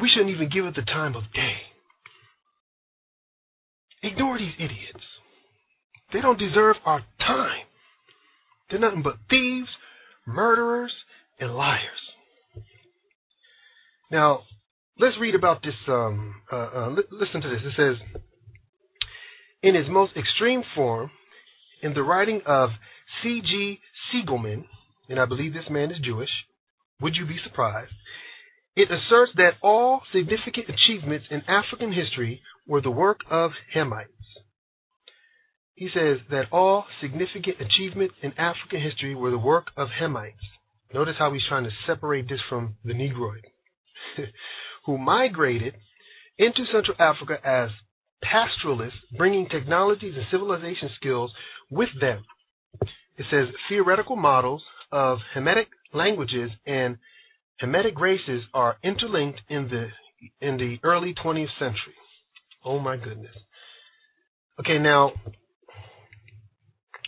We shouldn't even give it the time of day. Ignore these idiots. They don't deserve our time. They're nothing but thieves, murderers, and liars. Now, let's read about this. Um, uh, uh, listen to this. It says, in its most extreme form, in the writing of C.G. Siegelman, and I believe this man is Jewish, would you be surprised? It asserts that all significant achievements in African history were the work of Hamites. He says that all significant achievements in African history were the work of Hamites. Notice how he's trying to separate this from the Negroid, who migrated into Central Africa as pastoralists, bringing technologies and civilization skills with them. It says theoretical models of Hamitic languages and Hamitic races are interlinked in the in the early 20th century. Oh my goodness. Okay, now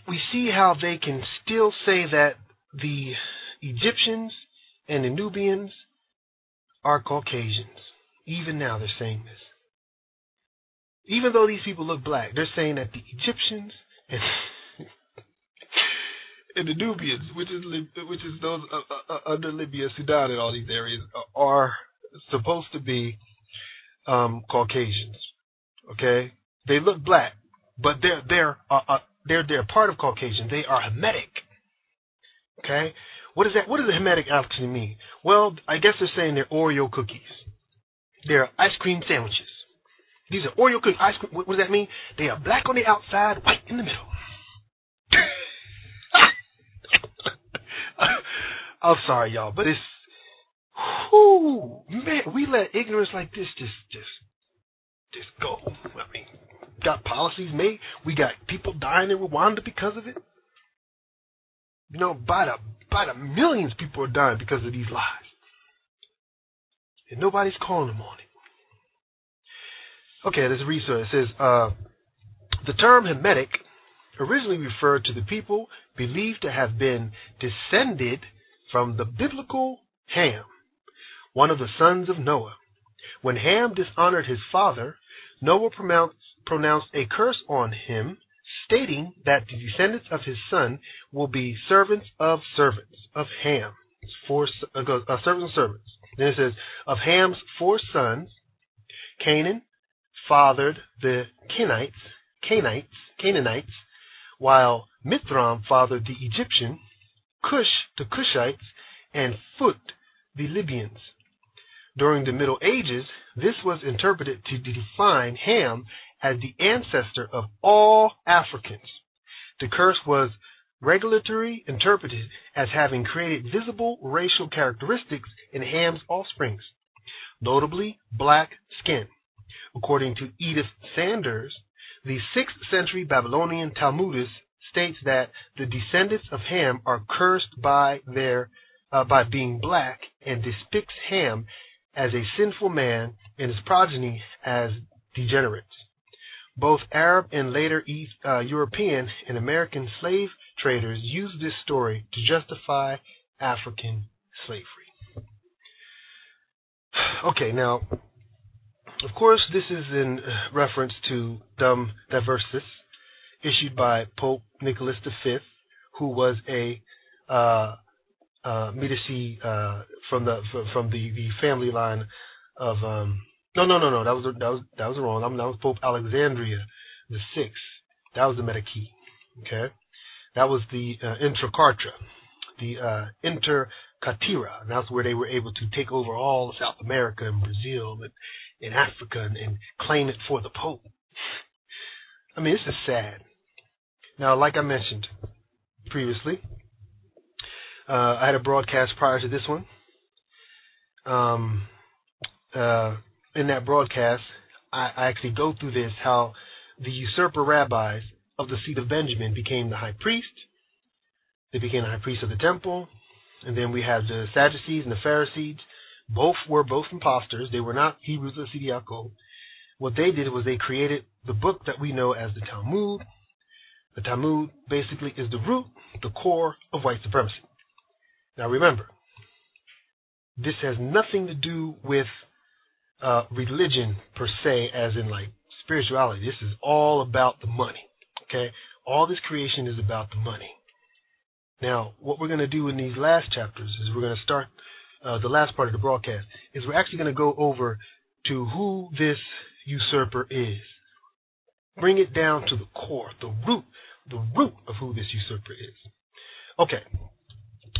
we see how they can still say that the Egyptians and the Nubians are Caucasians. Even now they're saying this. Even though these people look black, they're saying that the Egyptians and and the Nubians, which is which is those uh, uh, uh, under Libya, Sudan, and all these areas, are supposed to be um, Caucasians. Okay, they look black, but they're they're uh, uh, they're they're part of Caucasian. They are Hamitic. Okay, what is that? What does the Hamitic actually mean? Well, I guess they're saying they're Oreo cookies. They're ice cream sandwiches. These are Oreo cookies. Ice cream. What, what does that mean? They are black on the outside, white in the middle. I'm sorry, y'all, but it's whoo man. We let ignorance like this just just just go. I mean, got policies made. We got people dying in Rwanda because of it. You know, by the by the millions, people are dying because of these lies, and nobody's calling them on it. Okay, a research. Says uh, the term Hamitic originally referred to the people believed to have been descended from the biblical Ham, one of the sons of Noah. When Ham dishonored his father, Noah pronounced, pronounced a curse on him, stating that the descendants of his son will be servants of servants of Ham, four uh, uh, servants of servants. Then it says of Ham's four sons, Canaan fathered the Kenites, Canaanites, Canaanites, while Mithram fathered the Egyptian, Cush the Cushites, and Phut the Libyans. During the Middle Ages, this was interpreted to define Ham as the ancestor of all Africans. The curse was regularly interpreted as having created visible racial characteristics in Ham's offsprings, notably black skin. According to Edith Sanders, the 6th century Babylonian Talmudist states that the descendants of Ham are cursed by their uh, by being black and depicts Ham as a sinful man and his progeny as degenerates. Both Arab and later East, uh, European and American slave traders used this story to justify African slavery. Okay, now, of course, this is in reference to Dum Diversas, issued by Pope Nicholas V, who was a uh, uh, Medici uh, from the from the, the family line of um, no no no no that was that was that was wrong. I'm, that was Pope Alexandria the sixth. That was the Medici. Okay, that was the uh, Intracarta, the uh, Intercatira. And that's where they were able to take over all of South America and Brazil and, and Africa and, and claim it for the Pope. I mean, this is sad. Now, like I mentioned previously, uh, I had a broadcast prior to this one. Um, uh, in that broadcast, I, I actually go through this how the usurper rabbis of the seed of Benjamin became the high priest. They became the high priest of the temple. And then we have the Sadducees and the Pharisees. Both were both imposters. They were not Hebrews of Sidi Yaakov. What they did was they created the book that we know as the Talmud. The Talmud basically is the root, the core of white supremacy. Now remember, this has nothing to do with uh, religion per se, as in like spirituality. This is all about the money. Okay? All this creation is about the money. Now, what we're going to do in these last chapters is we're going to start uh, the last part of the broadcast is we're actually going to go over to who this usurper is. Bring it down to the core, the root, the root of who this usurper is. Okay,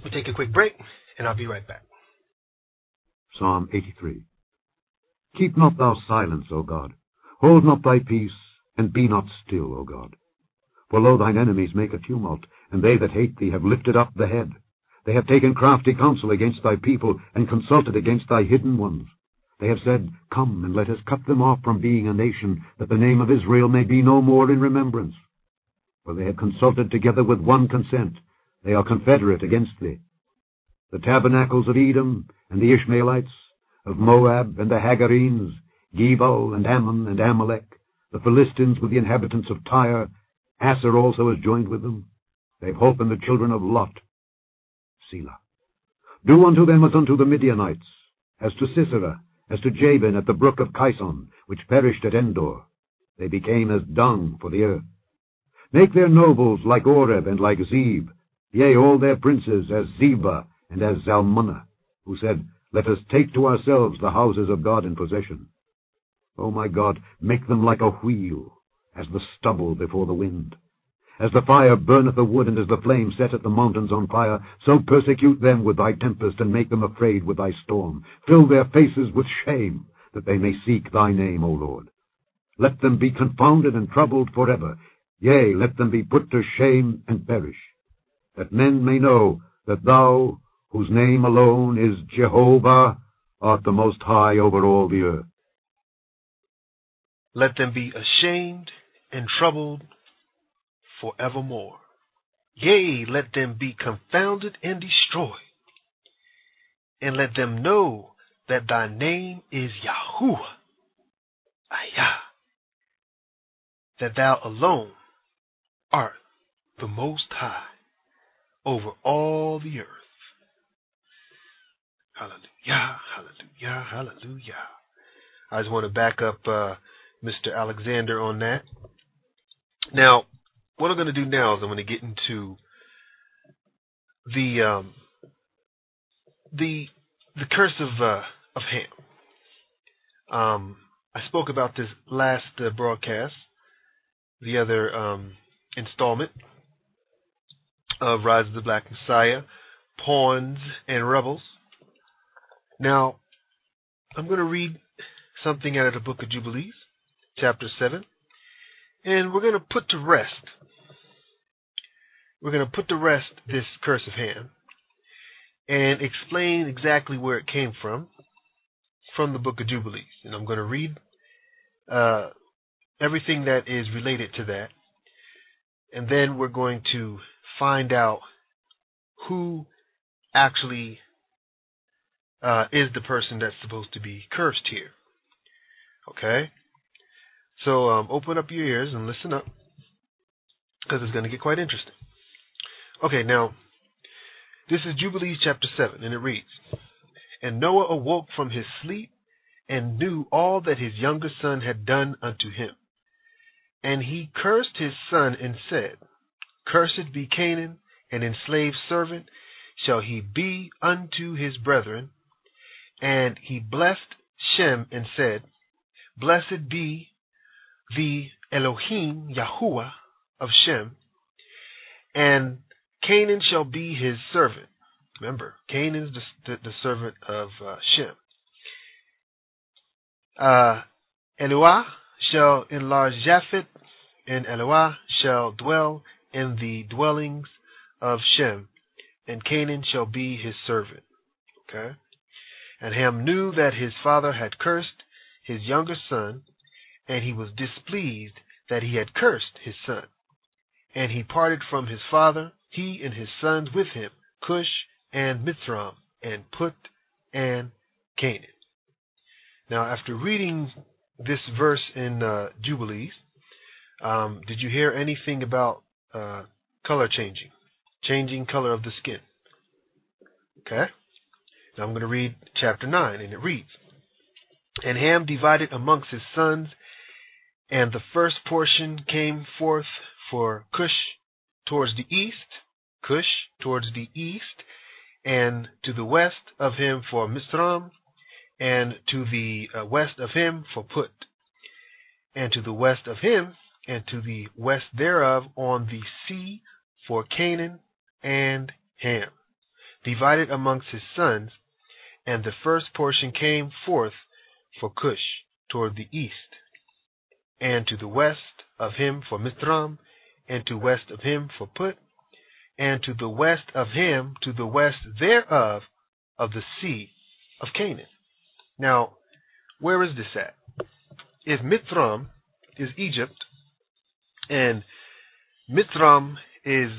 we'll take a quick break, and I'll be right back. Psalm 83 Keep not thou silence, O God. Hold not thy peace, and be not still, O God. For lo, thine enemies make a tumult, and they that hate thee have lifted up the head. They have taken crafty counsel against thy people, and consulted against thy hidden ones. They have said, Come, and let us cut them off from being a nation, that the name of Israel may be no more in remembrance. For they have consulted together with one consent. They are confederate against thee. The tabernacles of Edom, and the Ishmaelites, of Moab, and the Hagarenes, Gebal, and Ammon, and Amalek, the Philistines with the inhabitants of Tyre, Asshur also is joined with them. They have hope in the children of Lot. Selah. Do unto them as unto the Midianites, as to Sisera, as to Jabin at the brook of Kison, which perished at Endor. They became as dung for the earth. Make their nobles like Oreb and like Zeb, yea, all their princes as Zebah and as Zalmunna, who said, Let us take to ourselves the houses of God in possession. O my God, make them like a wheel, as the stubble before the wind. As the fire burneth the wood, and as the flame setteth the mountains on fire, so persecute them with thy tempest, and make them afraid with thy storm. Fill their faces with shame, that they may seek thy name, O Lord. Let them be confounded and troubled forever. Yea, let them be put to shame and perish, that men may know that thou, whose name alone is Jehovah, art the most high over all the earth. Let them be ashamed and troubled forevermore. Yea, let them be confounded and destroyed. And let them know that thy name is Yahuwah, Ayah, that thou alone art the Most High over all the earth. Hallelujah, hallelujah, hallelujah. I just want to back up uh, Mr. Alexander on that. Now, what I'm going to do now is I'm going to get into the um, the the curse of uh, of Ham. Um, I spoke about this last uh, broadcast, the other um, installment of Rise of the Black Messiah, Pawns and Rebels. Now, I'm going to read something out of the Book of Jubilees, chapter 7, and we're going to put to rest we're going to put to rest this curse of Ham and explain exactly where it came from from the book of Jubilees. And I'm going to read uh, everything that is related to that. and then we're going to find out who actually uh, is the person that's supposed to be cursed here. Okay? So um, open up your ears and listen up because it's going to get quite interesting. Okay, now, this is Jubilees chapter 7, and it reads And Noah awoke from his sleep and knew all that his younger son had done unto him. And he cursed his son and said, Cursed be Canaan, an enslaved servant shall he be unto his brethren. And he blessed Shem and said, Blessed be the Elohim Yahuwah of Shem, and Canaan shall be his servant. Remember, Canaan is the, the, servant of uh, Shem. Uh, Eloah shall enlarge Japheth, and Eloah shall dwell in the dwellings of Shem, and Canaan shall be his servant. Okay? And Ham knew that his father had cursed his younger son, and he was displeased that he had cursed his son. And he parted from his father, he and his sons with him, Cush and Mithram, and Put and Canaan. Now, after reading this verse in uh, Jubilees, um, did you hear anything about uh, color changing, changing color of the skin? Okay. I'm going to read chapter 9, and it reads And Ham divided amongst his sons, and the first portion came forth for Cush towards the east, Cush towards the east, and to the west of him for Mithram, and to the uh, west of him for Put, and to the west of him, and to the west thereof on the sea for Canaan and Ham, divided amongst his sons, and the first portion came forth for Cush toward the east, and to the west of him for Mithram, and to west of him for Put, and to the west of him to the west thereof of the sea of Canaan. Now, where is this at? If Mithram is Egypt, and Mithram is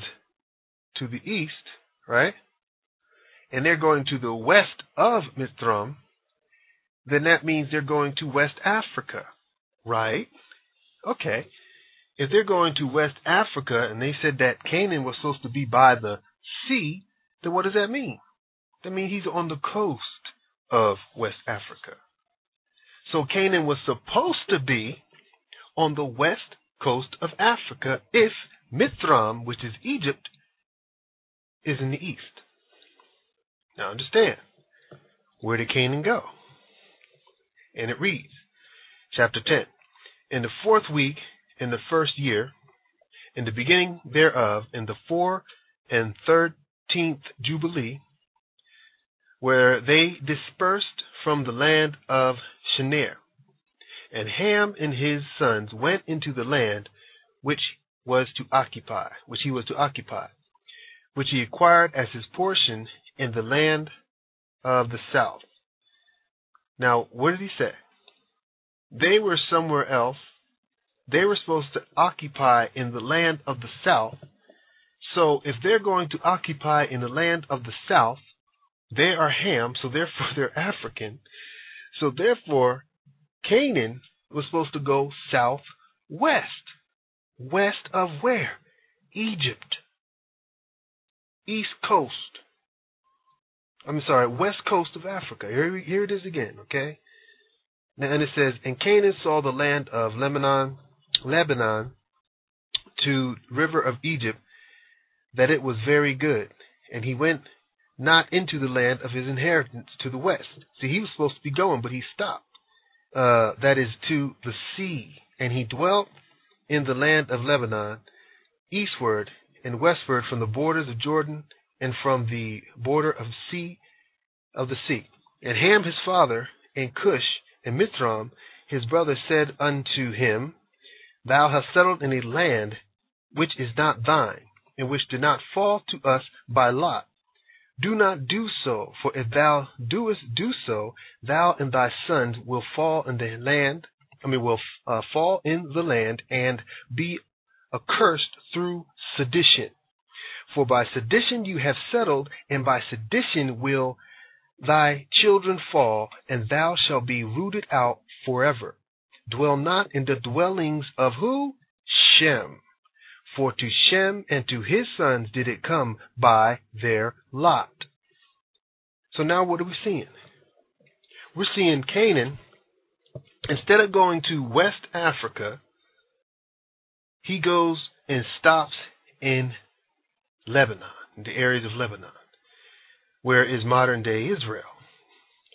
to the east, right? And they're going to the west of Mithram, then that means they're going to West Africa, right? Okay. If they're going to West Africa and they said that Canaan was supposed to be by the sea, then what does that mean? That means he's on the coast of West Africa. So Canaan was supposed to be on the west coast of Africa if Mithram, which is Egypt, is in the east. Now understand, where did Canaan go? And it reads, chapter 10 In the fourth week, in the first year, in the beginning thereof, in the four and thirteenth Jubilee, where they dispersed from the land of Shinar. And Ham and his sons went into the land which was to occupy, which he was to occupy, which he acquired as his portion in the land of the south. Now, what did he say? They were somewhere else. They were supposed to occupy in the land of the south. So, if they're going to occupy in the land of the south, they are Ham, so therefore they're African. So, therefore, Canaan was supposed to go southwest. West of where? Egypt. East coast. I'm sorry, west coast of Africa. Here, here it is again, okay? Now, and it says, And Canaan saw the land of Lebanon, Lebanon to river of Egypt, that it was very good. And he went not into the land of his inheritance to the west. See, he was supposed to be going, but he stopped. Uh, that is to the sea. And he dwelt in the land of Lebanon, eastward and westward from the borders of Jordan and from the border of sea of the sea. And Ham his father, and Cush, and Mithram his brother said unto him, Thou hast settled in a land which is not thine, and which did not fall to us by lot. Do not do so, for if thou doest do so, thou and thy sons will fall in the land, I mean, will uh, fall in the land and be accursed through sedition. For by sedition you have settled, and by sedition will thy children fall, and thou shalt be rooted out forever. Dwell not in the dwellings of who? Shem. For to Shem and to his sons did it come by their lot. So now what are we seeing? We're seeing Canaan, instead of going to West Africa, he goes and stops in Lebanon, the areas of Lebanon, where is modern day Israel,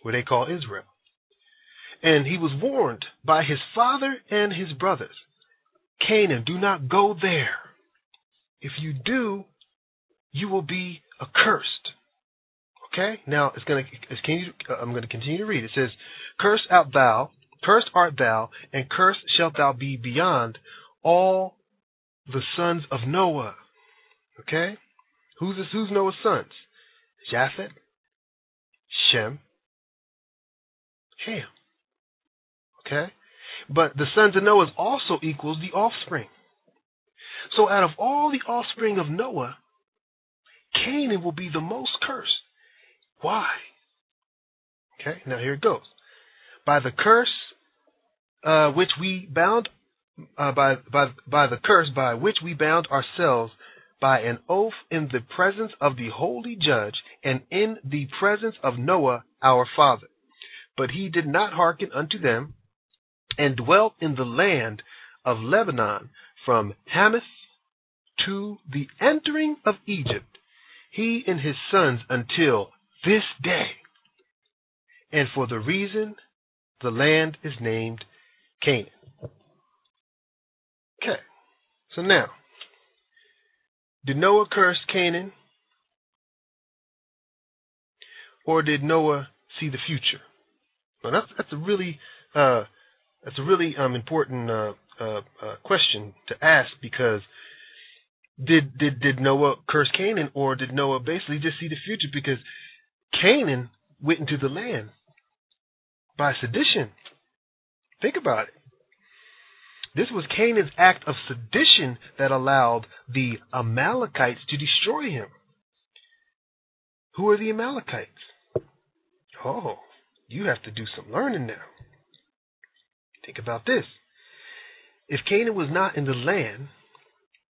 where they call Israel. And he was warned by his father and his brothers Canaan, do not go there. If you do, you will be accursed. Okay? Now it's going to uh, I'm going to continue to read. It says, "Cursed art thou, cursed art thou, and cursed shalt thou be beyond all the sons of Noah." Okay? Who's this, who's Noah's sons? Japheth, Shem, Ham. Okay? But the sons of Noah also equals the offspring. So out of all the offspring of Noah, Canaan will be the most cursed. Why? Okay, now here it goes. By the curse uh, which we bound uh, by by by the curse by which we bound ourselves by an oath in the presence of the holy judge and in the presence of Noah our father. But he did not hearken unto them, and dwelt in the land of Lebanon from Hamath to the entering of Egypt, he and his sons until this day. And for the reason the land is named Canaan. Okay, so now, did Noah curse Canaan? Or did Noah see the future? Well, that's that's a really uh, that's a really um, important uh, uh, uh, question to ask because did did did Noah curse Canaan or did Noah basically just see the future because Canaan went into the land by sedition. Think about it. This was Canaan's act of sedition that allowed the Amalekites to destroy him. Who are the Amalekites? Oh, you have to do some learning now. Think about this. If Canaan was not in the land,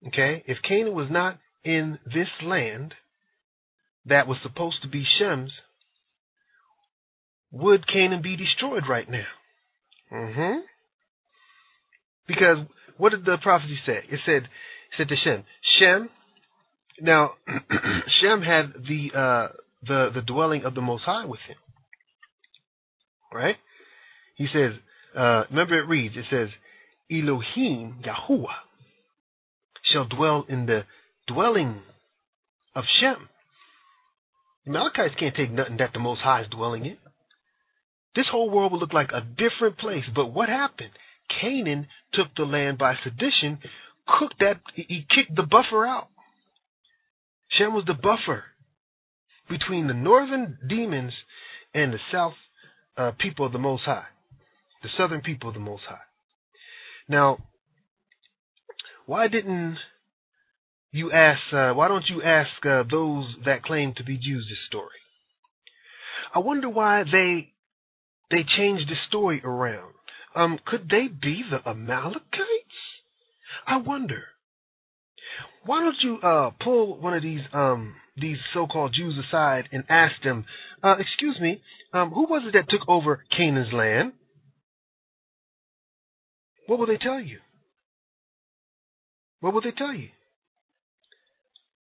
okay, if Canaan was not in this land that was supposed to be Shem's, would Canaan be destroyed right now? Mm-hmm. Because what did the prophecy say? It said, it said to Shem, Shem. Now, Shem had the uh, the the dwelling of the Most High with him, right? He says, uh, remember it reads, it says, Elohim Yahuwah shall dwell in the dwelling of Shem. The Amalekites can't take nothing that the Most High is dwelling in. This whole world will look like a different place. But what happened? Canaan took the land by sedition, cooked that, he kicked the buffer out. Shem was the buffer between the northern demons and the south uh, people of the Most High the southern people of the Most High. Now, why didn't you ask? Uh, why don't you ask uh, those that claim to be Jews this story? I wonder why they they changed the story around. Um, could they be the Amalekites? I wonder. Why don't you uh, pull one of these um, these so-called Jews aside and ask them, uh, "Excuse me, um, who was it that took over Canaan's land?" What will they tell you? What will they tell you?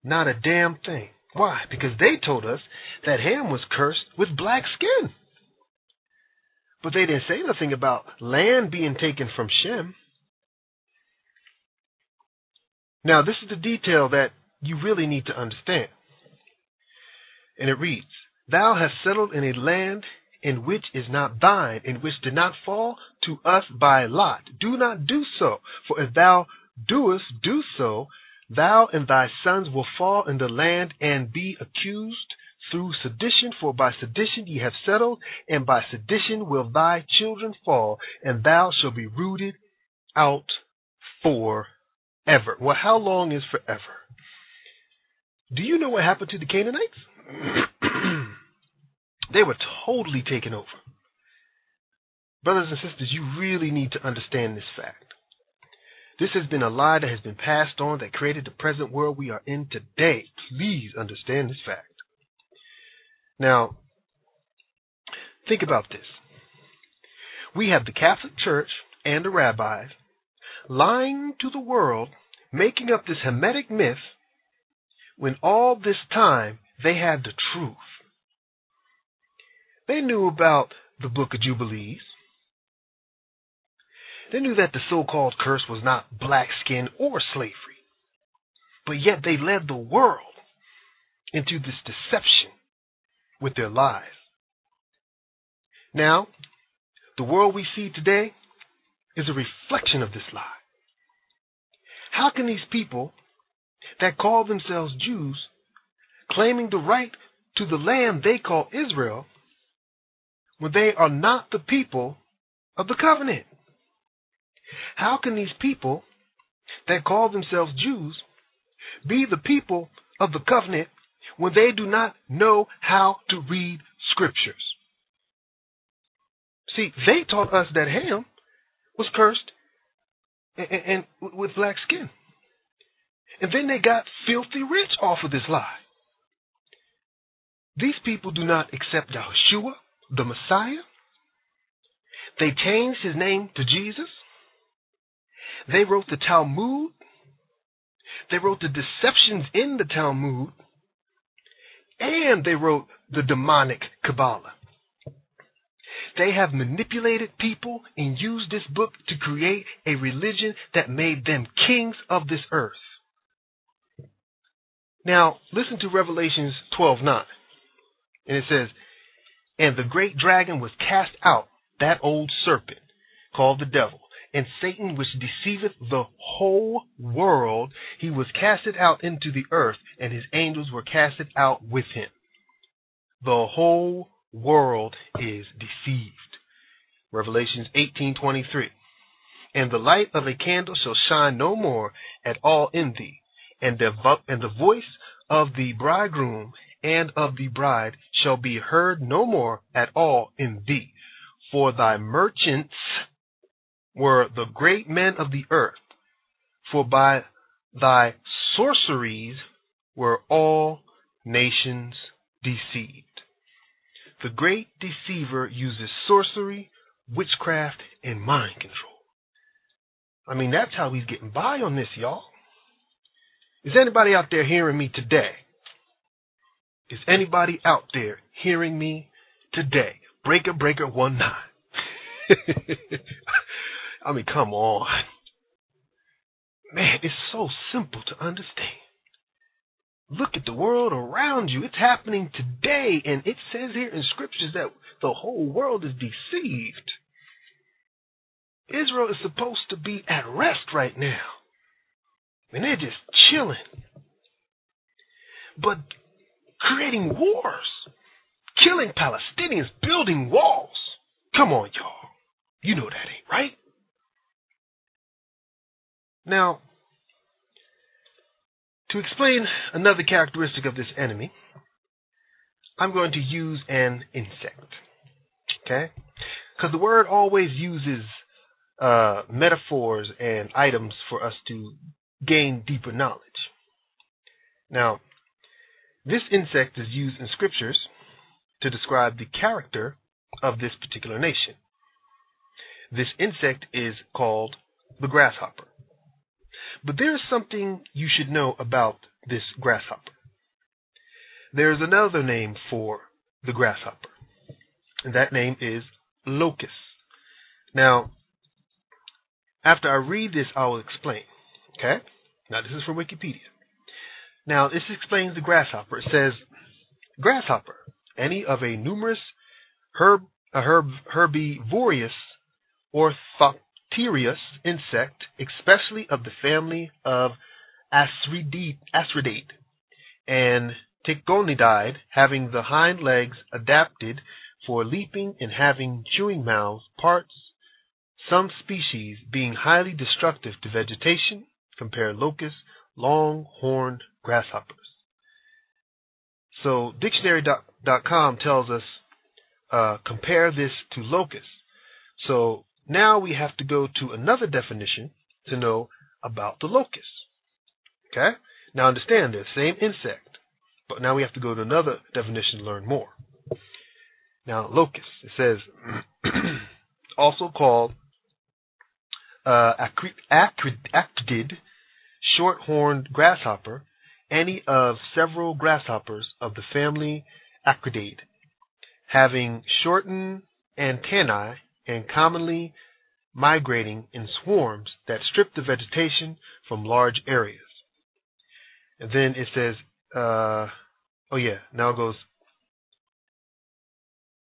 Not a damn thing. Why? Because they told us that Ham was cursed with black skin. But they didn't say nothing about land being taken from Shem. Now, this is the detail that you really need to understand. And it reads Thou hast settled in a land in which is not thine, in which did not fall to us by lot. Do not do so, for if thou doest do so, thou and thy sons will fall in the land and be accused through sedition, for by sedition ye have settled, and by sedition will thy children fall, and thou shalt be rooted out forever. Well, how long is forever? Do you know what happened to the Canaanites? they were totally taken over. Brothers and sisters, you really need to understand this fact. This has been a lie that has been passed on that created the present world we are in today. Please understand this fact. Now, think about this. We have the Catholic Church and the rabbis lying to the world, making up this Hamitic myth, when all this time they had the truth. They knew about the Book of Jubilees. They knew that the so called curse was not black skin or slavery. But yet they led the world into this deception with their lies. Now, the world we see today is a reflection of this lie. How can these people that call themselves Jews, claiming the right to the land they call Israel, when they are not the people of the covenant? How can these people that call themselves Jews be the people of the covenant when they do not know how to read scriptures? See, they taught us that Ham was cursed and, and, with black skin. And then they got filthy rich off of this lie. These people do not accept Yeshua, the Messiah. They changed his name to Jesus. They wrote the Talmud. They wrote the deceptions in the Talmud. And they wrote the demonic Kabbalah. They have manipulated people and used this book to create a religion that made them kings of this earth. Now, listen to Revelations 12:9. And it says, "And the great dragon was cast out, that old serpent called the devil, and Satan which deceiveth the whole world, he was casted out into the earth, and his angels were casted out with him." The whole world is deceived. Revelations 18:23. And the light of a candle shall shine no more at all in thee, and the, and the voice of the bridegroom and of the bride shall be heard no more at all in thee. For thy merchants were the great men of the earth, for by thy sorceries were all nations deceived. The great deceiver uses sorcery, witchcraft, and mind control. I mean, that's how he's getting by on this, y'all. Is anybody out there hearing me today? Is anybody out there hearing me today? Breaker, breaker, one nine. I mean, come on. Man, it's so simple to understand. Look at the world around you. It's happening today, and it says here in scriptures that the whole world is deceived. Israel is supposed to be at rest right now. And they're just chilling. But creating wars, killing Palestinians, building walls. Come on, y'all. You know that ain't right. Now, to explain another characteristic of this enemy, I'm going to use an insect. Okay? Because the word always uses uh, metaphors and items for us to gain deeper knowledge. Now, this insect is used in scriptures to describe the character of this particular nation. This insect is called the grasshopper. But there is something you should know about this grasshopper. There is another name for the grasshopper, and that name is locust. Now, after I read this, I will explain. Okay? Now, this is from Wikipedia. Now, this explains the grasshopper. It says, grasshopper, any of a numerous herb, herb, herbivorous orthopterous insect, especially of the family of Asridate and Ticonidae, having the hind legs adapted for leaping and having chewing mouths, parts some species being highly destructive to vegetation, Compare locusts, long-horned grasshoppers. So dictionary.com tells us uh, compare this to locusts. So now we have to go to another definition to know about the locust. Okay? Now understand they're the same insect, but now we have to go to another definition to learn more. Now, locust, it says, also called uh, acridid, short-horned grasshopper, any of several grasshoppers of the family Acridae, having shortened antennae and commonly migrating in swarms that strip the vegetation from large areas. And then it says, uh, oh yeah, now it goes.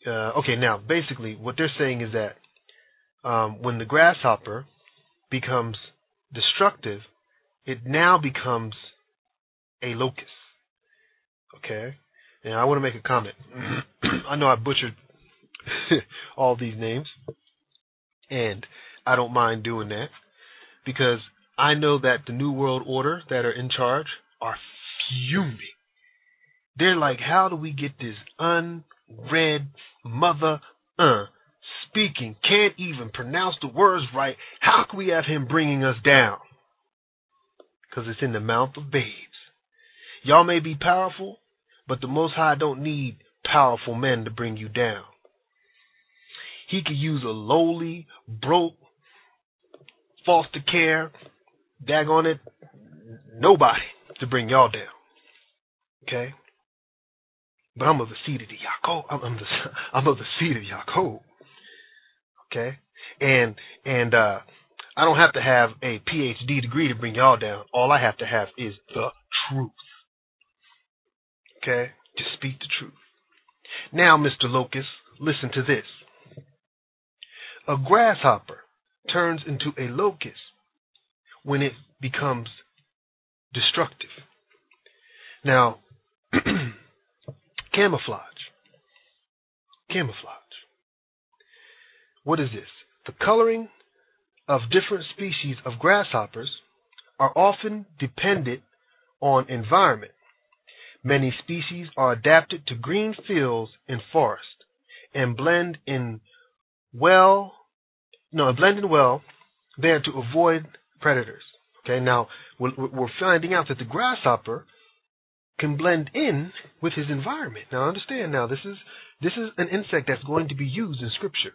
Uh, okay, now basically what they're saying is that um, when the grasshopper becomes destructive, it now becomes a locust. Okay? Now I want to make a comment. I know I butchered all these names, and I don't mind doing that because I know that the New World Order that are in charge are fuming. They're like, how do we get this unread mother uh speaking, can't even pronounce the words right? How can we have him bringing us down? Because it's in the mouth of babes. Y'all may be powerful, but the Most High don't need powerful men to bring you down. He could use a lowly, broke, foster care, daggone it, nobody to bring y'all down. Okay? But I'm of the seed of the Yaakov. I'm, I'm, the, I'm of the seed of Yaakov. Okay? And and uh I don't have to have a PhD degree to bring y'all down. All I have to have is the truth. Okay? Just speak the truth. Now, Mr. Locust, listen to this. A grasshopper turns into a locust when it becomes destructive. Now, camouflage. Camouflage. What is this? The coloring of different species of grasshoppers are often dependent on environment. Many species are adapted to green fields and forest and blend in well, no, blend in well there to avoid predators. Okay, now we're finding out that the grasshopper can blend in with his environment. Now understand now this is this is an insect that's going to be used in scripture.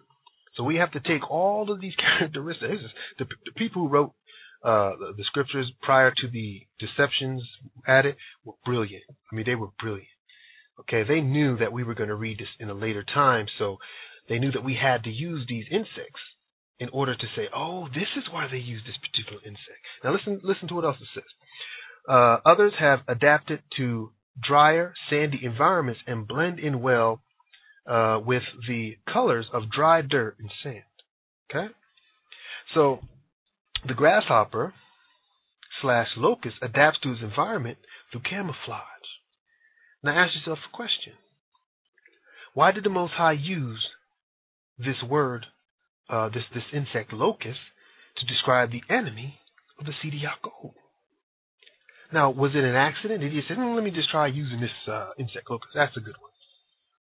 So we have to take all of these characteristics. The, the people who wrote uh, the, the, scriptures prior to the deceptions added were brilliant. I mean, they were brilliant. Okay, they knew that we were going to read this in a later time, so they knew that we had to use these insects in order to say, "Oh, this is why they use this particular insect." Now, listen, listen to what else it says. Uh, others have adapted to drier, sandy environments and blend in well uh, with the colors of dry dirt and sand. Okay? So the grasshopper slash locust adapts to its environment through camouflage. Now ask yourself a question. Why did the Most High use this word, uh, this, this insect locust, to describe the enemy of the seed? Now, was it an accident? Did he say, hmm, let me just try using this uh, insect locust? That's a good one.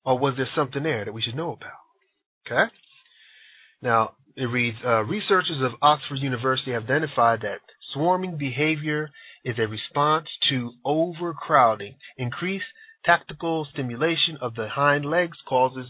Or was there something there that we should know about? Okay? Now, it reads uh, Researchers of Oxford University have identified that swarming behavior is a response to overcrowding. Increased tactical stimulation of the hind legs causes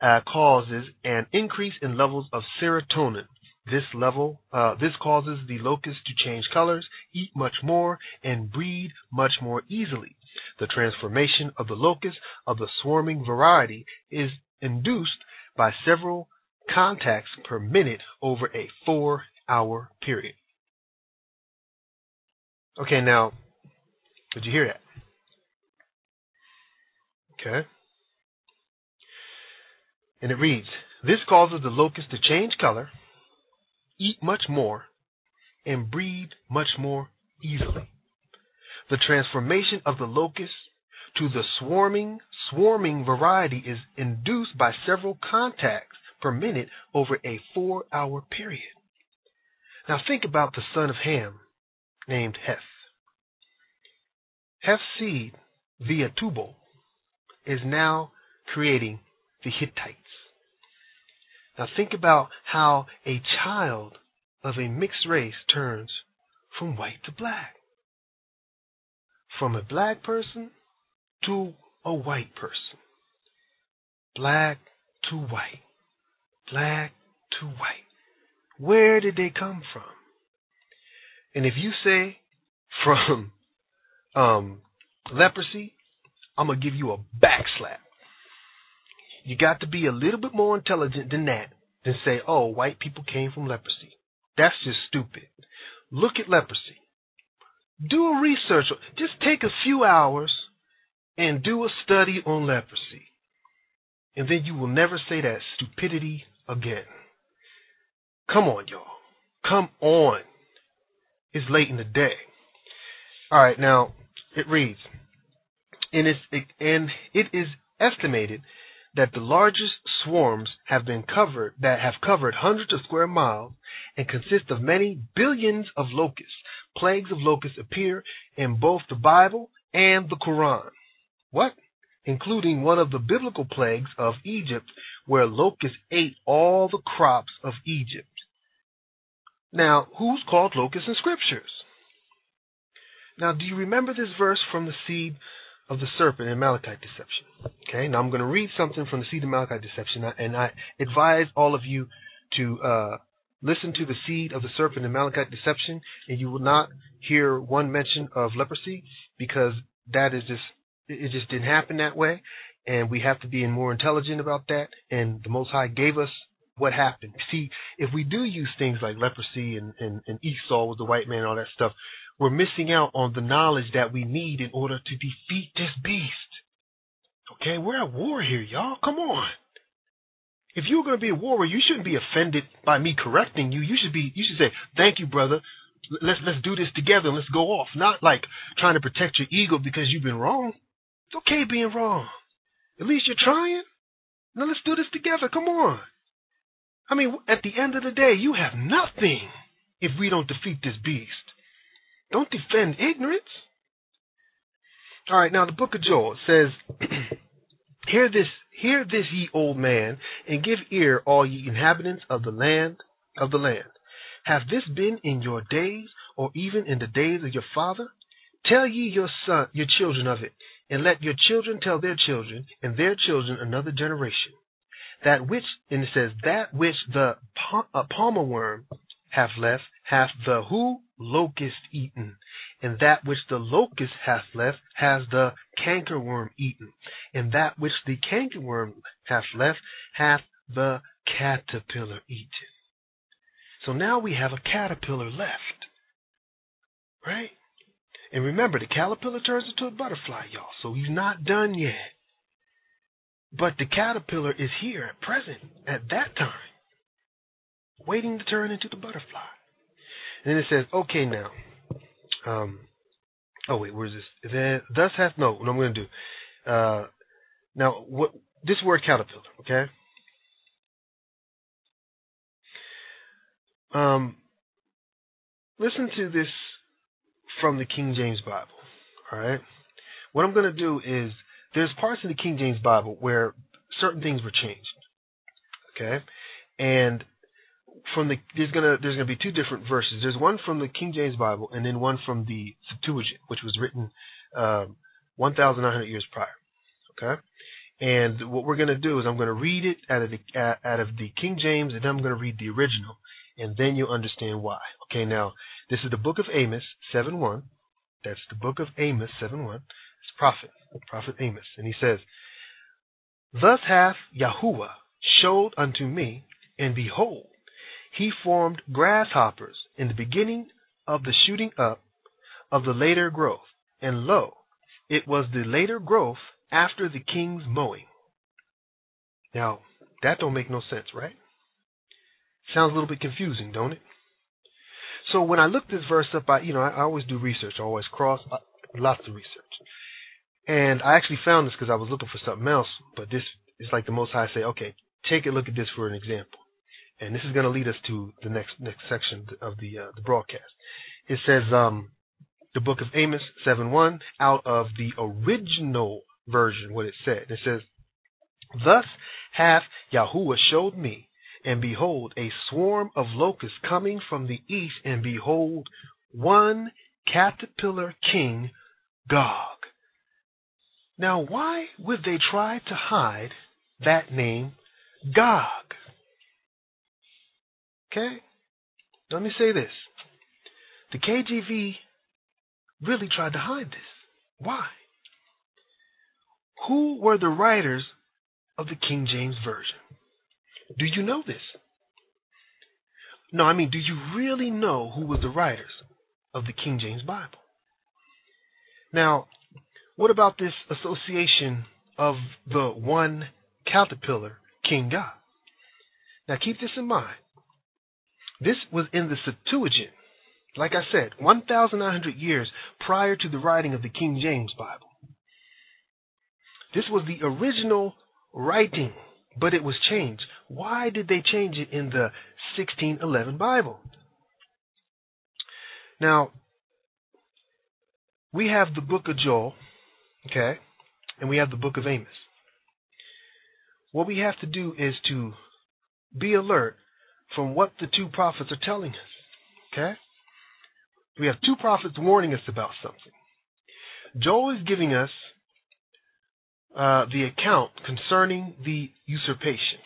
uh, causes an increase in levels of serotonin. This level, uh, this causes the locust to change colors, eat much more, and breed much more easily. The transformation of the locust of the swarming variety is induced by several contacts per minute over a four hour period. Okay, now, did you hear that? Okay. And it reads This causes the locust to change color, eat much more, and breed much more easily the transformation of the locust to the swarming swarming variety is induced by several contacts per minute over a four hour period. Now think about the son of Ham named Heth. Heth's seed, via Tubal, is now creating the Hittites. Now think about how a child of a mixed race turns from white to black. From a black person to a white person. Black to white. Black to white. Where did they come from? And if you say from um, leprosy, I'm going to give you a backslap. You got to be a little bit more intelligent than that than say, oh, white people came from leprosy. That's just stupid. Look at leprosy. Do a research. Just take a few hours and do a study on leprosy. And then you will never say that stupidity again. Come on, y'all. Come on. It's late in the day. All right, now it reads, and, it's, and it is estimated that the largest swarms have been covered that have covered hundreds of square miles and consist of many billions of locusts. Plagues of locusts appear in both the Bible and the Quran. What? Including one of the biblical plagues of Egypt, where locusts ate all the crops of Egypt. Now, who's called locusts in scriptures? Now, do you remember this verse from the seed of the serpent in Amalekite deception. Okay, now I'm going to read something from the seed of Amalekite deception, and I advise all of you to uh, listen to the seed of the serpent in Amalekite deception, and you will not hear one mention of leprosy because that is just it just didn't happen that way, and we have to be more intelligent about that. And the Most High gave us what happened. See, if we do use things like leprosy and, and, and Esau was the white man and all that stuff, we're missing out on the knowledge that we need in order to defeat this beast. Okay, we're at war here, y'all. Come on. If you're going to be a warrior, you shouldn't be offended by me correcting you. You should be. You should say, "Thank you, brother. Let's let's do this together and let's go off." Not like trying to protect your ego because you've been wrong. It's okay being wrong. At least you're trying. Now let's do this together. Come on. I mean, at the end of the day, you have nothing if we don't defeat this beast. Don't defend ignorance. All right, now the book of Joel says, Hear this, hear this, ye old man, and give ear, all ye inhabitants of the land of the land. Have this been in your days, or even in the days of your father? Tell ye your son, your children of it, and let your children tell their children, and their children another generation. That which, and it says, that which the palmer worm hath left, hath the who locust eaten, and that which the locust hath left has the cankerworm eaten, and that which the cankerworm hath left hath the caterpillar eaten. So now we have a caterpillar left. Right? And remember, the caterpillar turns into a butterfly, y'all, so he's not done yet. But the caterpillar is here, at present, at that time, waiting to turn into the butterfly. Then it says, okay, now. Um, oh wait, where's this? Then thus hath no. What I'm going to do. Uh, now, what this word caterpillar, okay? Um, listen to this from the King James Bible. All right. What I'm going to do is there's parts in the King James Bible where certain things were changed. Okay, and from the there's gonna there's gonna be two different verses. There's one from the King James Bible and then one from the Septuagint, which was written um, 1,900 years prior. Okay, and what we're gonna do is I'm gonna read it out of the out of the King James, and then I'm gonna read the original, and then you'll understand why. Okay, now this is the book of Amos 7:1. That's the book of Amos 7:1. It's prophet, prophet Amos, and he says, "Thus hath Yahuwah showed unto me, and behold." He formed grasshoppers in the beginning of the shooting up of the later growth, and lo, it was the later growth after the king's mowing. Now, that don't make no sense, right? Sounds a little bit confusing, don't it? So when I look this verse up, I you know I, always do research, I always cross uh, lots of research, and I actually found this because I was looking for something else. But this is like the Most High say, okay, take a look at this for an example and this is going to lead us to the next next section of the uh, the broadcast. It says, um, the book of Amos 7:1 out of the original version what it said. It says, Thus hath Yahuwah showed me, and behold, a swarm of locusts coming from the east, and behold, one caterpillar king, Gog. Now, why would they try to hide that name, Gog? Okay? Let me say this. The KJV really tried to hide this. Why? Who were the writers of the King James Version? Do you know this? No, I mean, do you really know who was the writers of the King James Bible? Now, what about this association of the one caterpillar, King Gog? Now, keep this in mind. This was in the Septuagint, like I said, 1,900 years prior to the writing of the King James Bible. This was the original writing, but it was changed. Why did they change it in the 1611 Bible? Now, we have the book of Joel, okay, and we have the book of Amos. What we have to do is to be alert from what the two prophets are telling us, okay? We have two prophets warning us about something. Joel is giving us uh, the account concerning the usurpation.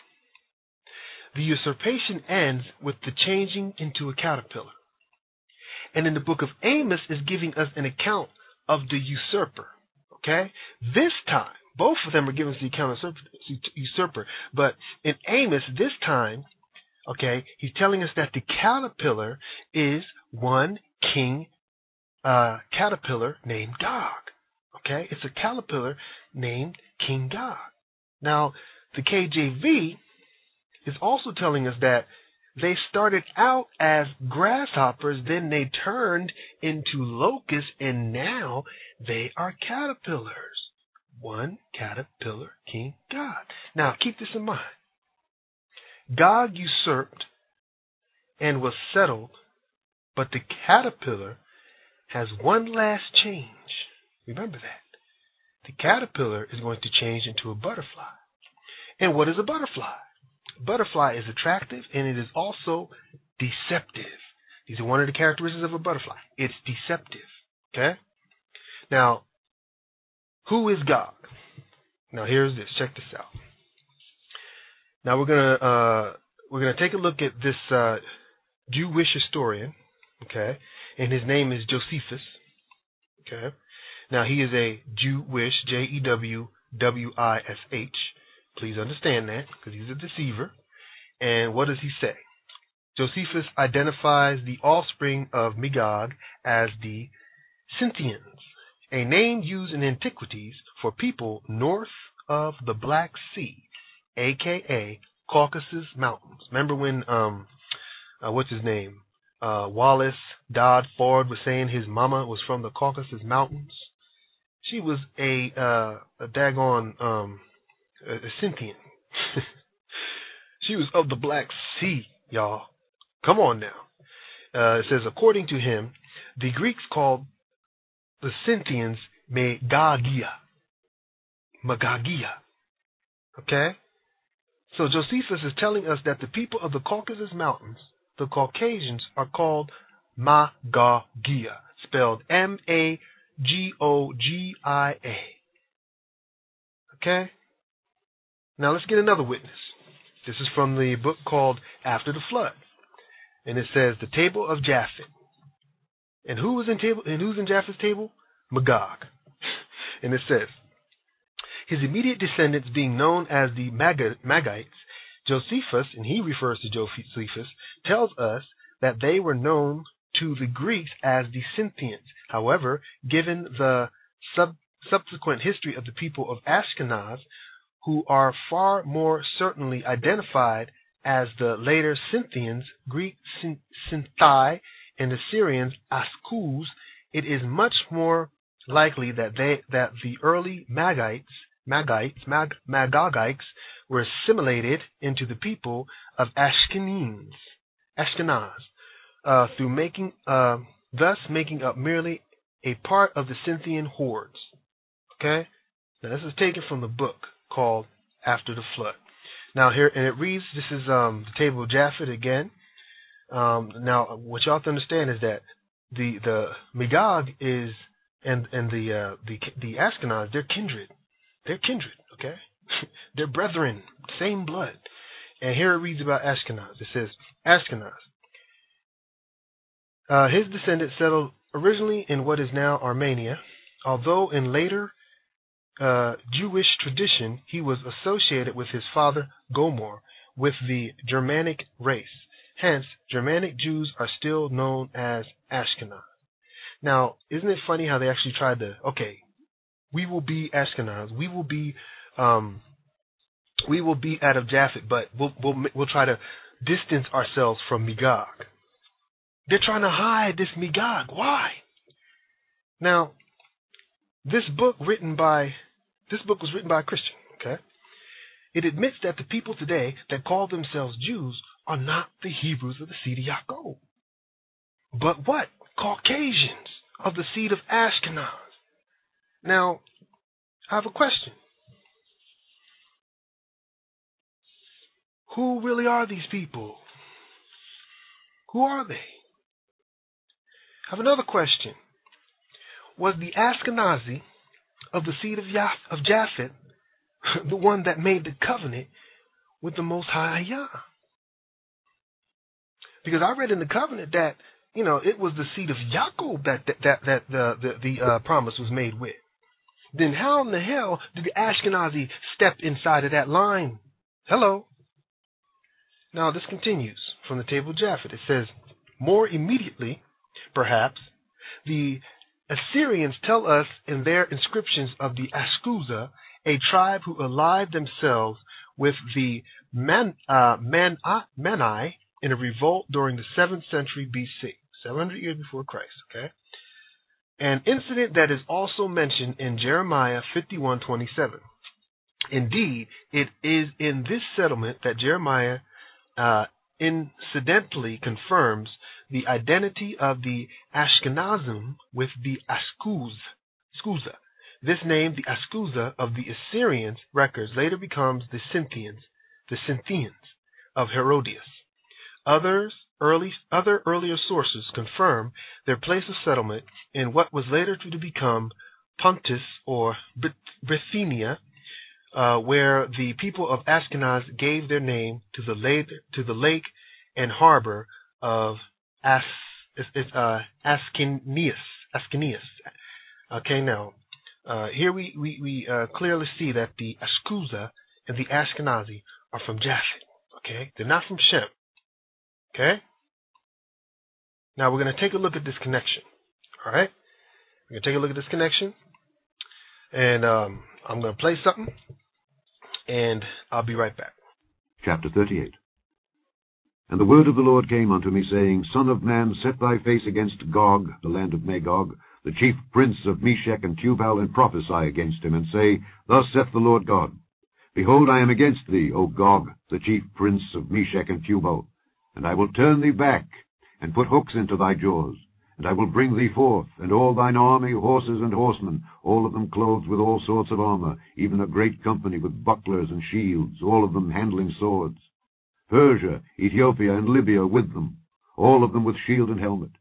The usurpation ends with the changing into a caterpillar. And in the book of Amos is giving us an account of the usurper. Okay? This time, both of them are giving us the account of usurper. But in Amos, this time, okay, he's telling us that the caterpillar is one king uh, caterpillar named Gog. Okay? It's a caterpillar named King Gog. Now, the KJV is also telling us that they started out as grasshoppers, then they turned into locusts, and now they are caterpillars. One caterpillar, King Gog. Now, keep this in mind. Gog usurped and was settled, but the caterpillar has one last change. Remember that. The caterpillar is going to change into a butterfly. And what is a butterfly? A butterfly is attractive and it is also deceptive. These are one of the characteristics of a butterfly. It's deceptive. Okay? Now, who is Gog? Now here's this. Check this out. Now we're gonna uh, we're gonna take a look at this uh, Jewish historian, okay, and his name is Josephus. Okay. Now he is a Jewish J E W W I S H Please understand that because he's a deceiver. And what does he say? Josephus identifies the offspring of Magog as the Scythians, a name used in antiquities for people north of the Black Sea, aka Caucasus Mountains. Remember when um uh, what's his name? Uh, Wallace Dodd Ford was saying his mama was from the Caucasus Mountains. She was a uh, a daggone um a, a Scythian. she was of the Black Sea, y'all. Come on now. Uh, it says, according to him, the Greeks called the Scythians Magogia. Magogia. Okay? So Josephus is telling us that the people of the Caucasus Mountains, the Caucasians, are called Magogia, spelled M A G O G I A. Okay? Now let's get another witness. This is from the book called After the Flood. And it says the table of Japhet. And who was in table and who's in Japhet's table? Magog. and it says his immediate descendants being known as the Magites, Josephus, and he refers to Josephus, tells us that they were known to the Greeks as the Scythians. However, given the sub- subsequent history of the people of Ashkenaz, who are far more certainly identified as the later Scythians, Greek Synthai, and Assyrians Askus, it is much more likely that they that the early Magites, Magites, Mag, Magogites were assimilated into the people of Ashkenaz, Ashkenaz, uh, through making, uh, thus making up merely a part of the Scythian hordes. Okay? Now this is taken from the book called After the Flood. Now here and it reads this is um the table of Japhet again. Um now what you have to understand is that the the Magog is and and the uh the the Ashkenaz, they're kindred. They're kindred, okay? they're brethren, same blood. And here it reads about Ashkenaz. It says, Ashkenaz. Uh, his descendants settled originally in what is now Armenia, although in later uh, Jewish tradition he was associated with his father Gomer with the Germanic race. Hence, Germanic Jews are still known as Ashkenaz. Now, isn't it funny how they actually tried to, okay, we will be Ashkenaz, we will be, um, we will be out of Japhet, but we'll, we'll, we'll try to distance ourselves from Magog. They're trying to hide this Magog. Why? Now, this book written by this book was written by a Christian, okay? It admits that the people today that call themselves Jews are not the Hebrews of the seed of Yaakov. But what? Caucasians of the seed of Ashkenaz. Now, I have a question. Who really are these people? Who are they? I have another question. Was the Ashkenazi of the seed of, Yaf- of Japhet the one that made the covenant with the Most High Yah? Because I read in the covenant that you know it was the seed of Yaakov that that that, that the the, the uh, promise was made with. Then how in the hell did the Ashkenazi step inside of that line? Hello. Now this continues from the table of Japhet. It says, more immediately, perhaps, the Assyrians tell us in their inscriptions of the Askuza, a tribe who allied themselves with the Man, uh, Man, uh, in a revolt during the 7th century BC, 700 years before Christ. Okay, an incident that is also mentioned in Jeremiah 51:27. Indeed, it is in this settlement that Jeremiah uh, incidentally confirms the identity of the Ashkenazim with the Askuz, Skuza. This name, the Askuza of the Assyrians records, later becomes the Scythians, the Scythians of Herodias. Others, early, other earlier sources confirm their place of settlement in what was later to become Pontus or Bithynia, uh, where the people of Ashkenaz gave their name to the lake, to the lake and harbor of As, uh, Ascanius. Ascanius. Okay, now uh, here we we, we uh, clearly see that the Askuza and the Ashkenazi are from Japhet. Okay, they're not from Shem. Okay. Now we're going to take a look at this connection. All right, we're going to take a look at this connection, and um, I'm going to play something, and I'll be right back. Chapter 38 And the word of the Lord came unto me, saying, Son of man, set thy face against Gog, the land of Magog, the chief prince of Meshech and Tubal, and prophesy against him, and say, Thus saith the Lord God, Behold, I am against thee, O Gog, the chief prince of Meshech and Tubal, and I will turn thee back, and put hooks into thy jaws, and I will bring thee forth, and all thine army, horses and horsemen, all of them clothed with all sorts of armour, even a great company with bucklers and shields, all of them handling swords. Persia, Ethiopia, and Libya with them, all of them with shield and helmet.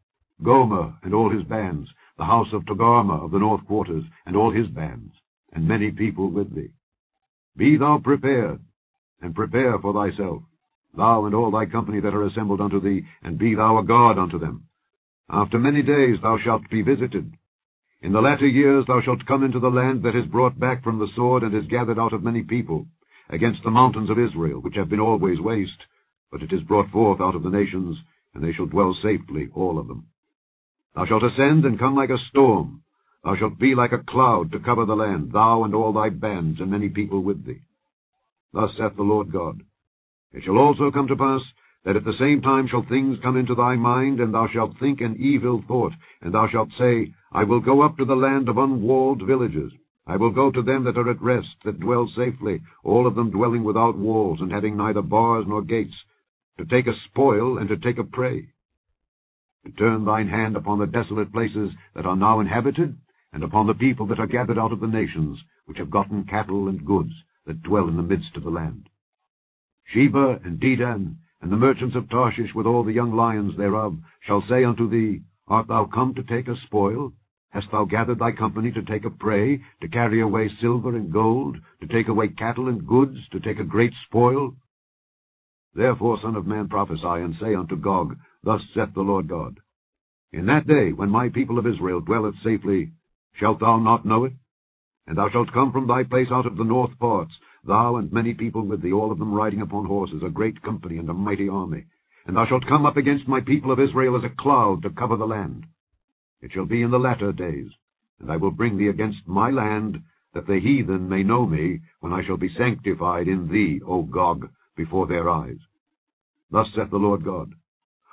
Gomer and all his bands, the house of Togarmah of the north quarters, and all his bands, and many people with thee. Be thou prepared, and prepare for thyself, thou and all thy company that are assembled unto thee, and be thou a guard unto them. After many days thou shalt be visited. In the latter years thou shalt come into the land that is brought back from the sword, and is gathered out of many people, against the mountains of Israel, which have been always waste, but it is brought forth out of the nations, and they shall dwell safely, all of them. Thou shalt ascend and come like a storm. Thou shalt be like a cloud to cover the land, thou and all thy bands, and many people with thee. Thus saith the Lord God. It shall also come to pass, that at the same time shall things come into thy mind, and thou shalt think an evil thought, and thou shalt say, I will go up to the land of unwalled villages. I will go to them that are at rest, that dwell safely, all of them dwelling without walls, and having neither bars nor gates, to take a spoil and to take a prey. to turn thine hand upon the desolate places that are now inhabited, and upon the people that are gathered out of the nations, which have gotten cattle and goods, that dwell in the midst of the land. Sheba and Dedan, and the merchants of Tarshish with all the young lions thereof, shall say unto thee, Art thou come to take a spoil? Hast thou gathered thy company to take a prey, to carry away silver and gold, to take away cattle and goods, to take a great spoil? Therefore, Son of man, prophesy, and say unto Gog, Thus saith the Lord God, In that day, when my people of Israel dwelleth safely, shalt thou not know it? And thou shalt come from thy place out of the north parts, thou and many people with thee, all of them riding upon horses, a great company and a mighty army. And thou shalt come up against my people of Israel as a cloud to cover the land. It shall be in the latter days, and I will bring thee against my land, that the heathen may know me, when I shall be sanctified in thee, O Gog, before their eyes. Thus saith the Lord God,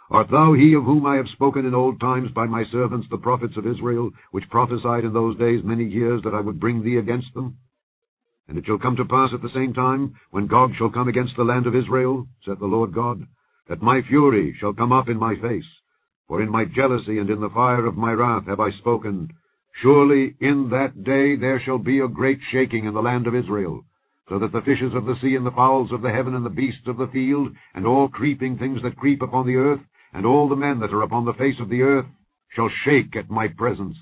Art thou he of whom I have spoken in old times by my servants the prophets of Israel, which prophesied in those days many years that I would bring thee against them? And it shall come to pass at the same time, when Gog shall come against the land of Israel, saith the Lord God, that my fury shall come up in my face, for in my jealousy and in the fire of my wrath have I spoken, Surely in that day there shall be a great shaking in the land of Israel, so that the fishes of the sea and the fowls of the heaven and the beasts of the field, and all creeping things that creep upon the earth, and all the men that are upon the face of the earth, shall shake at my presence.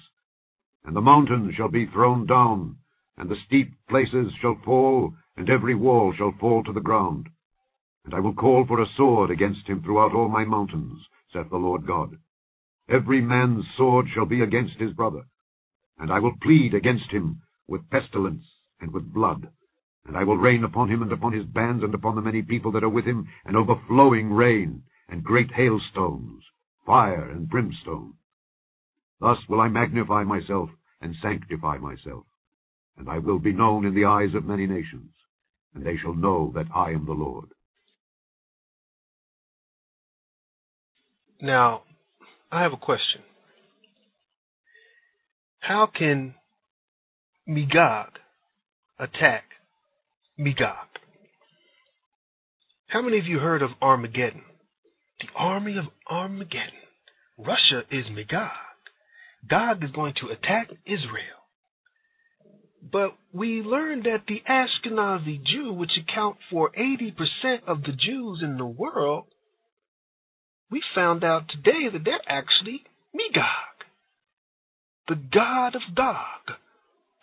And the mountains shall be thrown down, and the steep places shall fall, and every wall shall fall to the ground. And I will call for a sword against him throughout all my mountains, saith the Lord God. Every man's sword shall be against his brother. And I will plead against him with pestilence and with blood. And I will rain upon him and upon his bands and upon the many people that are with him, an overflowing rain, and great hailstones, fire and brimstone. Thus will I magnify myself and sanctify myself. And I will be known in the eyes of many nations, and they shall know that I am the Lord. Now, I have a question. How can Magog attack Magog? How many of you heard of Armageddon? The army of Armageddon. Russia is Magog. Gog is going to attack Israel. But we learned that the Ashkenazi Jew, which account for 80% of the Jews in the world, we found out today that they're actually Magog, the god of Gog,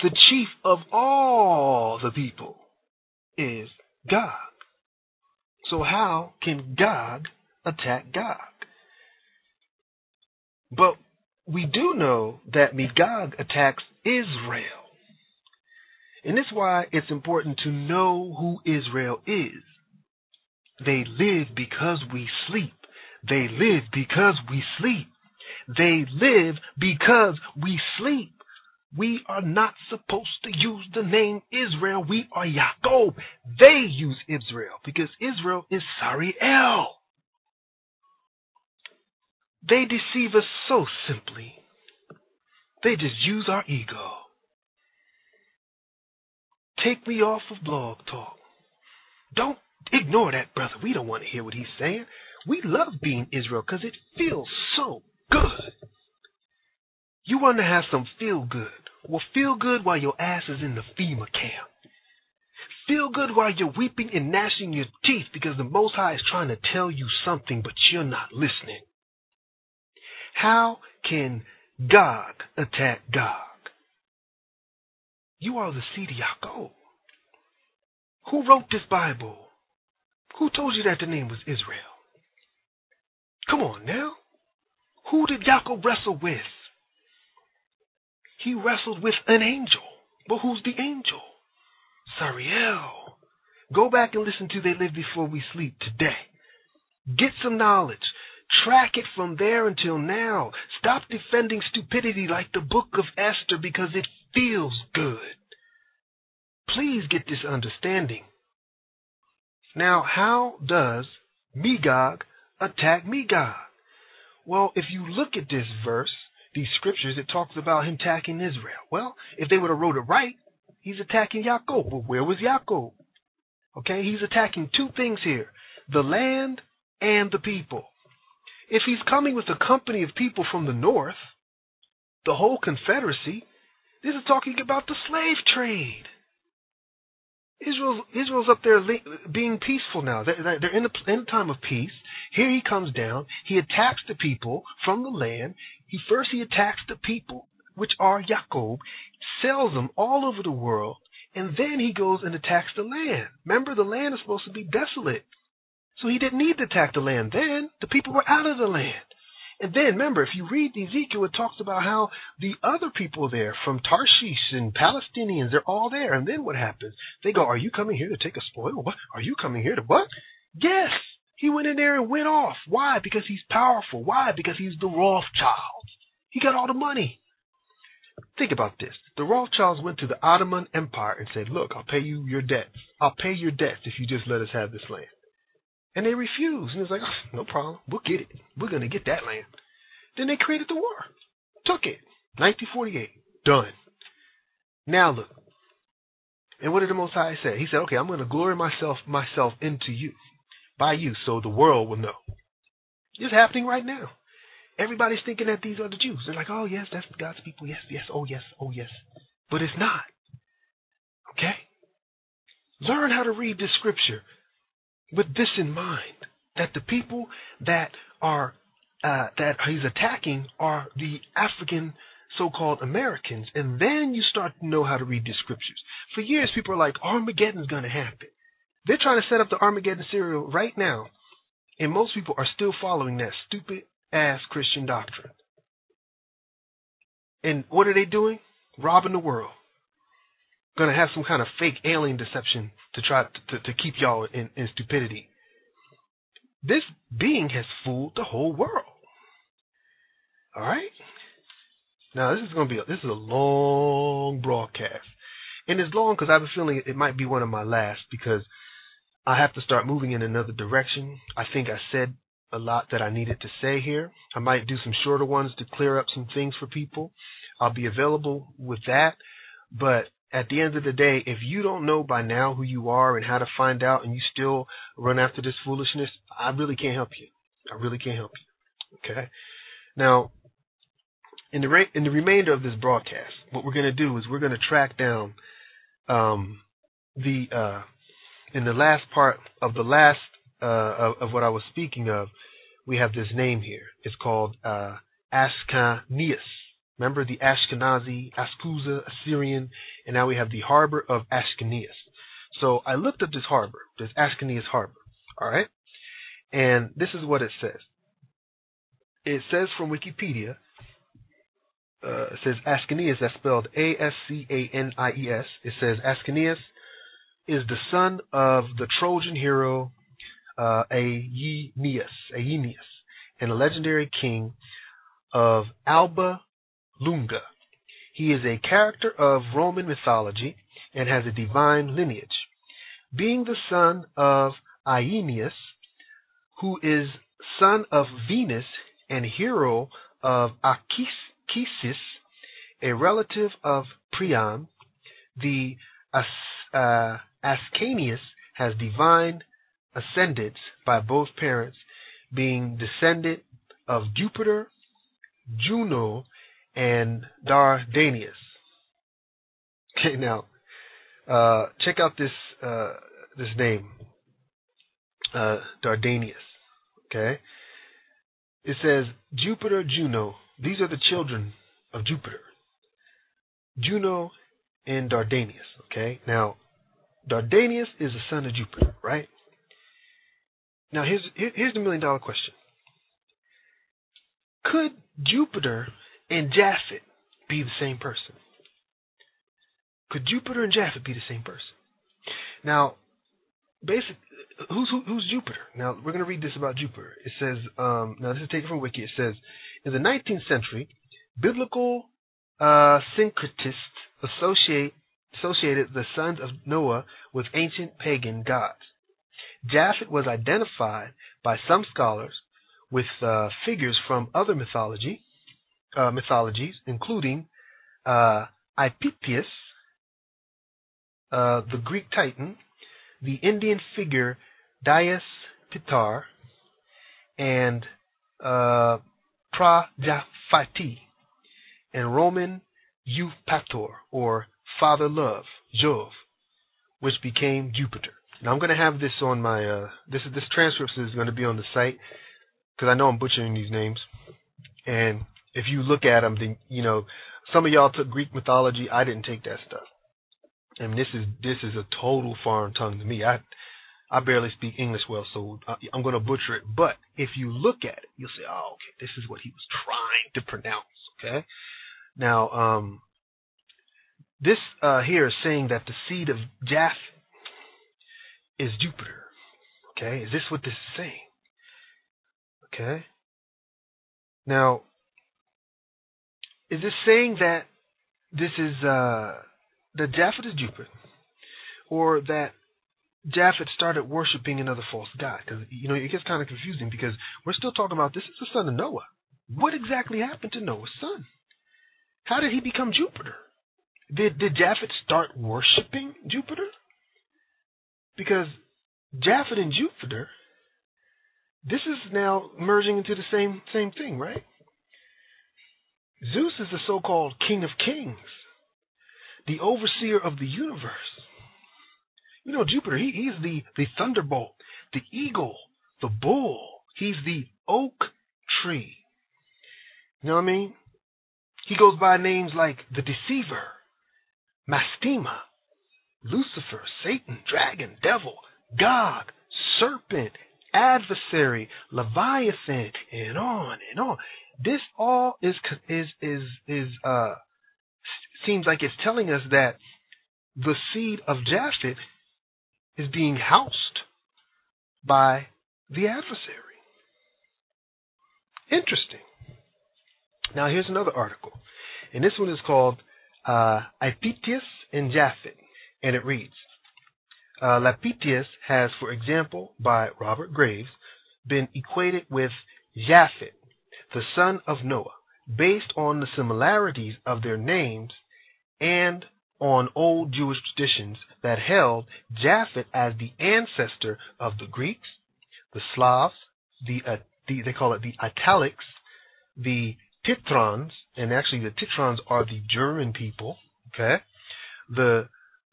the chief of all the people, is Gog. So how can Gog attack Gog? But we do know that Magog attacks Israel. And this is why it's important to know who Israel is. They live because we sleep. They live because we sleep. They live because we sleep. We are not supposed to use the name Israel. We are Yaakov. They use Israel because Israel is Sariel. They deceive us so simply. They just use our ego. Take me off of Blog Talk. Don't ignore that brother. We don't want to hear what he's saying. We love being Israel because it feels so good. You want to have some feel good. Well, feel good while your ass is in the FEMA camp. Feel good while you're weeping and gnashing your teeth because the Most High is trying to tell you something, but you're not listening. How can Gog attack Gog? You are the seed of Yaakov. Who wrote this Bible? Who told you that the name was Israel? Come on now. Who did Yaakov wrestle with? He wrestled with an angel. But who's the angel? Sariel. Go back and listen to They Live Before We Sleep today. Get some knowledge. Track it from there until now. Stop defending stupidity like the book of Esther because it feels good. Please get this understanding. Now, how does Magog attack Magog? Well, if you look at this verse, these scriptures, it talks about him attacking Israel. Well, if they would have wrote it right, he's attacking Yaakov. But where was Yaakov? Okay, he's attacking two things here the land and the people. If he's coming with a company of people from the north, the whole Confederacy, this is talking about the slave trade. Israel's Israel's up there being peaceful now. They're, they're in, a, in time of peace. Here he comes down. He attacks the people from the land. He first he attacks the people, which are Jacob, sells them all over the world, and then he goes and attacks the land. Remember, the land is supposed to be desolate, so he didn't need to attack the land. Then the people were out of the land. And then remember, if you read Ezekiel, it talks about how the other people there from Tarshish and Palestinians, they're all there. And then what happens? They go, Are you coming here to take a spoil? What? Are you coming here to what? Yes. He went in there and went off. Why? Because he's powerful. Why? Because he's the Rothschild. He got all the money. Think about this. The Rothschilds went to the Ottoman Empire and said, Look, I'll pay you your debts. I'll pay your debts if you just let us have this land. And they refused. And it's like, oh, no problem. We'll get it. We're going to get that land. Then they created the war. Took it. 1948. Done. Now look. And what did the Most High say? He said, okay, I'm going to glory myself myself into you, by you, so the world will know. It's happening right now. Everybody's thinking that these are the Jews. They're like, oh, yes, that's God's people. Yes, yes, oh, yes, oh, yes. But it's not. Okay? Learn how to read this scripture with this in mind that the people that are uh, that he's attacking are the African so-called Americans, and then you start to know how to read the scriptures. For years, people are like, Armageddon's going to happen. They're trying to set up the Armageddon serial right now, and most people are still following that stupid ass Christian doctrine. And what are they doing? Robbing the world. To have some kind of fake alien deception to try to, to keep y'all in, in stupidity. This being has fooled the whole world. All right. Now this is to be a, this is a long broadcast, and it's long because I have a feeling it might be one of my last because I have to start moving in another direction. I think I said a lot that I needed to say here. I might do some shorter ones to clear up some things for people. I'll be available with that, but at the end of the day, if you don't know by now who you are and how to find out and you still run after this foolishness, I really can't help you. I really can't help you. Okay? Now, in the re- in the remainder of this broadcast, what we're going to do is we're going to track down um, the uh, in the last part of the last uh, of, of, what I was speaking of. We have this name here. It's called uh, Ascanius. Remember the Ashkenazi, Askuza, Assyrian, and now we have the harbor of Ashkenaz. So I looked up this harbor, this Ashkenaz harbor. All right, and this is what it says. It says from Wikipedia uh, it says Ascanius, that's spelled A S C A N I E S. It says Ascanius is the son of the Trojan hero uh, Aeneas, Aeneas, and a legendary king of Alba Longa. He is a character of Roman mythology and has a divine lineage. Being the son of Aeneas, who is son of Venus and hero of Achis Kisis, a relative of Priam, the As, uh, Ascanius has divine ascendants by both parents, being descended of Jupiter, Juno, and Dardanius. Okay, now uh, check out this uh, this name, uh, Dardanius. Okay, it says Jupiter, Juno, these are the children of Jupiter Juno and Dardanius. Okay, now Dardanius is the son of Jupiter, right? Now here's here's the million dollar question: Could Jupiter and Japhet be the same person? Could Jupiter and Japhet be the same person? Now, basic, who's who, who's Jupiter? Now we're going to read this about Jupiter. It says, um, now this is taken from Wiki. It says in the 19th century, biblical uh, syncretists associate, associated the sons of Noah with ancient pagan gods. Japhet was identified by some scholars with uh, figures from other mythology, uh, mythologies, including uh, uh, the Greek Titan, the Indian figure Dyaus Pitar, and uh, Pra-Japhati, and Roman Eupator, or Father Love, Jove, which became Jupiter. Now I'm going to have this on my uh, this this transcript is going to be on the site because I know I'm butchering these names, and if you look at them, then you know some of y'all took Greek mythology. I didn't take that stuff. I mean, this is this is a total foreign tongue to me. I I barely speak English well, so I'm going to butcher it. But if you look at it, you'll say, "Oh, okay, this is what he was trying to pronounce." Okay. Now, um, this uh, here is saying that the seed of Japh is Jupiter. Okay, is this what this is saying? Okay. Now, is this saying that this is uh, that Japhet is Jupiter, or that Japhet started worshiping another false god? Because you know it gets kind of confusing because we're still talking about this is the son of Noah. What exactly happened to Noah's son? How did he become Jupiter? Did did Japhet start worshiping Jupiter? Because Japhet and Jupiter, this is now merging into the same same thing, right? Zeus is the so-called king of kings, the overseer of the universe. You know, Jupiter, he, he's the, the thunderbolt, the eagle, the bull. He's the oak tree. You know what I mean? He goes by names like the deceiver, Mastema, Lucifer, Satan, dragon, devil, God, serpent, adversary, Leviathan, and on and on. This all is is is is uh seems like it's telling us that the seed of Japhet is being housed by the adversary. Interesting. Now here's another article, and this one is called uh, and Japhet, and it reads: uh, Lapitius has, for example, by Robert Graves, been equated with Japhet, the son of Noah, based on the similarities of their names and on old Jewish traditions that held Japhet as the ancestor of the Greeks, the Slavs, the, uh, the they call it the Italics, the Titrans, and actually the Titrans are the German people, okay? The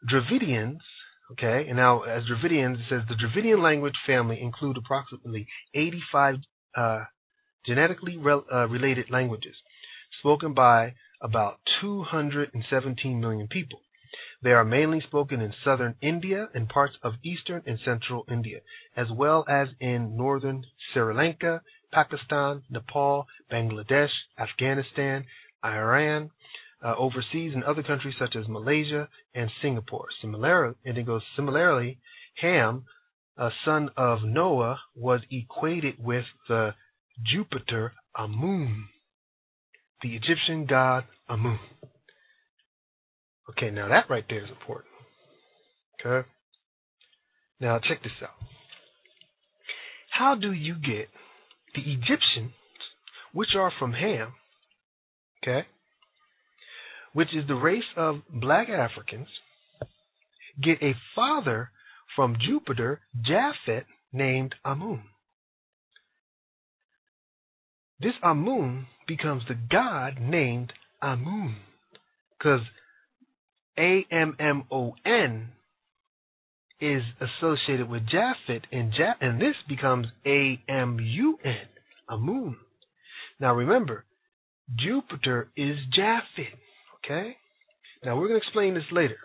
Dravidians, okay? And now as Dravidians, it says the Dravidian language family include approximately 85 uh, genetically re- uh, related languages spoken by about 217 million people. They are mainly spoken in southern India and parts of eastern and central India, as well as in northern Sri Lanka, Pakistan, Nepal, Bangladesh, Afghanistan, Iran, uh, overseas in other countries such as Malaysia and Singapore. Similarly, and it goes similarly, Ham, a son of Noah, was equated with the Jupiter Amun, the Egyptian god Amun. Okay, now that right there is important. Okay? Now check this out. How do you get the Egyptians, which are from Ham, okay, which is the race of black Africans, get a father from Jupiter, Japhet, named Amun? This Amun becomes the god named Amun. Because A M M O N is associated with Japhet, and, ja- and this becomes A M U N, Amun. Now remember, Jupiter is Japhet. Okay? Now we're going to explain this later.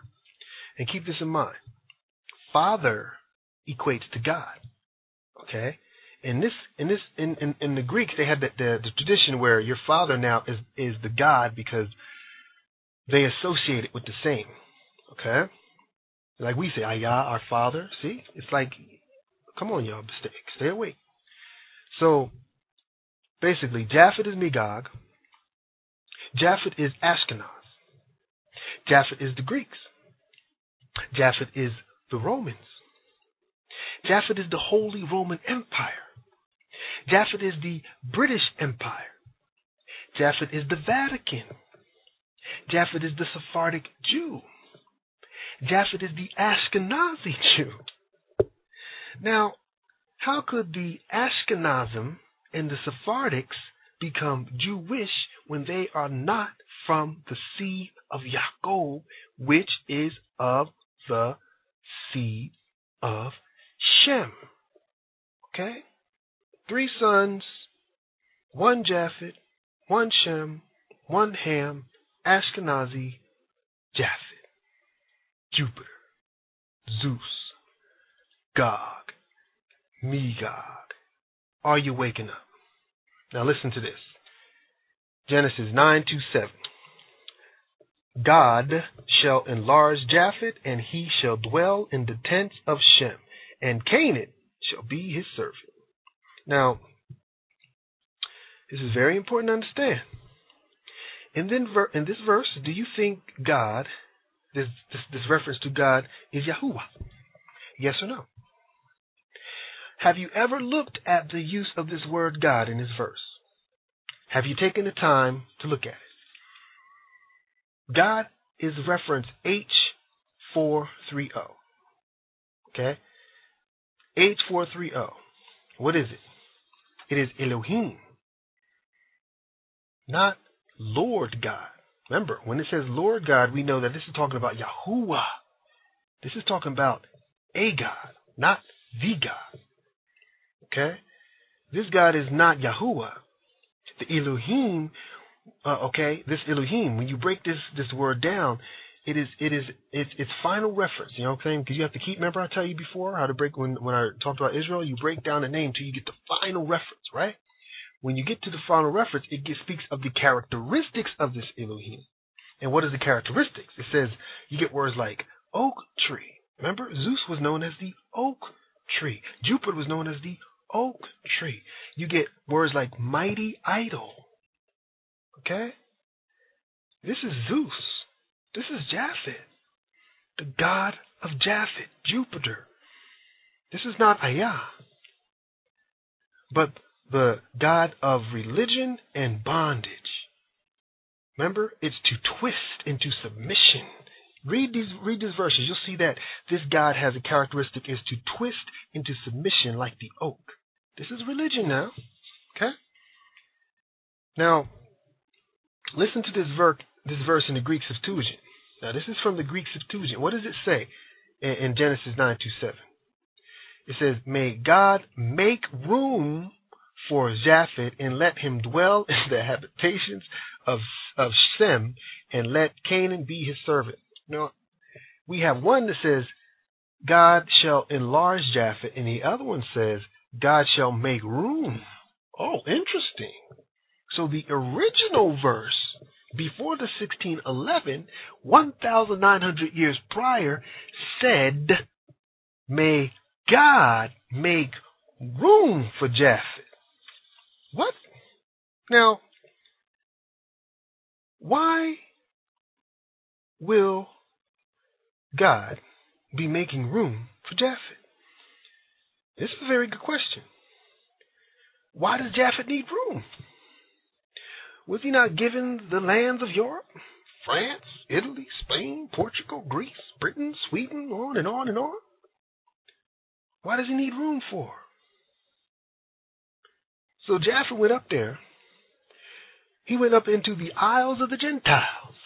And keep this in mind. Father equates to God. Okay? In this in this in, in, in the Greeks they had the, the, the tradition where your father now is is the God because they associate it with the same. Okay? Like we say, Ayah, our Father. See? It's like, come on, y'all, stay, stay awake. So, basically, Japhet is Magog. Japhet is Ashkenaz. Japhet is the Greeks. Japhet is the Romans. Japhet is the Holy Roman Empire. Japhet is the British Empire. Japhet is the Vatican. Japhet is the Sephardic Jew. Japhet is the Ashkenazi Jew. Now, how could the Ashkenazim and the Sephardics become Jewish when they are not from the seed of Yaakov, which is of the seed of Shem. Okay? Three sons, one Japhet, one Shem, one Ham, Ashkenazi, Japhet, Jupiter, Zeus, Gog, Magog. Are you waking up? Now listen to this. Genesis 9 to 7. God shall enlarge Japhet, and he shall dwell in the tents of Shem, and Canaan shall be his servant. Now, this is very important to understand. And then in this verse, do you think God, this, this, this reference to God, is Yahuwah? Yes or no? Have you ever looked at the use of this word God in this verse? Have you taken the time to look at it? God is reference H430. Okay? H430. What is it? It is Elohim, not Lord God. Remember, when it says Lord God, we know that this is talking about Yahuwah. This is talking about a God, not the God. Okay? This God is not Yahuwah. The Elohim, uh, okay, this Elohim, when you break this this word down, it is it is it's it's final reference. You know what I'm saying? Because you have to keep. Remember, I tell you before how to break when when I talked about Israel. You break down the name till you get the final reference, right? When you get to the final reference, it gets, speaks of the characteristics of this Elohim. And what is the characteristics? It says you get words like oak tree. Remember, Zeus was known as the oak tree. Jupiter was known as the oak tree. You get words like mighty idol. Okay? This is Zeus. This is Japhet, the god of Japhet, Jupiter. This is not Ayah, but the god of religion and bondage. Remember, it's to twist into submission. Read these read these verses. You'll see that this God has a characteristic is to twist into submission like the oak. This is religion now. Okay? Now, listen to this verse this verse in the Greek Septuagint. Now, this is from the Greek Septuagint. What does it say in, in Genesis 9 to 7? It says, May God make room for Japhet and let him dwell in the habitations of, of Shem and let Canaan be his servant. Now, we have one that says, God shall enlarge Japhet, and the other one says, God shall make room. Oh, interesting. So the original verse before the 1611, 1,900 years prior, said, May God make room for Japhet. What? Now, why will God be making room for Japhet? This is a very good question. Why does Japhet need room? Was he not given the lands of Europe? France, Italy, Spain, Portugal, Greece, Britain, Sweden, on and on and on? Why does he need room for? So Japhet went up there. He went up into the Isles of the Gentiles.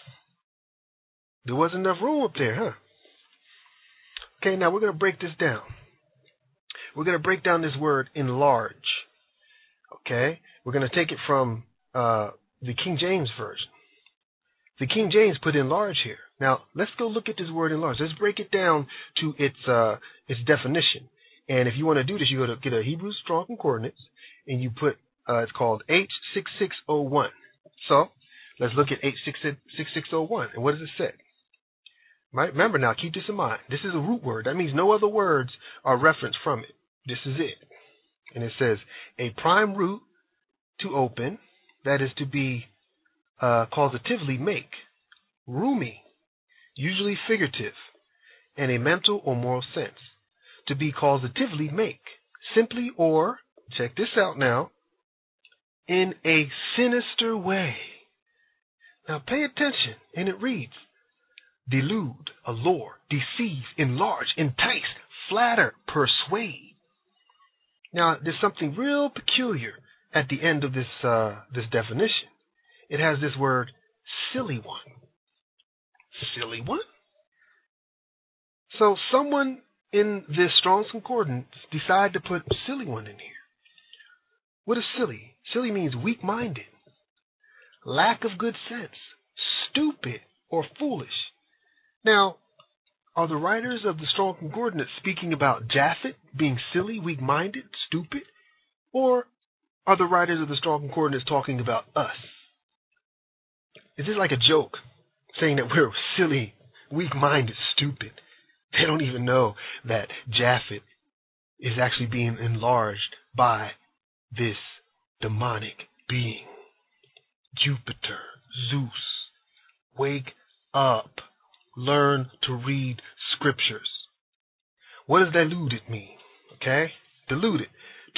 There wasn't enough room up there, huh? Okay, now we're going to break this down. We're going to break down this word enlarge. Okay? We're going to take it from uh, the King James Version. The King James put enlarge here. Now, let's go look at this word enlarge. Let's break it down to its uh, its definition. And if you want to do this, you go to get a Hebrew Strong Concordance, and you put uh, it's called H6601. So let's look at H6601. And what does it say? Right? Remember now, keep this in mind. This is a root word. That means no other words are referenced from it. This is it. And it says a prime root to open, that is to be uh, causatively make, roomy, usually figurative, in a mental or moral sense. To be causatively make, simply or, check this out now, in a sinister way. Now pay attention, and it reads delude, allure, deceive, enlarge, entice, flatter, persuade. Now, there's something real peculiar at the end of this uh, this definition, it has this word silly one. Silly one? So someone in this Strong's Concordance decided to put silly one in here. What is silly? Silly means weak minded, lack of good sense, stupid, or foolish. Now, are the writers of the Strong Concordance speaking about Japhet being silly, weak minded, stupid? Or are the writers of the Strong Concordance talking about us? Is this like a joke, saying that we're silly, weak minded, stupid? They don't even know that Japhet is actually being enlarged by this demonic being. Jupiter, Zeus, wake up. Learn to read scriptures. What does deluded mean? Okay? Deluded.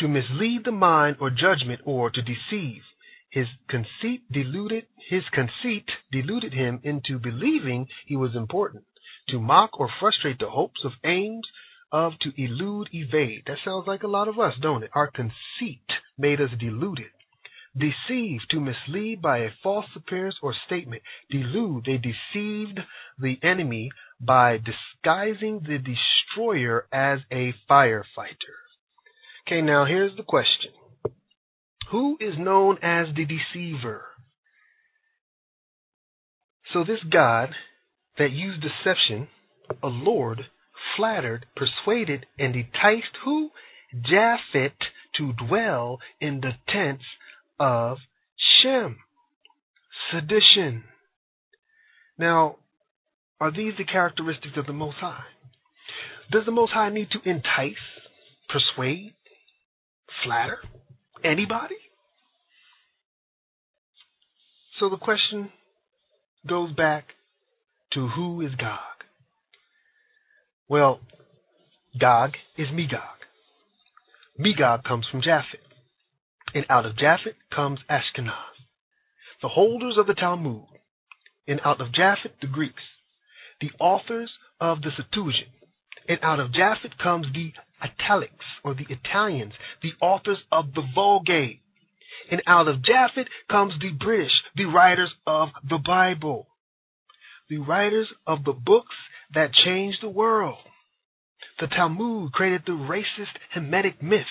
To mislead the mind or judgment or to deceive. His conceit deluded his conceit deluded him into believing he was important. To mock or frustrate the hopes of aims of to elude, evade. That sounds like a lot of us, don't it? Our conceit made us deluded. Deceive, to mislead by a false appearance or statement. Delude, they deceived the enemy by disguising the destroyer as a firefighter. Okay, now here's the question Who is known as the deceiver? So, this God that used deception, allured, flattered, persuaded, and enticed who? Japhet to dwell in the tents of Shem. Sedition. Now, are these the characteristics of the Most High? Does the Most High need to entice, persuade, flatter anybody? So the question goes back to who is Gog? Well, Gog is Magog. Magog comes from Japhet, and out of Japhet comes Ashkenaz, the holders of the Talmud, and out of Japhet the Greeks, the authors of the Septuagint, and out of Japhet comes the Italics or the Italians, the authors of the Vulgate, and out of Japhet comes the British, the writers of the Bible the writers of the books that changed the world. The Talmud created the racist Hamitic myth,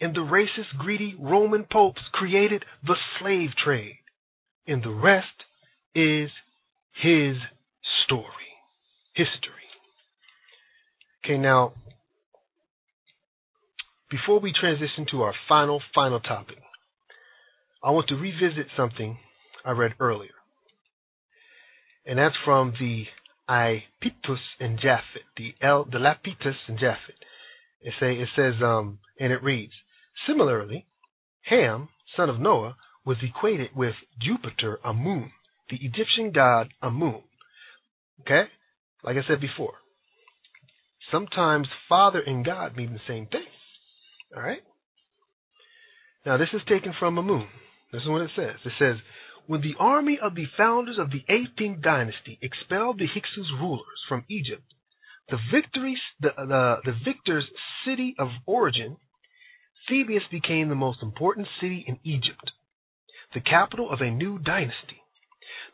and the racist, greedy Roman popes created the slave trade. And the rest is his story, history. Okay, now, before we transition to our final, final topic, I want to revisit something I read earlier and that's from the Iapetus and Japhet, the El, the Lapithus and Japhet. It say it says um, and it reads similarly, Ham, son of Noah, was equated with Jupiter Amun, the Egyptian god Amun. Okay, like I said before, sometimes Father and God mean the same thing. All right. Now this is taken from Amun. This is what it says. It says when the army of the founders of the 18th dynasty expelled the Hyksos rulers from Egypt, the, victories, the, the, the victor's city of origin, Thebes became the most important city in Egypt, the capital of a new dynasty.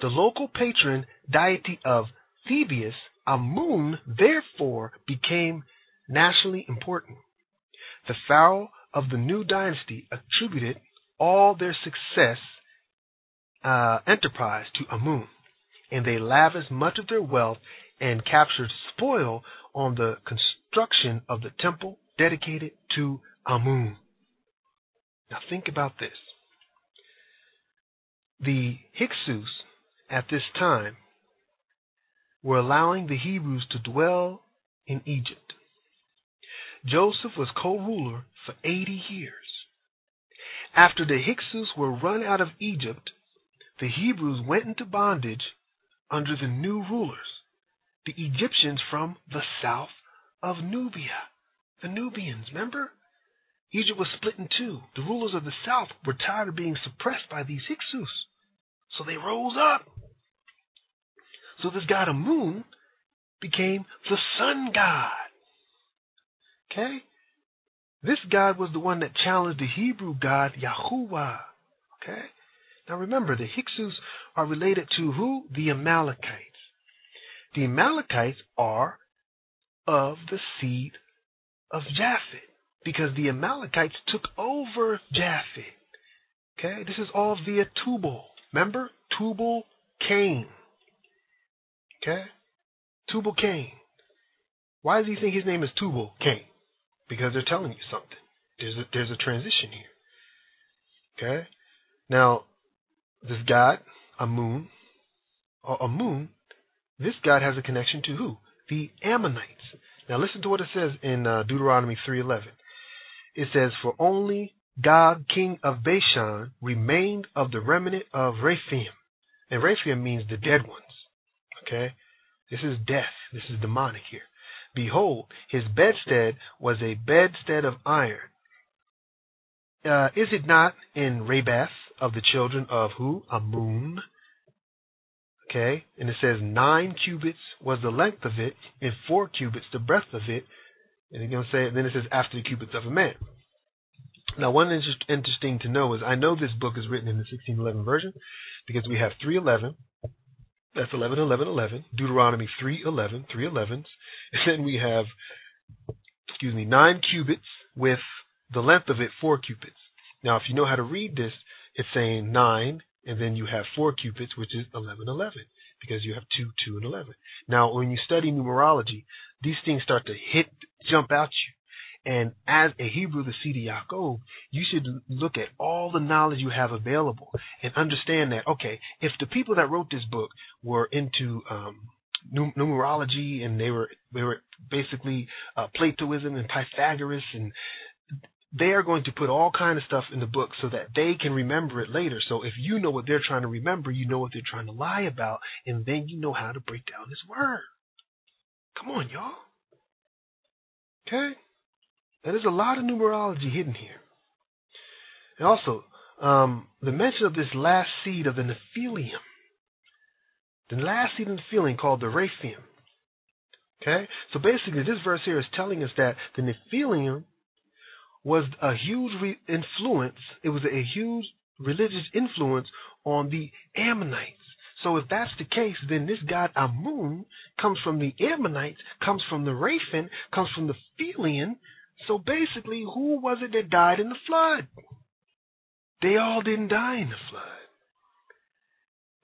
The local patron deity of Thebes, Amun, therefore became nationally important. The pharaoh of the new dynasty attributed all their success uh, enterprise to Amun, and they lavished much of their wealth and captured spoil on the construction of the temple dedicated to Amun. Now think about this. The Hyksos at this time were allowing the Hebrews to dwell in Egypt. Joseph was co ruler for 80 years. After the Hyksos were run out of Egypt, the Hebrews went into bondage under the new rulers, the Egyptians from the south of Nubia. The Nubians, remember? Egypt was split in two. The rulers of the south were tired of being suppressed by these Hyksos, so they rose up. So this god of moon became the sun god. Okay? This God was the one that challenged the Hebrew God Yahuwah. Okay? Now remember, the Hyksos are related to who? The Amalekites. The Amalekites are of the seed of Japhet because the Amalekites took over Japhet. Okay? This is all via Tubal. Remember? Tubal Cain. Okay? Tubal Cain. Why does he think his name is Tubal Cain? Because they're telling you something. There's a, there's a transition here. Okay? Now, this God, Amun, or Amun, this God has a connection to who? The Ammonites. Now listen to what it says in uh, Deuteronomy 3:11. It says, "For only God, king of Bashan, remained of the remnant of Rephaim." And Rephaim means the dead ones. Okay? This is death. This is demonic here. Behold, his bedstead was a bedstead of iron. Uh, is it not in Rabbath of the children of who? Amun. Okay, and it says nine cubits was the length of it, and four cubits the breadth of it. And gonna say, then it says after the cubits of a man. Now, one inter- interesting to know is I know this book is written in the 1611 version because we have 311. That's 11, 11, 11. Deuteronomy 311, 311s. And then we have, excuse me, nine cubits with the length of it four cubits. Now, if you know how to read this, it's saying nine, and then you have four cubits, which is 11, 11, because you have two, two, and 11. Now, when you study numerology, these things start to hit, jump out you. And as a Hebrew, the seed of Yaakov, you should look at all the knowledge you have available and understand that, okay, if the people that wrote this book were into um, numerology and they were they were basically uh, Platoism and Pythagoras and they are going to put all kind of stuff in the book so that they can remember it later. So if you know what they're trying to remember, you know what they're trying to lie about, and then you know how to break down this word. Come on, y'all. Okay? Now, there's a lot of numerology hidden here. And also, um, the mention of this last seed of the Nephilim, the last seed of the Nephilim called the Rephaim. Okay? So basically, this verse here is telling us that the Nephilim was a huge re- influence. It was a huge religious influence on the Ammonites. So if that's the case, then this god Amun comes from the Ammonites, comes from the Raphan, comes from the Philian. So basically, who was it that died in the flood? They all didn't die in the flood.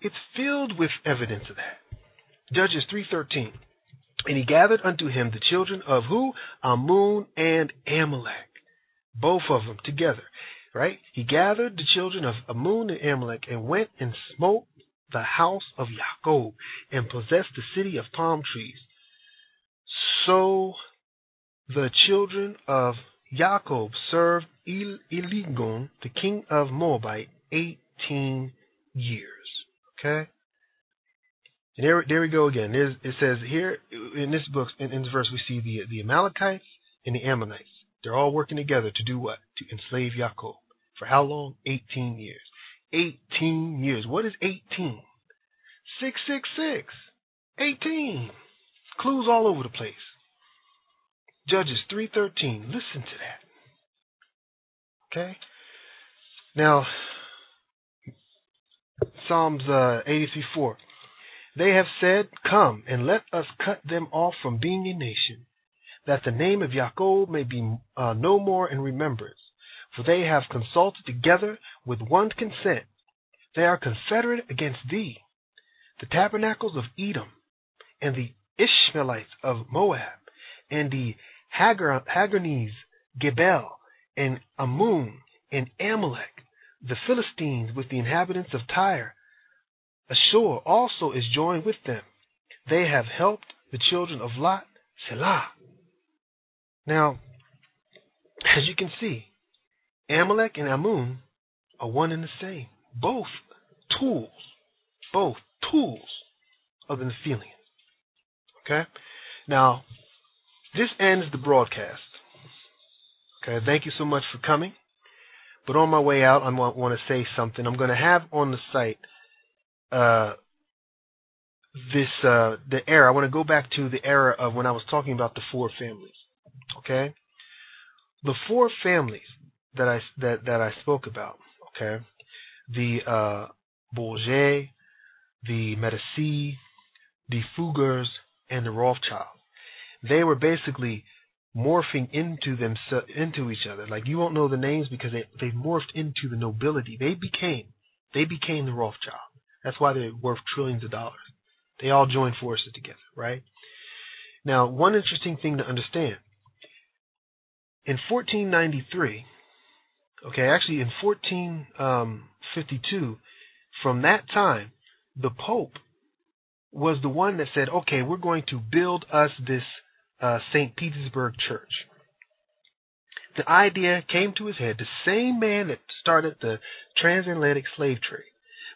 It's filled with evidence of that. Judges 3:13. And he gathered unto him the children of who? Amun and Amalek both of them together, right? He gathered the children of Amun and Amalek and went and smote the house of Yaakov and possessed the city of palm trees. So the children of Yaakov served El- Eglon, the king of Moabite, 18 years. Okay? And there, there we go again. There's, it says here in this book, in, in this verse, we see the, the Amalekites and the Ammonites. They're all working together to do what? To enslave Yaakov. For how long? 18 years. 18 years. What is 18? 666. 18. Clues all over the place. Judges 3:13. Listen to that. Okay? Now Psalms uh, 83:4. They have said, "Come and let us cut them off from being a nation." that the name of Yaakov may be uh, no more in remembrance. For they have consulted together with one consent. They are confederate against thee. The tabernacles of Edom, and the Ishmaelites of Moab, and the Hagar, Hagarenes, Gebal, and Ammon, and Amalek, the Philistines with the inhabitants of Tyre. Ashur also is joined with them. They have helped the children of Lot, Selah. Now, as you can see, Amalek and Amun are one and the same. Both tools, both tools of the Nephilims. Okay? Now, this ends the broadcast. Okay, thank you so much for coming. But on my way out, I want to say something. I'm going to have on the site uh, this uh, the era. I want to go back to the era of when I was talking about the four families. Okay? the four families that I that that I spoke about, okay, the uh, Borgia, the Medici, the Fuggers, and the Rothschilds, they were basically morphing into them into each other. Like you won't know the names because they they morphed into the nobility. They became they became the Rothschild. That's why they're worth trillions of dollars. They all joined forces together, right? Now, one interesting thing to understand. In 1493, okay, actually in 1452, um, from that time, the Pope was the one that said, okay, we're going to build us this uh, St. Petersburg church. The idea came to his head, the same man that started the transatlantic slave trade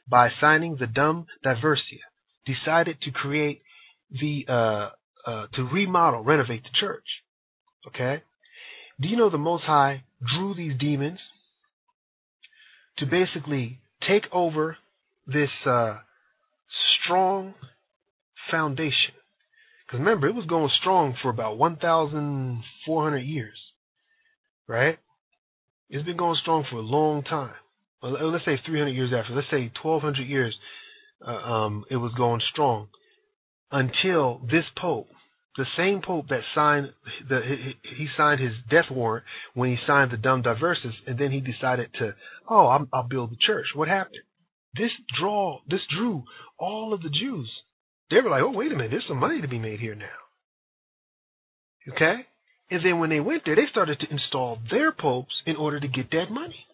by signing the Dum Diversas, decided to create the, uh, uh, to remodel, renovate the church. Okay? Do you know the Most High drew these demons to basically take over this uh, strong foundation because remember, it was going strong for about 1,400 years, right? It's been going strong for a long time. Well, let's say 300 years after. Let's say 1,200 years. Uh, um, it was going strong until this pope, the same pope that signed the he signed his death warrant when he signed the Dum Diversas, and then he decided to, oh, I'll, I'll build the church. What happened? This draw, this drew all of the Jews they were like, oh, wait a minute, there's some money to be made here now. Okay? And then when they went there, they started to install their popes in order to get that money.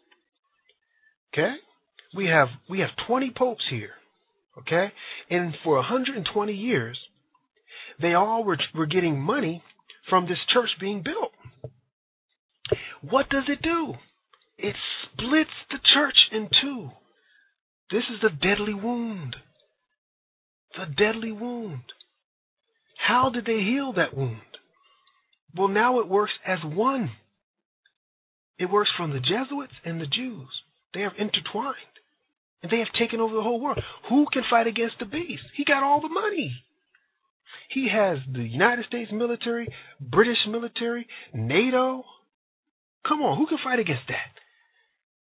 Okay? We have we have 20 popes here. Okay? And for 120 years, they all were, were getting money from this church being built. What does it do? It splits the church in two. This is a deadly wound the deadly wound. How did they heal that wound? Well, now it works as one. It works from the Jesuits and the Jews. They have intertwined. And they have taken over the whole world. Who can fight against the beast? He got all the money. He has the United States military, British military, NATO. Come on, who can fight against that?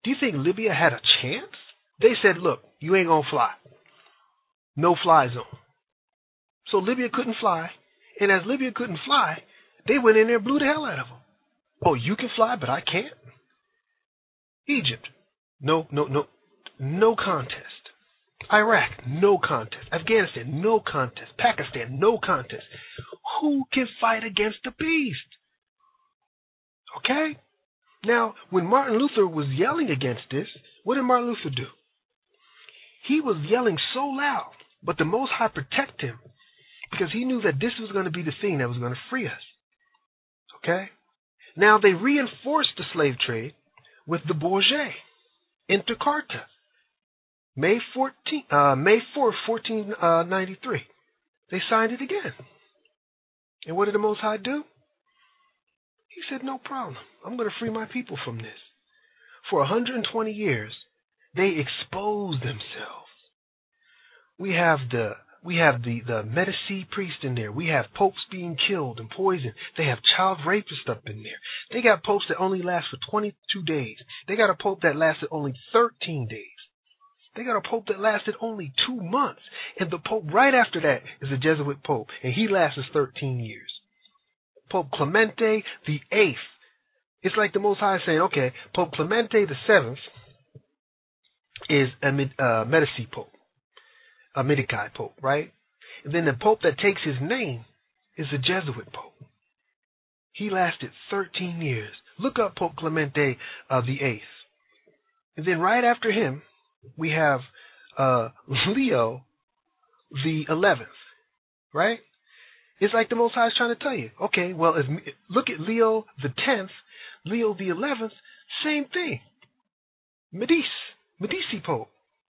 Do you think Libya had a chance? They said, look, you ain't going to fly no fly zone. So Libya couldn't fly. And as Libya couldn't fly, they went in there and blew the hell out of them. Oh, you can fly, but I can't? Egypt, no, no, no, no contest. Iraq, no contest. Afghanistan, no contest. Pakistan, no contest. Who can fight against the beast? Okay? Now, when Martin Luther was yelling against this, what did Martin Luther do? He was yelling so loud but the Most High protect him because he knew that this was going to be the thing that was going to free us. Okay? Now they reinforced the slave trade with the Borgia, Inter Caetera, May 14, uh, May 4, 1493. Uh, they signed it again. And what did the Most High do? He said, No problem. I'm going to free my people from this. For 120 years, they exposed themselves we have the we have the the Medici priest in there. We have popes being killed and poisoned. They have child rapists up in there. They got popes that only last for 22 days. They got a pope that lasted only 13 days. They got a pope that lasted only two months. And the pope right after that is a Jesuit pope, and he lasts 13 years. Pope Clemente the Eighth. It's like the Most High saying, okay, Pope Clemente the Seventh is a uh, Medici pope a Medici Pope, right? And then the Pope that takes his name is the Jesuit Pope. He lasted 13 years. Look up Pope Clemente uh, the Eighth. And then right after him, we have uh, Leo the Eleventh, right? It's like the Most High is trying to tell you. Okay, well, if, look at Leo the Tenth, Leo the Eleventh, same thing. Medici, Medici Pope,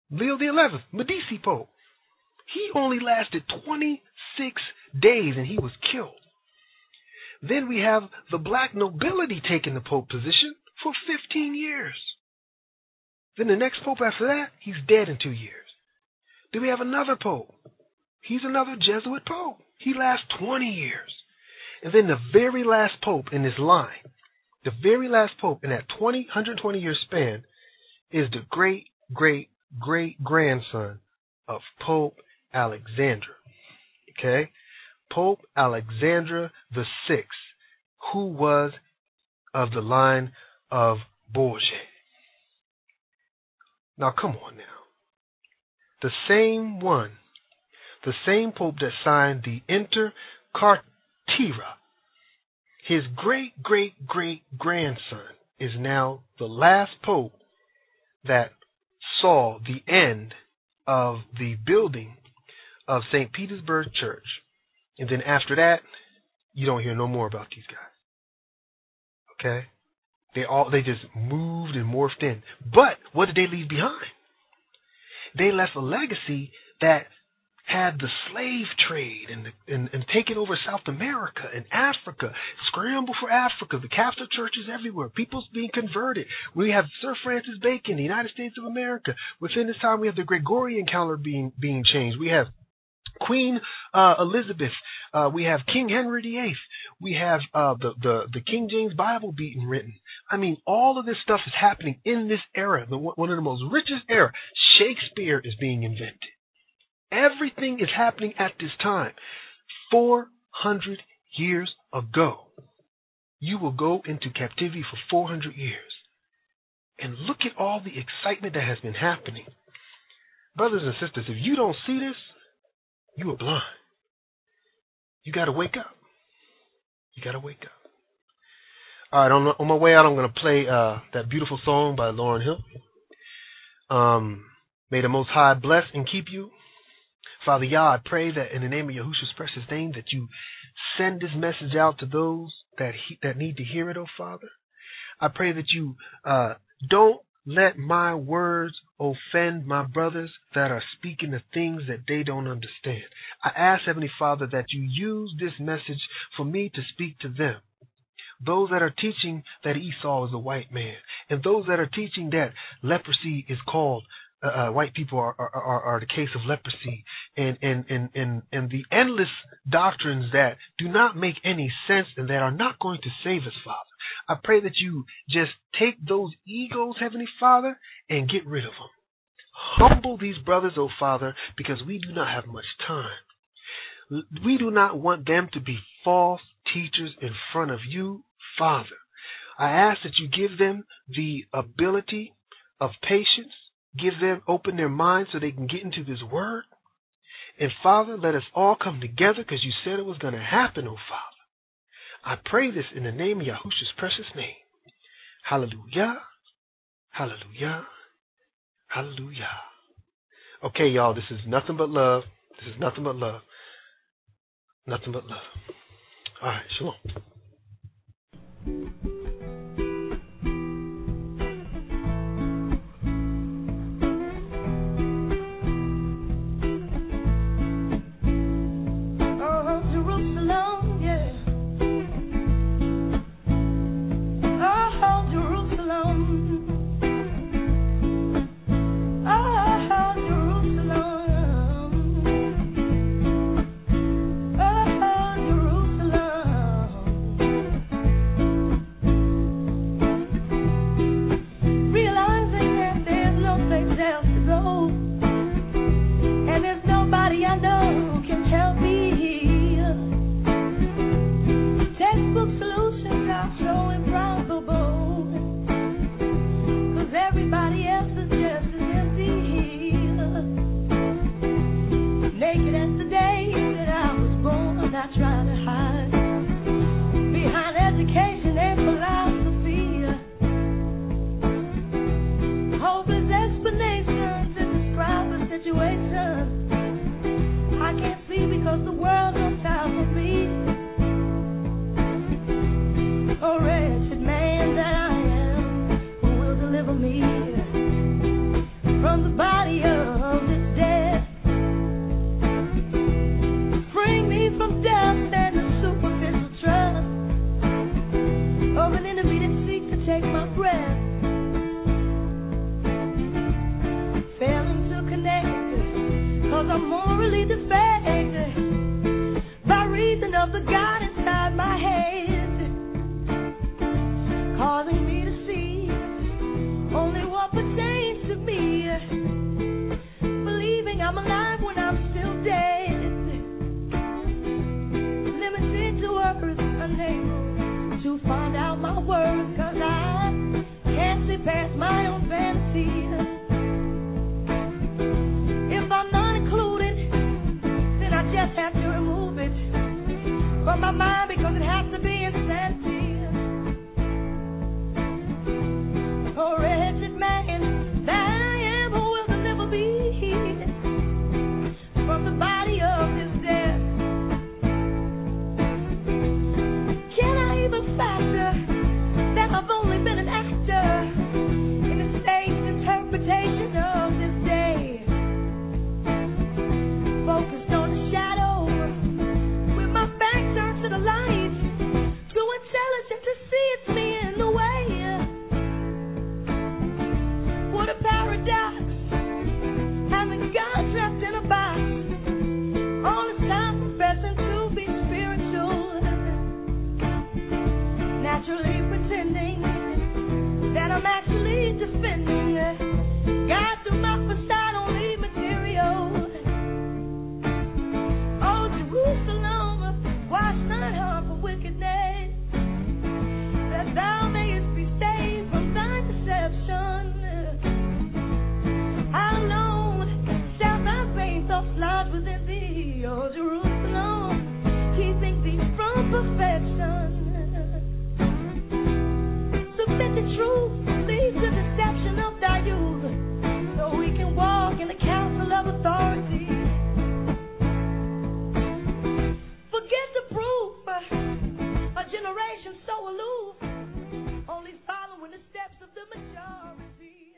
Leo the Eleventh, Medici Pope. He only lasted 26 days and he was killed. Then we have the black nobility taking the pope position for 15 years. Then the next pope after that, he's dead in two years. Then we have another pope. He's another Jesuit pope. He lasts 20 years. And then the very last pope in this line the very last pope in that 20, 120 year span is the great, great, great grandson of Pope Alexander. Okay? Pope Alexander the Sixth, who was of the line of Borgia. Now come on now. The same one, the same Pope that signed the Inter Caetera, his great great great grandson is now the last Pope that saw the end of the building of St. Petersburg Church. And then after that, you don't hear no more about these guys. Okay? They all they just moved and morphed in. But what did they leave behind? They left a legacy that had the slave trade and, and, and taking over South America and Africa, scramble for Africa, the Catholic churches everywhere, people's being converted. We have Sir Francis Bacon, the United States of America. Within this time, we have the Gregorian calendar being being changed. We have Queen uh, Elizabeth. Uh, we have King Henry VIII. We have uh, the, the the King James Bible being written. I mean, all of this stuff is happening in this era, the, one of the most richest era. Shakespeare is being invented. Everything is happening at this time. 400 years ago. You will go into captivity for 400 years. And look at all the excitement that has been happening. Brothers and sisters, if you don't see this, you are blind. You got to wake up. You got to wake up. All right, on, on my way out, I'm going to play uh, that beautiful song by Lauryn Hill. Um, may the Most High bless and keep you. Father Yah, I pray that in the name of Yahushua's precious name, that you send this message out to those that he, that need to hear it, oh Father. I pray that you uh, don't let my words offend my brothers that are speaking the things that they don't understand. I ask, Heavenly Father, that you use this message for me to speak to them. Those that are teaching that Esau is a white man, and those that are teaching that leprosy is called uh, uh, white people are, are, are, are the case of leprosy and, and, and, and, and the endless doctrines that do not make any sense and that are not going to save us, Father. I pray that you just take those egos, Heavenly Father, and get rid of them. Humble these brothers, O oh Father, because we do not have much time. We do not want them to be false teachers in front of you, Father. I ask that you give them the ability of patience give them, open their minds so they can get into this word. And Father, let us all come together because you said it was going to happen, oh Father. I pray this in the name of Yahushua's precious name. Hallelujah. Hallelujah. Hallelujah. Okay, y'all, this is nothing but love. This is nothing but love. Nothing but love. All right, shalom.